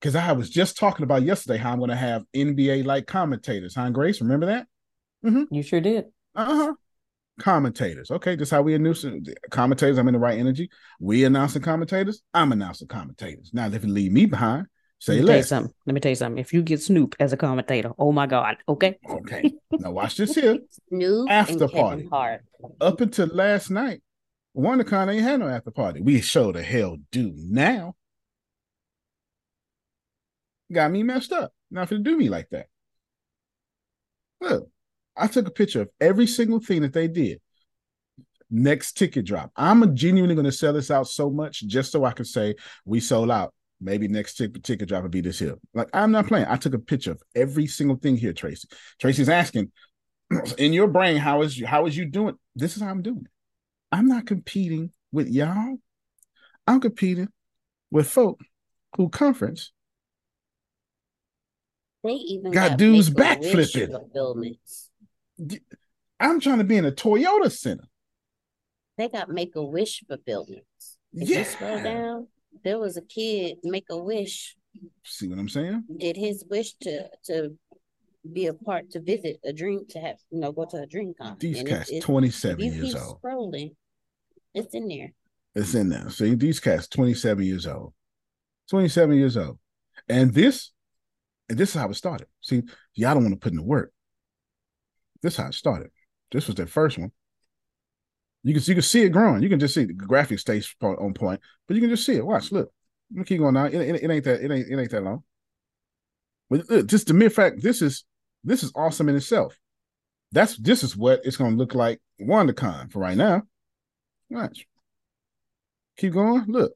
Because I was just talking about yesterday how I'm going to have NBA like commentators. Huh, Grace? Remember that? Mm-hmm. You sure did. Uh huh commentators. Okay, just how we announce commentators. I'm in the right energy. We announcing commentators. I'm announcing commentators. Now, if you leave me behind, Say Let me tell you something. Let me tell you something. If you get Snoop as a commentator, oh my God. Okay. Okay. Now watch this here. Snoop After party. Up until last night, WanderCon ain't had no after party. We show the hell do now. Got me messed up. Not for do me like that. Look, I took a picture of every single thing that they did. Next ticket drop. I'm genuinely going to sell this out so much just so I can say we sold out. Maybe next ticket ticket drop will be this here. Like I'm not playing. I took a picture of every single thing here, Tracy. Tracy's asking, in your brain, how is you, how is you doing? This is how I'm doing it. I'm not competing with y'all. I'm competing with folk who conference They even Got got, dudes backflipping. I'm trying to be in a Toyota Center. They got Make a Wish fulfillments. If you scroll down, there was a kid Make a Wish See what I'm saying? did his wish to to be a part to visit a dream to have you know go to a dream con. These And cats, it's- 27 if you years old. Scrolling, it's in there. It's in there. See, these cats, 27 years old. 27 years old. And this, and this is how it started. See, y'all don't want to put in the work. This is how it started. This was their first one. You can, you can see it growing. You can just see the graphics stays on point, but you can just see it. Watch, look. Let me keep going now. It, it, it ain't that, it ain't, it ain't that long. But look, just the mere fact, this is this is awesome in itself. That's this is what it's gonna look like WanderCon for right now. Watch. Keep going. Look.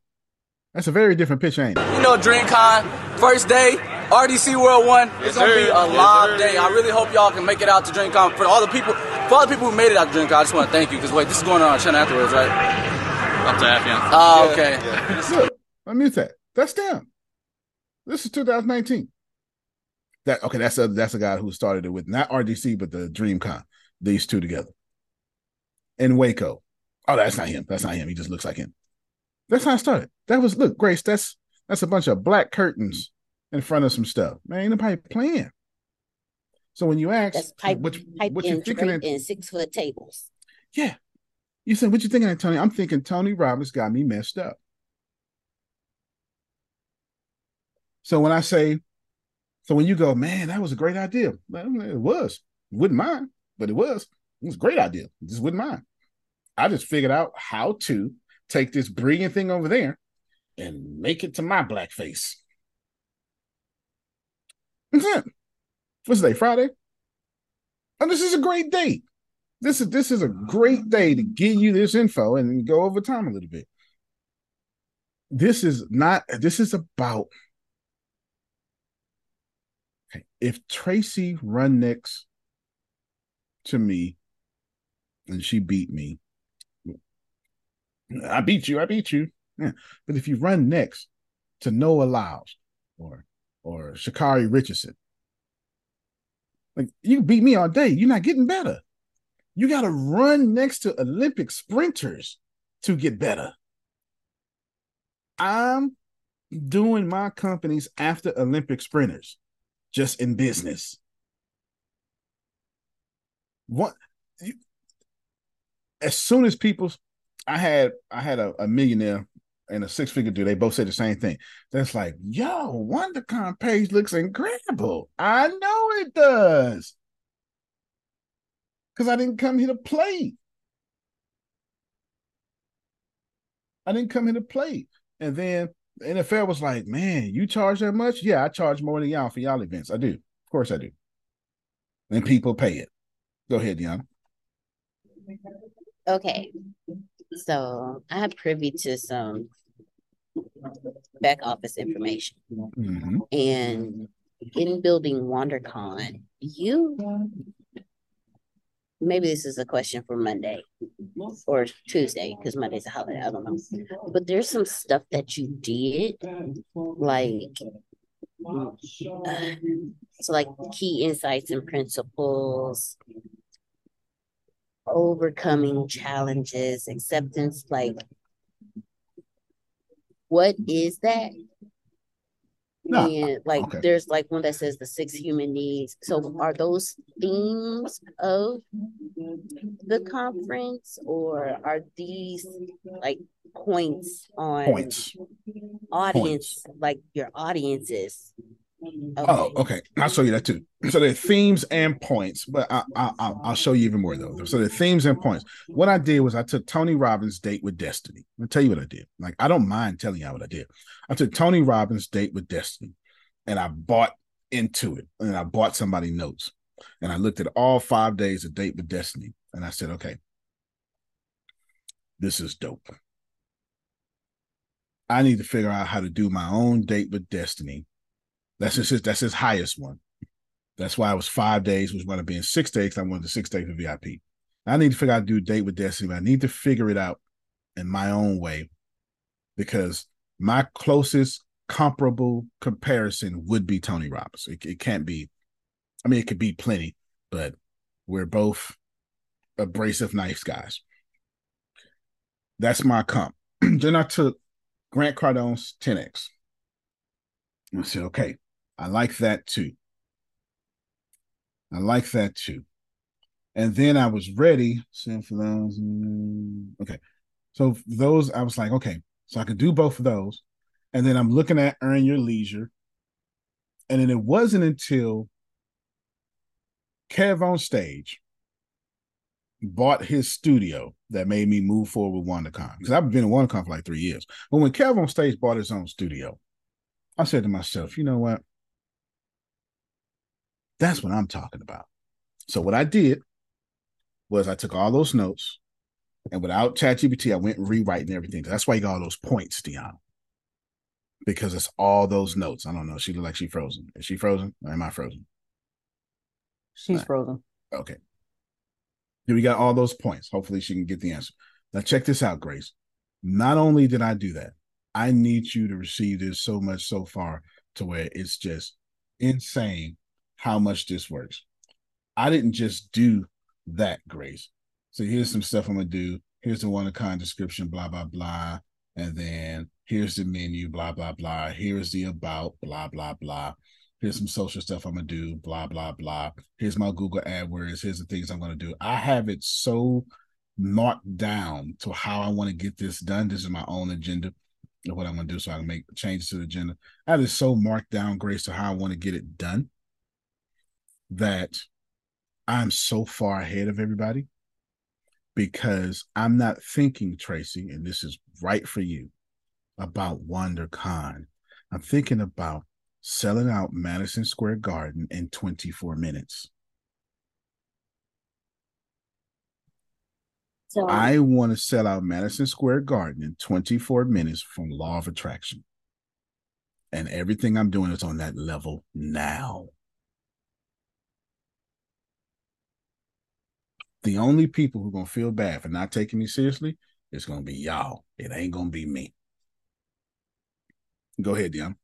That's a very different pitch, ain't it? You know, DreamCon, first day, RDC World One. It's gonna be a live day. I really hope y'all can make it out to DreamCon. For all the people, for all the people who made it out to DreamCon, I just want to thank you because wait, this is going on our channel afterwards, right? Up to half, Oh, okay. Look, unmute that. That's them. This is 2019. That okay, that's a that's a guy who started it with not RDC, but the DreamCon. These two together. In Waco. Oh, that's not him. That's not him. He just looks like him. That's how I started. That was look, Grace. That's that's a bunch of black curtains in front of some stuff. Man, ain't nobody playing. So when you ask That's pipe, what, pipe what you in thinking, in- in six foot tables. yeah, you said what you thinking, of Tony? I'm thinking Tony Robbins got me messed up. So when I say, so when you go, man, that was a great idea. Well, it was. Wouldn't mind, but it was. It was a great idea. Just wouldn't mind. I just figured out how to take this brilliant thing over there and make it to my black face. That's it. What's the day? Friday? And this is a great day. This is this is a great day to give you this info and go over time a little bit. This is not this is about okay, if Tracy run next to me and she beat me, I beat you, I beat you. Yeah. But if you run next to Noah Lyles or or Sha'Carri Richardson, like you beat me all day, you're not getting better. You got to run next to Olympic sprinters to get better. I'm doing my companies after Olympic sprinters, just in business. What? You, as soon as people, I had I had a, a millionaire and a six figure dude. They both said the same thing. That's like, yo, WanderCon page looks incredible. I know it does because I didn't come here to play. I didn't come here to play. And then the NFL was like, man, you charge that much? Yeah, I charge more than y'all for y'all events. I do. Of course I do. And people pay it. Go ahead, Deanna. Okay. So I'm privy to some back office information. Mhm. And in building WanderCon, you maybe this is a question for Monday or Tuesday because Monday's a holiday. I don't know. But there's some stuff that you did, like uh, so like key insights and principles, overcoming challenges, acceptance, like what is that? No, and like okay. there's like one that says the six human needs. So are those themes of the conference or are these like points on Points. audience, like your audiences. Mm-hmm. Oh, okay. I'll show you that too. So there are themes and points, but I, I, I'll, I'll show you even more though. So the themes and points. What I did was I took Tony Robbins' date with Destiny. I'll tell you what I did. Like I don't mind telling you what I did. I took Tony Robbins' date with Destiny, and I bought into it, and I bought somebody notes, and I looked at all five days of date with Destiny, and I said, okay, this is dope. I need to figure out how to do my own date with Destiny that's his that's his highest one. That's why it was five days, was going to be in six days. I wanted the six days for VIP. I need to figure out to do date with Destiny. I need to figure it out in my own way because my closest comparable comparison would be Tony Robbins. It, it can't be, I mean, it could be plenty, but we're both abrasive nice guys. That's my comp. then I took Grant Cardone's 10X. I said, okay, I like that too. I like that too. And then I was ready. So for those, Okay. So those, I was like, okay, so I could do both of those. And then I'm looking at Earn Your Leisure. And then it wasn't until Kevonstage bought his studio that made me move forward with WanderCon. Because I've been in WanderCon for like three years. But when Kevonstage bought his own studio, I said to myself, you know what? That's what I'm talking about. So what I did was I took all those notes and without ChatGPT, I went rewriting everything. That's why you got all those points, Dion. Because it's all those notes. I don't know. She look like she frozen. Is she frozen? Or am I frozen? She's right. frozen. Okay. Here we got all those points. Hopefully she can get the answer. Now check this out, Grace. Not only did I do that, I need you to receive this so much so far to where it's just insane how much this works. I didn't just do that, Grace. So here's some stuff I'm gonna do. Here's the one of kind description, blah blah blah, and then here's the menu, blah blah blah. Here's the about, blah blah blah. Here's some social stuff I'm gonna do, blah blah blah. Here's my Google AdWords. Here's the things I'm gonna do. I have it so marked down to how I want to get this done. This is my own agenda of what I'm gonna do, so I can make changes to the agenda. I have it so marked down, Grace, to how I want to get it done that I'm so far ahead of everybody because I'm not thinking, Tracy, and this is right for you, about WanderCon. I'm thinking about selling out Madison Square Garden in 24 minutes. So I want to sell out Madison Square Garden in 24 minutes from Law of Attraction. And everything I'm doing is on that level now. The only people who are gonna feel bad for not taking me seriously is gonna be y'all. It ain't gonna be me. Go ahead, Dion.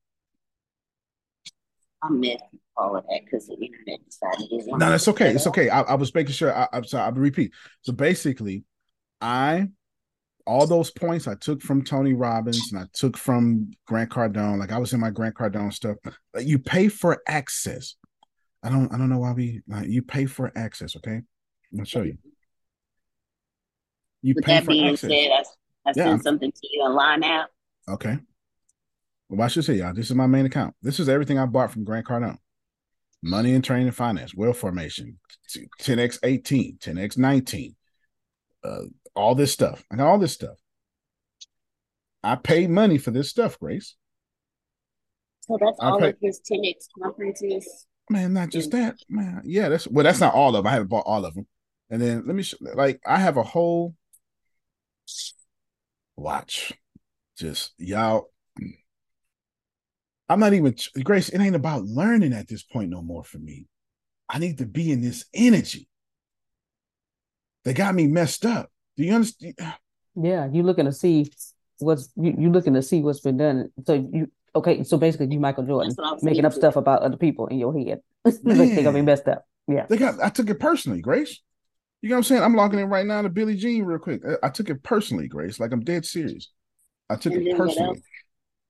I'm missed all of that because the internet decided it. No, that's okay. It's okay. I, I was making sure. I, am sorry. I'll repeat. So basically, I all those points I took from Tony Robbins and I took from Grant Cardone. Like I was in my Grant Cardone stuff. Uh, you pay for access. I don't. I don't know why we. Like, you pay for access. Okay. I'll show you. You With pay that for being access. said, I, I yeah, sent something to you online app. Okay. Well, I should say, y'all, this is my main account. This is everything I bought from Grant Cardone. Money and training and finance, wealth formation, 10x 18, 10x 19, uh, all this stuff. I got all this stuff. I paid money for this stuff, Grace. So that's I all paid, of his 10x conferences. Man, not just that, man. Yeah, that's well, that's not all of them. I haven't bought all of them. And then let me show, like I have a whole watch. Just y'all. I'm not even Grace. It ain't about learning at this point no more for me. I need to be in this energy. They got me messed up. Do you understand? Ah. Yeah, you looking to see what's you, you looking to see what's been done. So you okay, so basically you Michael Jordan making up stuff about other people in your head. like they gonna be messed up. Yeah. They got I took it personally, Grace. You know what I'm saying? I'm logging in right now to Billy Gene real quick. I, I took it personally, Grace. Like I'm dead serious. I took and it personally.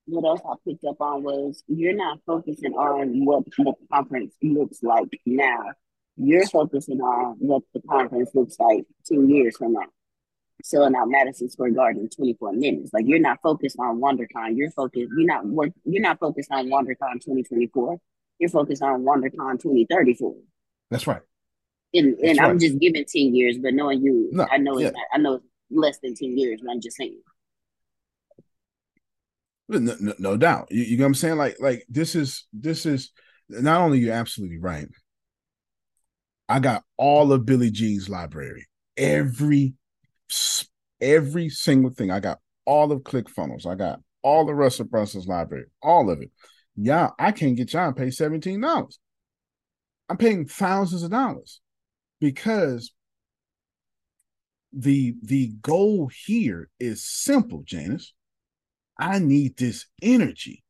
What else, what else I picked up on was you're not focusing on what the conference looks like now. You're focusing on what the conference looks like two years from now. selling out Madison Square Garden in 24 minutes. Like you're not focused on WanderCon. You're focused. You're not work. You're not focused on WanderCon 2024. You're focused on WanderCon 2034. That's right. And and That's I'm just giving 10 years, but knowing you, No, I know yeah. it's not, I know it's less than 10 years, but I'm just saying. No, no, no doubt. You, you know what I'm saying? Like, like this is this is not only you're absolutely right. I got all of Billy Gene's library, every every single thing. I got all of ClickFunnels. I got all of Russell Brunson's library, all of it. Yeah, I can't get y'all to pay seventeen dollars. I'm paying thousands of dollars because the the goal here is simple, Janice. I need this energy.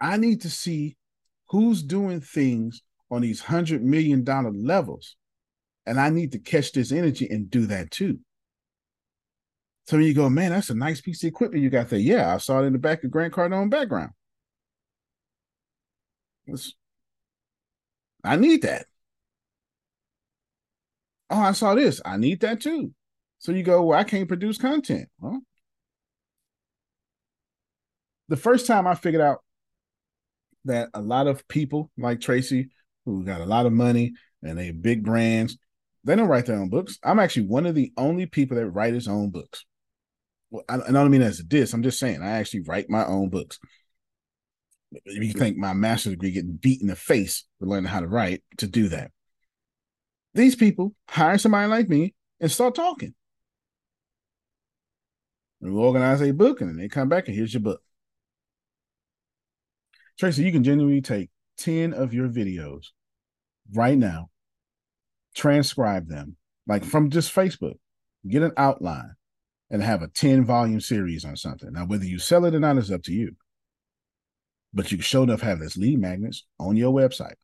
I need to see who's doing things on these hundred million dollar levels. And I need to catch this energy and do that too. So you go, man, that's a nice piece of equipment you got there. Yeah, I saw it in the back of Grant Cardone background. It's- I need that. Oh, I saw this. I need that too. So you go, well, I can't produce content. Well, the first time I figured out that a lot of people like Tracy, who got a lot of money and they big brands, they don't write their own books. I'm actually one of the only people that write his own books. Well, I, I don't mean as a diss. I'm just saying I actually write my own books. You think my master's degree getting beat in the face for learning how to write to do that. These people hire somebody like me and start talking. And we organize a book and then they come back and here's your book. Tracy, you can genuinely take 10 of your videos right now, transcribe them, like from just Facebook, get an outline, and have a 10 volume series on something. Now, whether you sell it or not is up to you. But you show enough have this lead magnets on your website.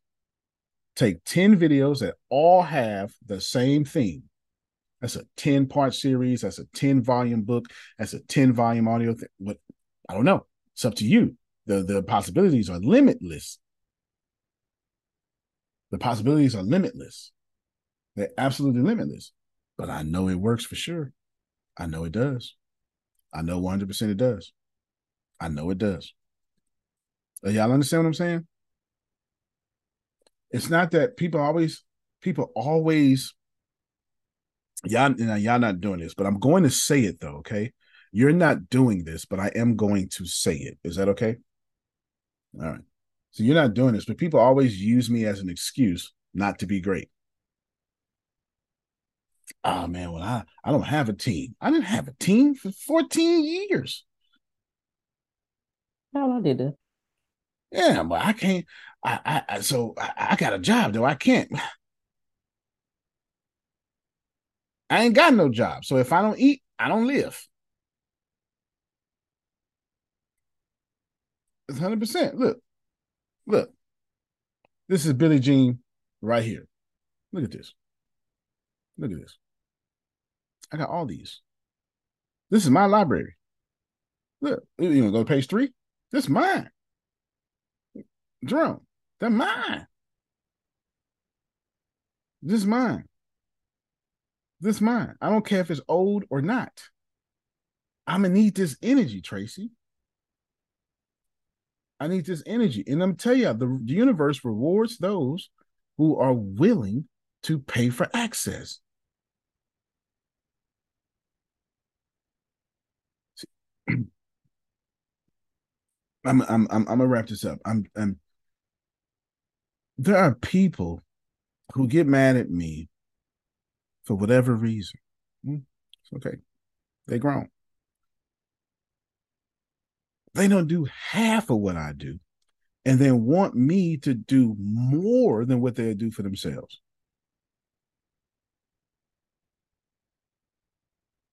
Take 10 videos that all have the same theme. That's a 10 part series. That's a 10 volume book. That's a 10 volume audio. Th- what I don't know. It's up to you. The, the possibilities are limitless. The possibilities are limitless. They're absolutely limitless. But I know it works for sure. I know it does. I know 100% it does. I know it does. Uh, Y'all understand what I'm saying? It's not that people always, people always, y'all, y'all not doing this, but I'm going to say it though, okay? You're not doing this, but I am going to say it. Is that okay? All right. So you're not doing this, but people always use me as an excuse not to be great. Oh man, well, I, I don't have a team. I didn't have a team for 14 years. Hell, I did that. Yeah, but I can't. I, I, I so I, I got a job though. I can't. I ain't got no job. So if I don't eat, I don't live. It's hundred percent. Look, look. This is Billy Gene right here. Look at this. Look at this. I got all these. This is my library. Look, you know, go to page three. This is mine. Jerome, they're mine. This is mine. This is mine. I don't care if it's old or not. I'm gonna need this energy, Tracy. I need this energy. And I'm tell you, the, the universe rewards those who are willing to pay for access. I'm I'm I'm, I'm gonna wrap this up. I'm I'm there are people who get mad at me for whatever reason. Hmm, It's okay. They grown. They don't do half of what I do and then want me to do more than what they do for themselves.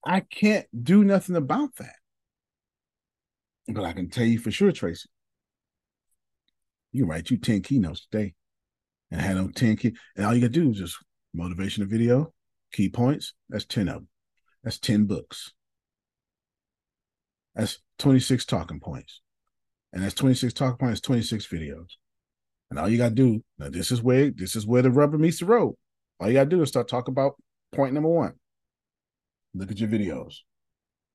I can't do nothing about that. But I can tell you for sure, Tracy, you write you 10 keynotes today and have them 10 key, and all you gotta do is just motivational video, key points. That's 10 of them. That's 10 books. That's 26 talking points. And that's 26 talking points, 26 videos. And all you gotta do, now this is where this is where the rubber meets the road. All you gotta do is start talking about point number one. Look at your videos.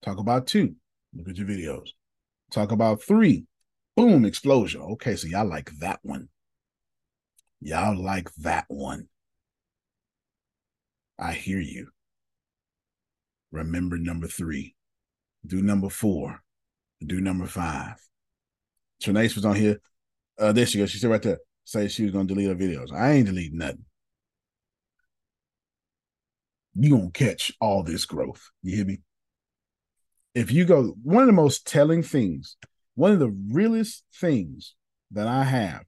Talk about two. Look at your videos. Talk about three. Boom, explosion. Okay, so y'all like that one. Y'all like that one. I hear you. Remember number three. Do number four. Do number five. Trinace was on here. Uh, there she goes. She said right there, say she was gonna delete her videos. I ain't deleting nothing. You gonna catch all this growth. You hear me? If you go, one of the most telling things, one of the realest things that I have.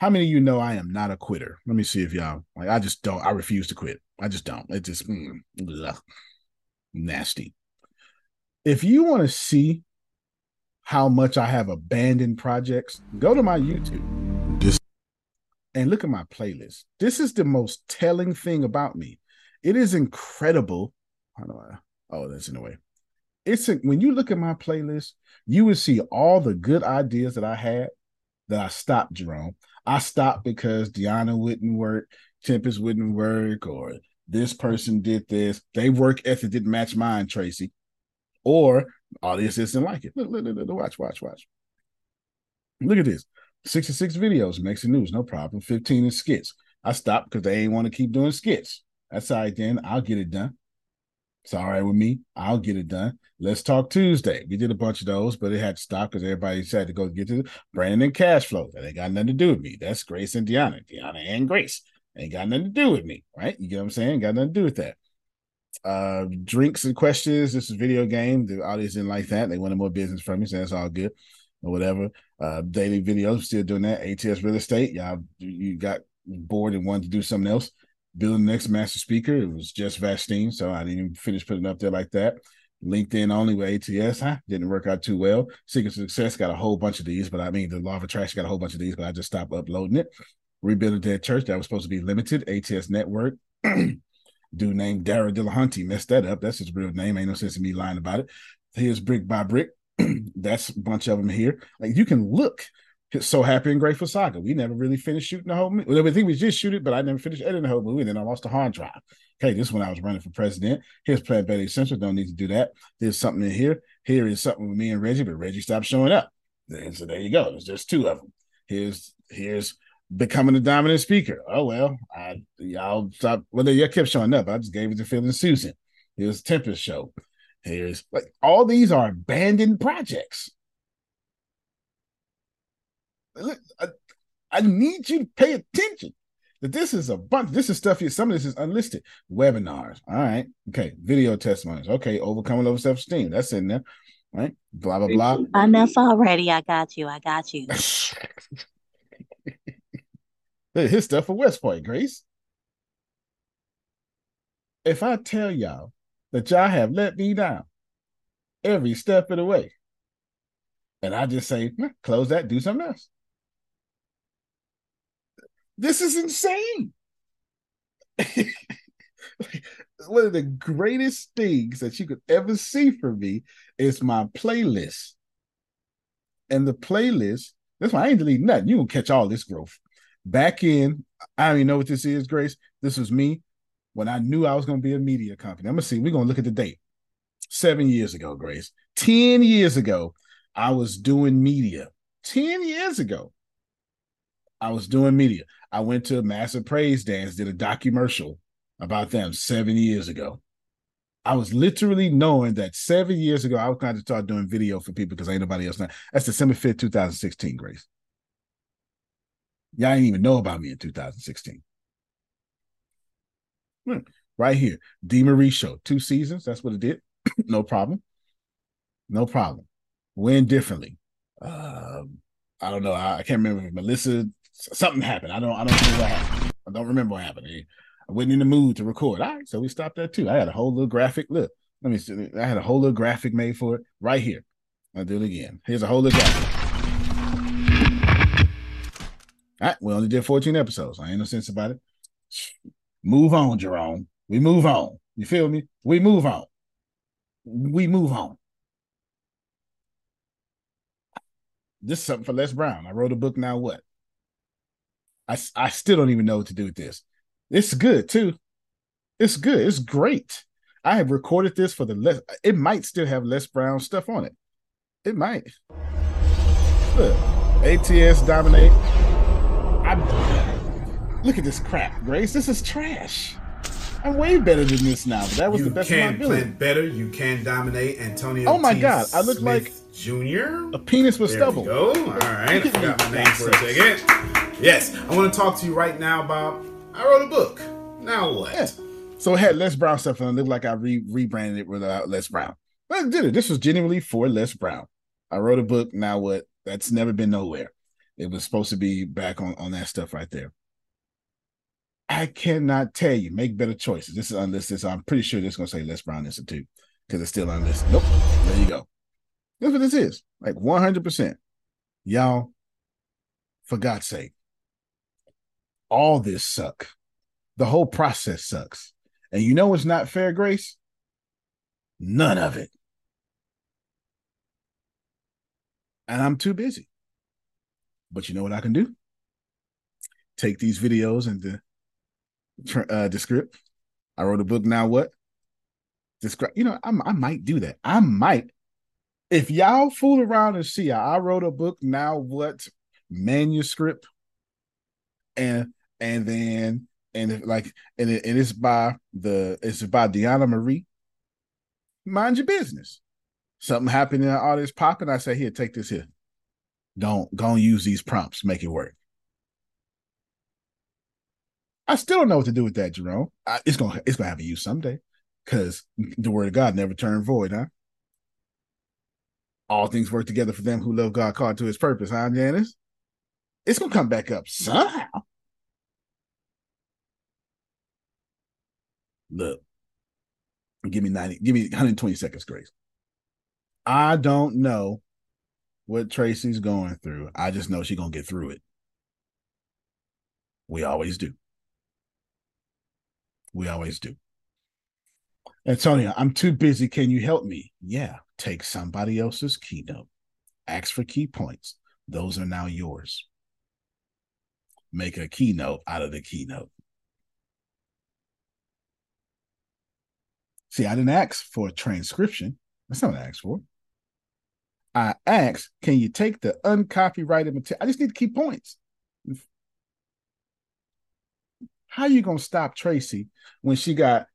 How many of you know I am not a quitter? Let me see if y'all like. I just don't. I refuse to quit. I just don't. It just mm, ugh, nasty. If you want to see how much I have abandoned projects, go to my YouTube this, and look at my playlist. This is the most telling thing about me. It is incredible. How do I? Oh, that's in the way. It's a, when you look at my playlist, you will see all the good ideas that I had that I stopped, Jerome. I stopped because Deanna wouldn't work, Tempest wouldn't work, or this person did this. They work ethic didn't match mine, Tracy. Or audience didn't like it. Look, look, look, look, watch, watch, watch. Look at this. 66 videos makes the news, no problem. 15 is skits. I stopped because they ain't want to keep doing skits. That's all right then. I'll get it done. It's all right with me. I'll get it done. Let's talk Tuesday. We did a bunch of those, but it had to stop because everybody had to go get to Brandon and cash flow. That ain't got nothing to do with me. That's Grace and Deanna. Deanna and Grace. Ain't got nothing to do with me, right? You get what I'm saying? Got nothing to do with that. Uh, drinks and questions. This is video game. The audience didn't like that. They wanted more business from me, so that's all good or whatever. Uh, daily videos, still doing that. ATS real estate. Y'all, you got bored and wanted to do something else. Building the next master speaker. It was just Vastine, so I didn't even finish putting up there like that. LinkedIn only with ATS, huh? Didn't work out too well. Secret Success got a whole bunch of these, but I mean the Law of Attraction got a whole bunch of these, but I just stopped uploading it. Rebuilding Dead Church, that was supposed to be limited. ATS Network. Dude named Dara Dillahunty messed that up. That's his real name. Ain't no sense in me lying about it. Here's Brick by Brick. That's a bunch of them here. Like you can look. So happy and grateful saga. We never really finished shooting the whole movie. Well, I think we just shoot it, but I never finished editing the whole movie. And then I lost the hard drive. Okay, this one I was running for president. Here's Plant Betty Central. Don't need to do that. There's something in here. Here is something with me and Reggie, but Reggie stopped showing up. And so there you go. There's just two of them. Here's here's becoming a dominant speaker. Oh well, I y'all stop. Well, they kept showing up. I just gave it to Phil and Susan. Here's Tempest show. Here's like all these are abandoned projects. Look, I, I need you to pay attention. That this is a bunch. This is stuff here. Some of this is unlisted. Webinars. All right. Okay. Video testimonies. Okay. Overcoming low self esteem. That's in there. Right. Blah blah blah. Enough already. I got you. I got you. his stuff for West Point, Grace. If I tell y'all that y'all have let me down every step of the way, and I just say, close that, do something else. This is insane. One of the greatest things that you could ever see from me is my playlist. And the playlist, that's why I ain't deleting nothing. You will catch all this growth back in, I don't even know what this is, Grace. This was me when I knew I was going to be a media company. I'm to see, we're to look at the date. Seven years ago, Grace. 10 years ago, I was doing media. 10 years ago, I was doing media. I went to a massive praise dance, did a documentary about them seven years ago. I was literally knowing that seven years ago, I was going to start doing video for people because ain't nobody else now. That's December 5th, 2016, Grace. Y'all didn't even know about me in 2016. Hmm. Right here, DeMarie Show, two seasons. That's what it did. no problem. No problem. Win differently. Uh, I don't know. I, I, can't remember. Melissa, something happened. I don't. I don't know what happened. I don't remember what happened. I wasn't in the mood to record. All right, so we stopped that too. I had a whole little graphic. Look, let me see. I had a whole little graphic made for it right here. I'll do it again. Here's a whole little graphic. All right, we only did 14 episodes. I ain't no sense about it. Move on, Jerome. We move on. You feel me? We move on. We move on. This is something for Les Brown. I wrote a book now. What? I, I still don't even know what to do with this. It's good too. It's good. It's great. I have recorded this for the less. It might still have Les Brown stuff on it. It might. Look, ATS dominate. I look at this crap, Grace. This is trash. I'm way better than this now. But that was you the best can ability. plan better. You can dominate. Antonio. Oh my T. God, I look Smith like Junior. A penis with There stubble. go. All right, I forgot my name for a second. Yes, I want to talk to you right now, Bob. I wrote a book. Now what? Yeah. So it had Les Brown stuff and it looked like I re- rebranded it without uh, Les Brown. But I did it. This was genuinely for Les Brown. I wrote a book. Now what? That's never been nowhere. It was supposed to be back on, on that stuff right there. I cannot tell you. Make better choices. This is unlisted. So I'm pretty sure this is going to say Les Brown Institute because it's still unlisted. Nope. There you go. That's what this is. Like 100%. Y'all, for God's sake, all this suck. The whole process sucks. And you know what's not fair, Grace? None of it. And I'm too busy. But you know what I can do? Take these videos and the uh, the script. I wrote a book. Now what? Descript. You know, I, I might do that. I might. If y'all fool around and see, I wrote a book. Now what? Manuscript. And and then and if, like and it, and it's by the it's by Deanna Marie. Mind your business. Something happened in all this popping. I say, here, take this here. Don't go and use these prompts. Make it work. I still don't know what to do with that, Jerome. I, it's gonna it's gonna have to use someday, because the word of God never turned void, huh? All things work together for them who love God, called to His purpose, huh, Janice? It's gonna come back up somehow. Look, give me 90, give me 120 seconds, Grace. I don't know what Tracy's going through. I just know she's gonna get through it. We always do. We always do. Antonio, I'm too busy. Can you help me? Yeah, take somebody else's keynote. Ask for key points. Those are now yours. Make a keynote out of the keynote. See, I didn't ask for a transcription. That's not what I asked for. I asked, can you take the uncopyrighted material? I just need the key points. How you gonna stop Tracy when she got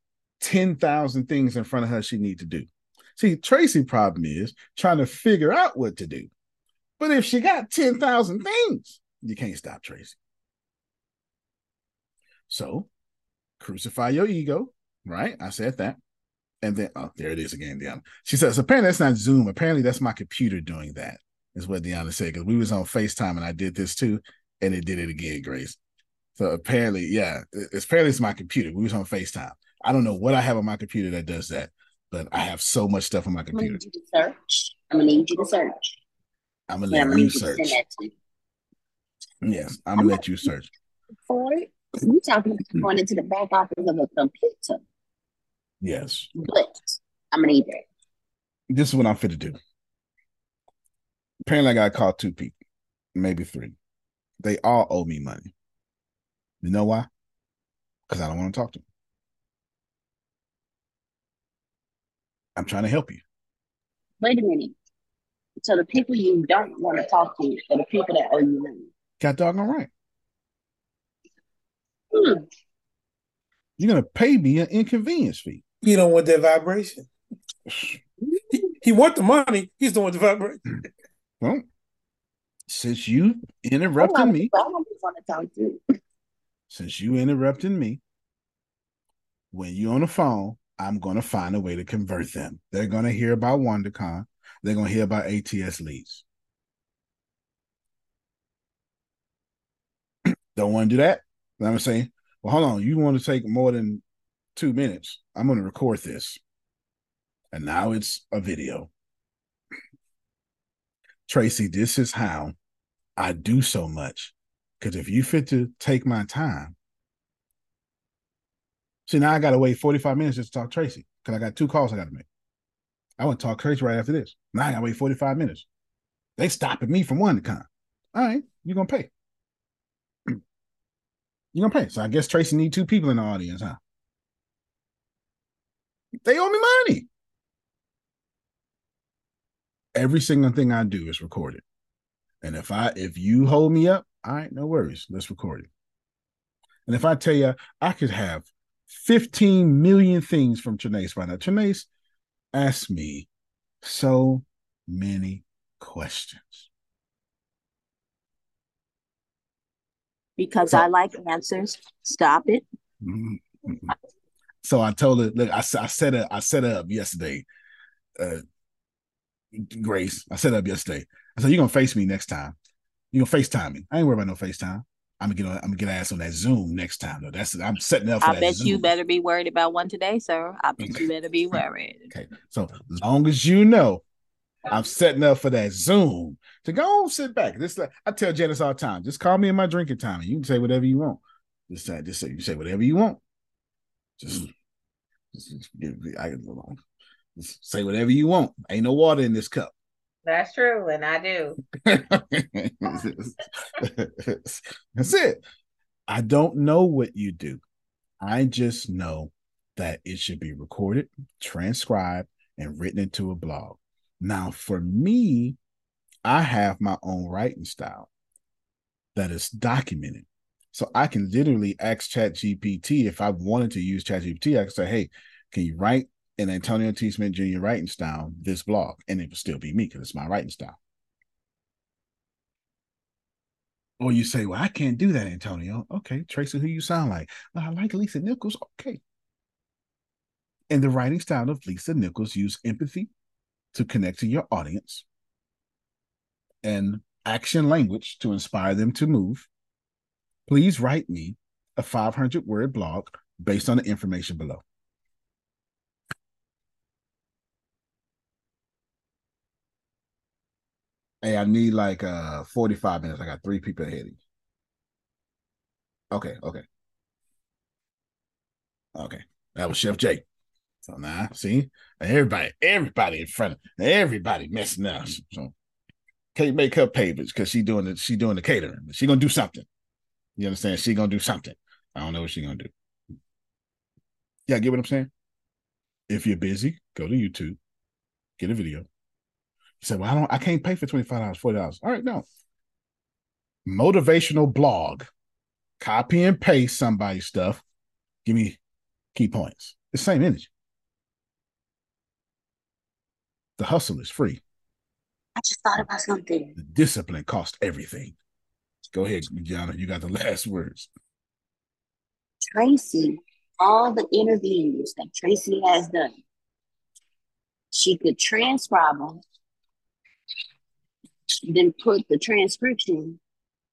10,000 things in front of her she need to do? See, Tracy problem is trying to figure out what to do. But if she got 10,000 things, you can't stop Tracy. So crucify your ego, right? I said that. And then, oh, there it is again, Deanna. She says, apparently that's not Zoom. Apparently that's my computer doing that, is what Deanna said. Because we was on FaceTime and I did this too, and it did it again, Grace. So apparently, yeah, it's apparently it's my computer. We was on FaceTime. I don't know what I have on my computer that does that, but I have so much stuff on my I'm gonna computer. need you to search. I'm gonna need you to search. I'm gonna let gonna you you search. to. Yes, I'm gonna let you search. For it, you talking about going into the back office of a computer, Yes. but I'm gonna eat that. This is what I'm fit to do. Apparently, I got call two people, maybe three. They all owe me money. You know why? Because I don't want to talk to them. I'm trying to help you. Wait a minute. So the people you don't want to talk to are the people that owe you money. Got doggone right. Hmm. You're gonna pay me an inconvenience fee. You don't want that vibration. He, he want the money. He's the one the vibration. Well, since you interrupted me, I don't want to talk to. since you interrupted me, when you're on the phone, I'm gonna find a way to convert them. They're gonna hear about WanderCon. They're gonna hear about ATS leads. Don't want to do that. I'm gonna well, hold on. You want to take more than two minutes? I'm gonna record this, and now it's a video. Tracy, this is how I do so much. Because if you fit to take my time, see now I gotta wait 45 minutes just to talk to Tracy because I got two calls I gotta make. I want to talk Tracy right after this. Now I gotta wait 45 minutes. They stopping me from one to come. All right, you're gonna pay. You're gonna pay. So I guess Tracy need two people in the audience, huh? They owe me money. Every single thing I do is recorded. And if I if you hold me up, all right, no worries. Let's record it. And if I tell you I could have 15 million things from Trinace right now. Trinace asked me so many questions. Because I like answers. Stop it. Mm-hmm. So I told her, look, I, I set her, I set up yesterday. Uh, Grace, I set up yesterday. I said, You're gonna face me next time. You're gonna FaceTime me. I ain't worried about no FaceTime. I'm gonna get on, I'm gonna get ass on that Zoom next time though. That's I'm setting up for I bet Zoom. you better be worried about one today, sir. I bet you better be worried. Okay. So as long as you know, I'm setting up for that Zoom to go on, sit back. This I tell Janice all the time. Just call me in my drinking time, and you can say whatever you want. Just just say, you say whatever you want. Just, just, I, just say whatever you want. Ain't no water in this cup. That's true, and I do. That's it. I don't know what you do. I just know that it should be recorded, transcribed, and written into a blog. Now, for me, I have my own writing style that is documented. So I can literally ask ChatGPT if I wanted to use ChatGPT, I can say, hey, can you write in Antonio T. Smith Jr. writing style this blog? And it would still be me because it's my writing style. Or you say, well, I can't do that, Antonio. Okay, Tracy, who you sound like? Well, I like Lisa Nichols. Okay. In the writing style of Lisa Nichols, use empathy to connect to your audience and action language to inspire them to move. Please write me a 500 word blog based on the information below. Hey, I need like uh 45 minutes. I got three people ahead of you. Okay, okay. Okay. That was Chef Jake. So now, see, everybody, everybody in front of everybody messing up. So can't make her pay because she doing the she doing the catering. She gonna do something. You understand? She gonna do something. I don't know what she gonna do. Yeah, get what I'm saying? If you're busy, go to YouTube, get a video. You say, Well, I don't I can't pay for $25, $40. All right, no. Motivational blog. Copy and paste somebody's stuff. Give me key points. The same energy. The hustle is free. I just thought about something. The discipline costs everything. Go ahead, Gianna. You got the last words. Tracy, all the interviews that Tracy has done, she could transcribe them, then put the transcription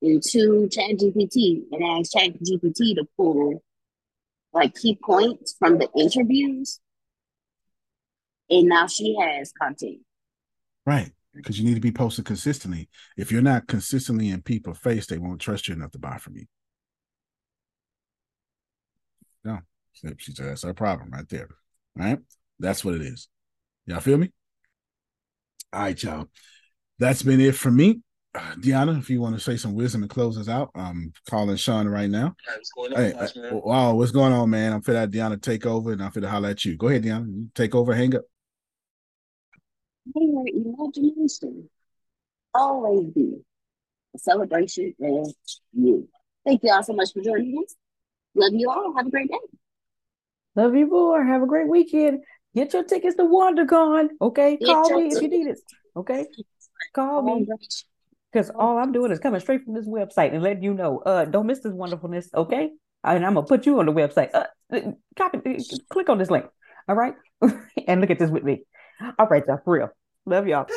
into ChatGPT and ask ChatGPT to pull like key points from the interviews. And now she has content. Right. Because you need to be posted consistently. If you're not consistently in people's face, they won't trust you enough to buy from you. No, she said that's our problem right there. All right. That's what it is. Y'all feel me? All right, y'all. That's been it for me. Uh, Deanna, if you want to say some wisdom and close us out, I'm calling Sean right now. what's going Hey, on, uh, wow, what's going on, man? I'm fit that Deanna take over and I'm fit to holler at you. Go ahead, Deanna. Take over, hang up. May your imagination always be a celebration of you. Thank you all so much for joining us. Love you all. Have a great day. Love you more. Have a great weekend. Get your tickets to WanderCon. Okay, Get call me if you need it. Okay, call me because all I'm doing is coming straight from this website and letting you know. Uh, don't miss this wonderfulness. Okay, and I'm gonna put you on the website. Uh, copy, uh, click on this link. All right, and look at this with me. All right, y'all. For real. Love y'all.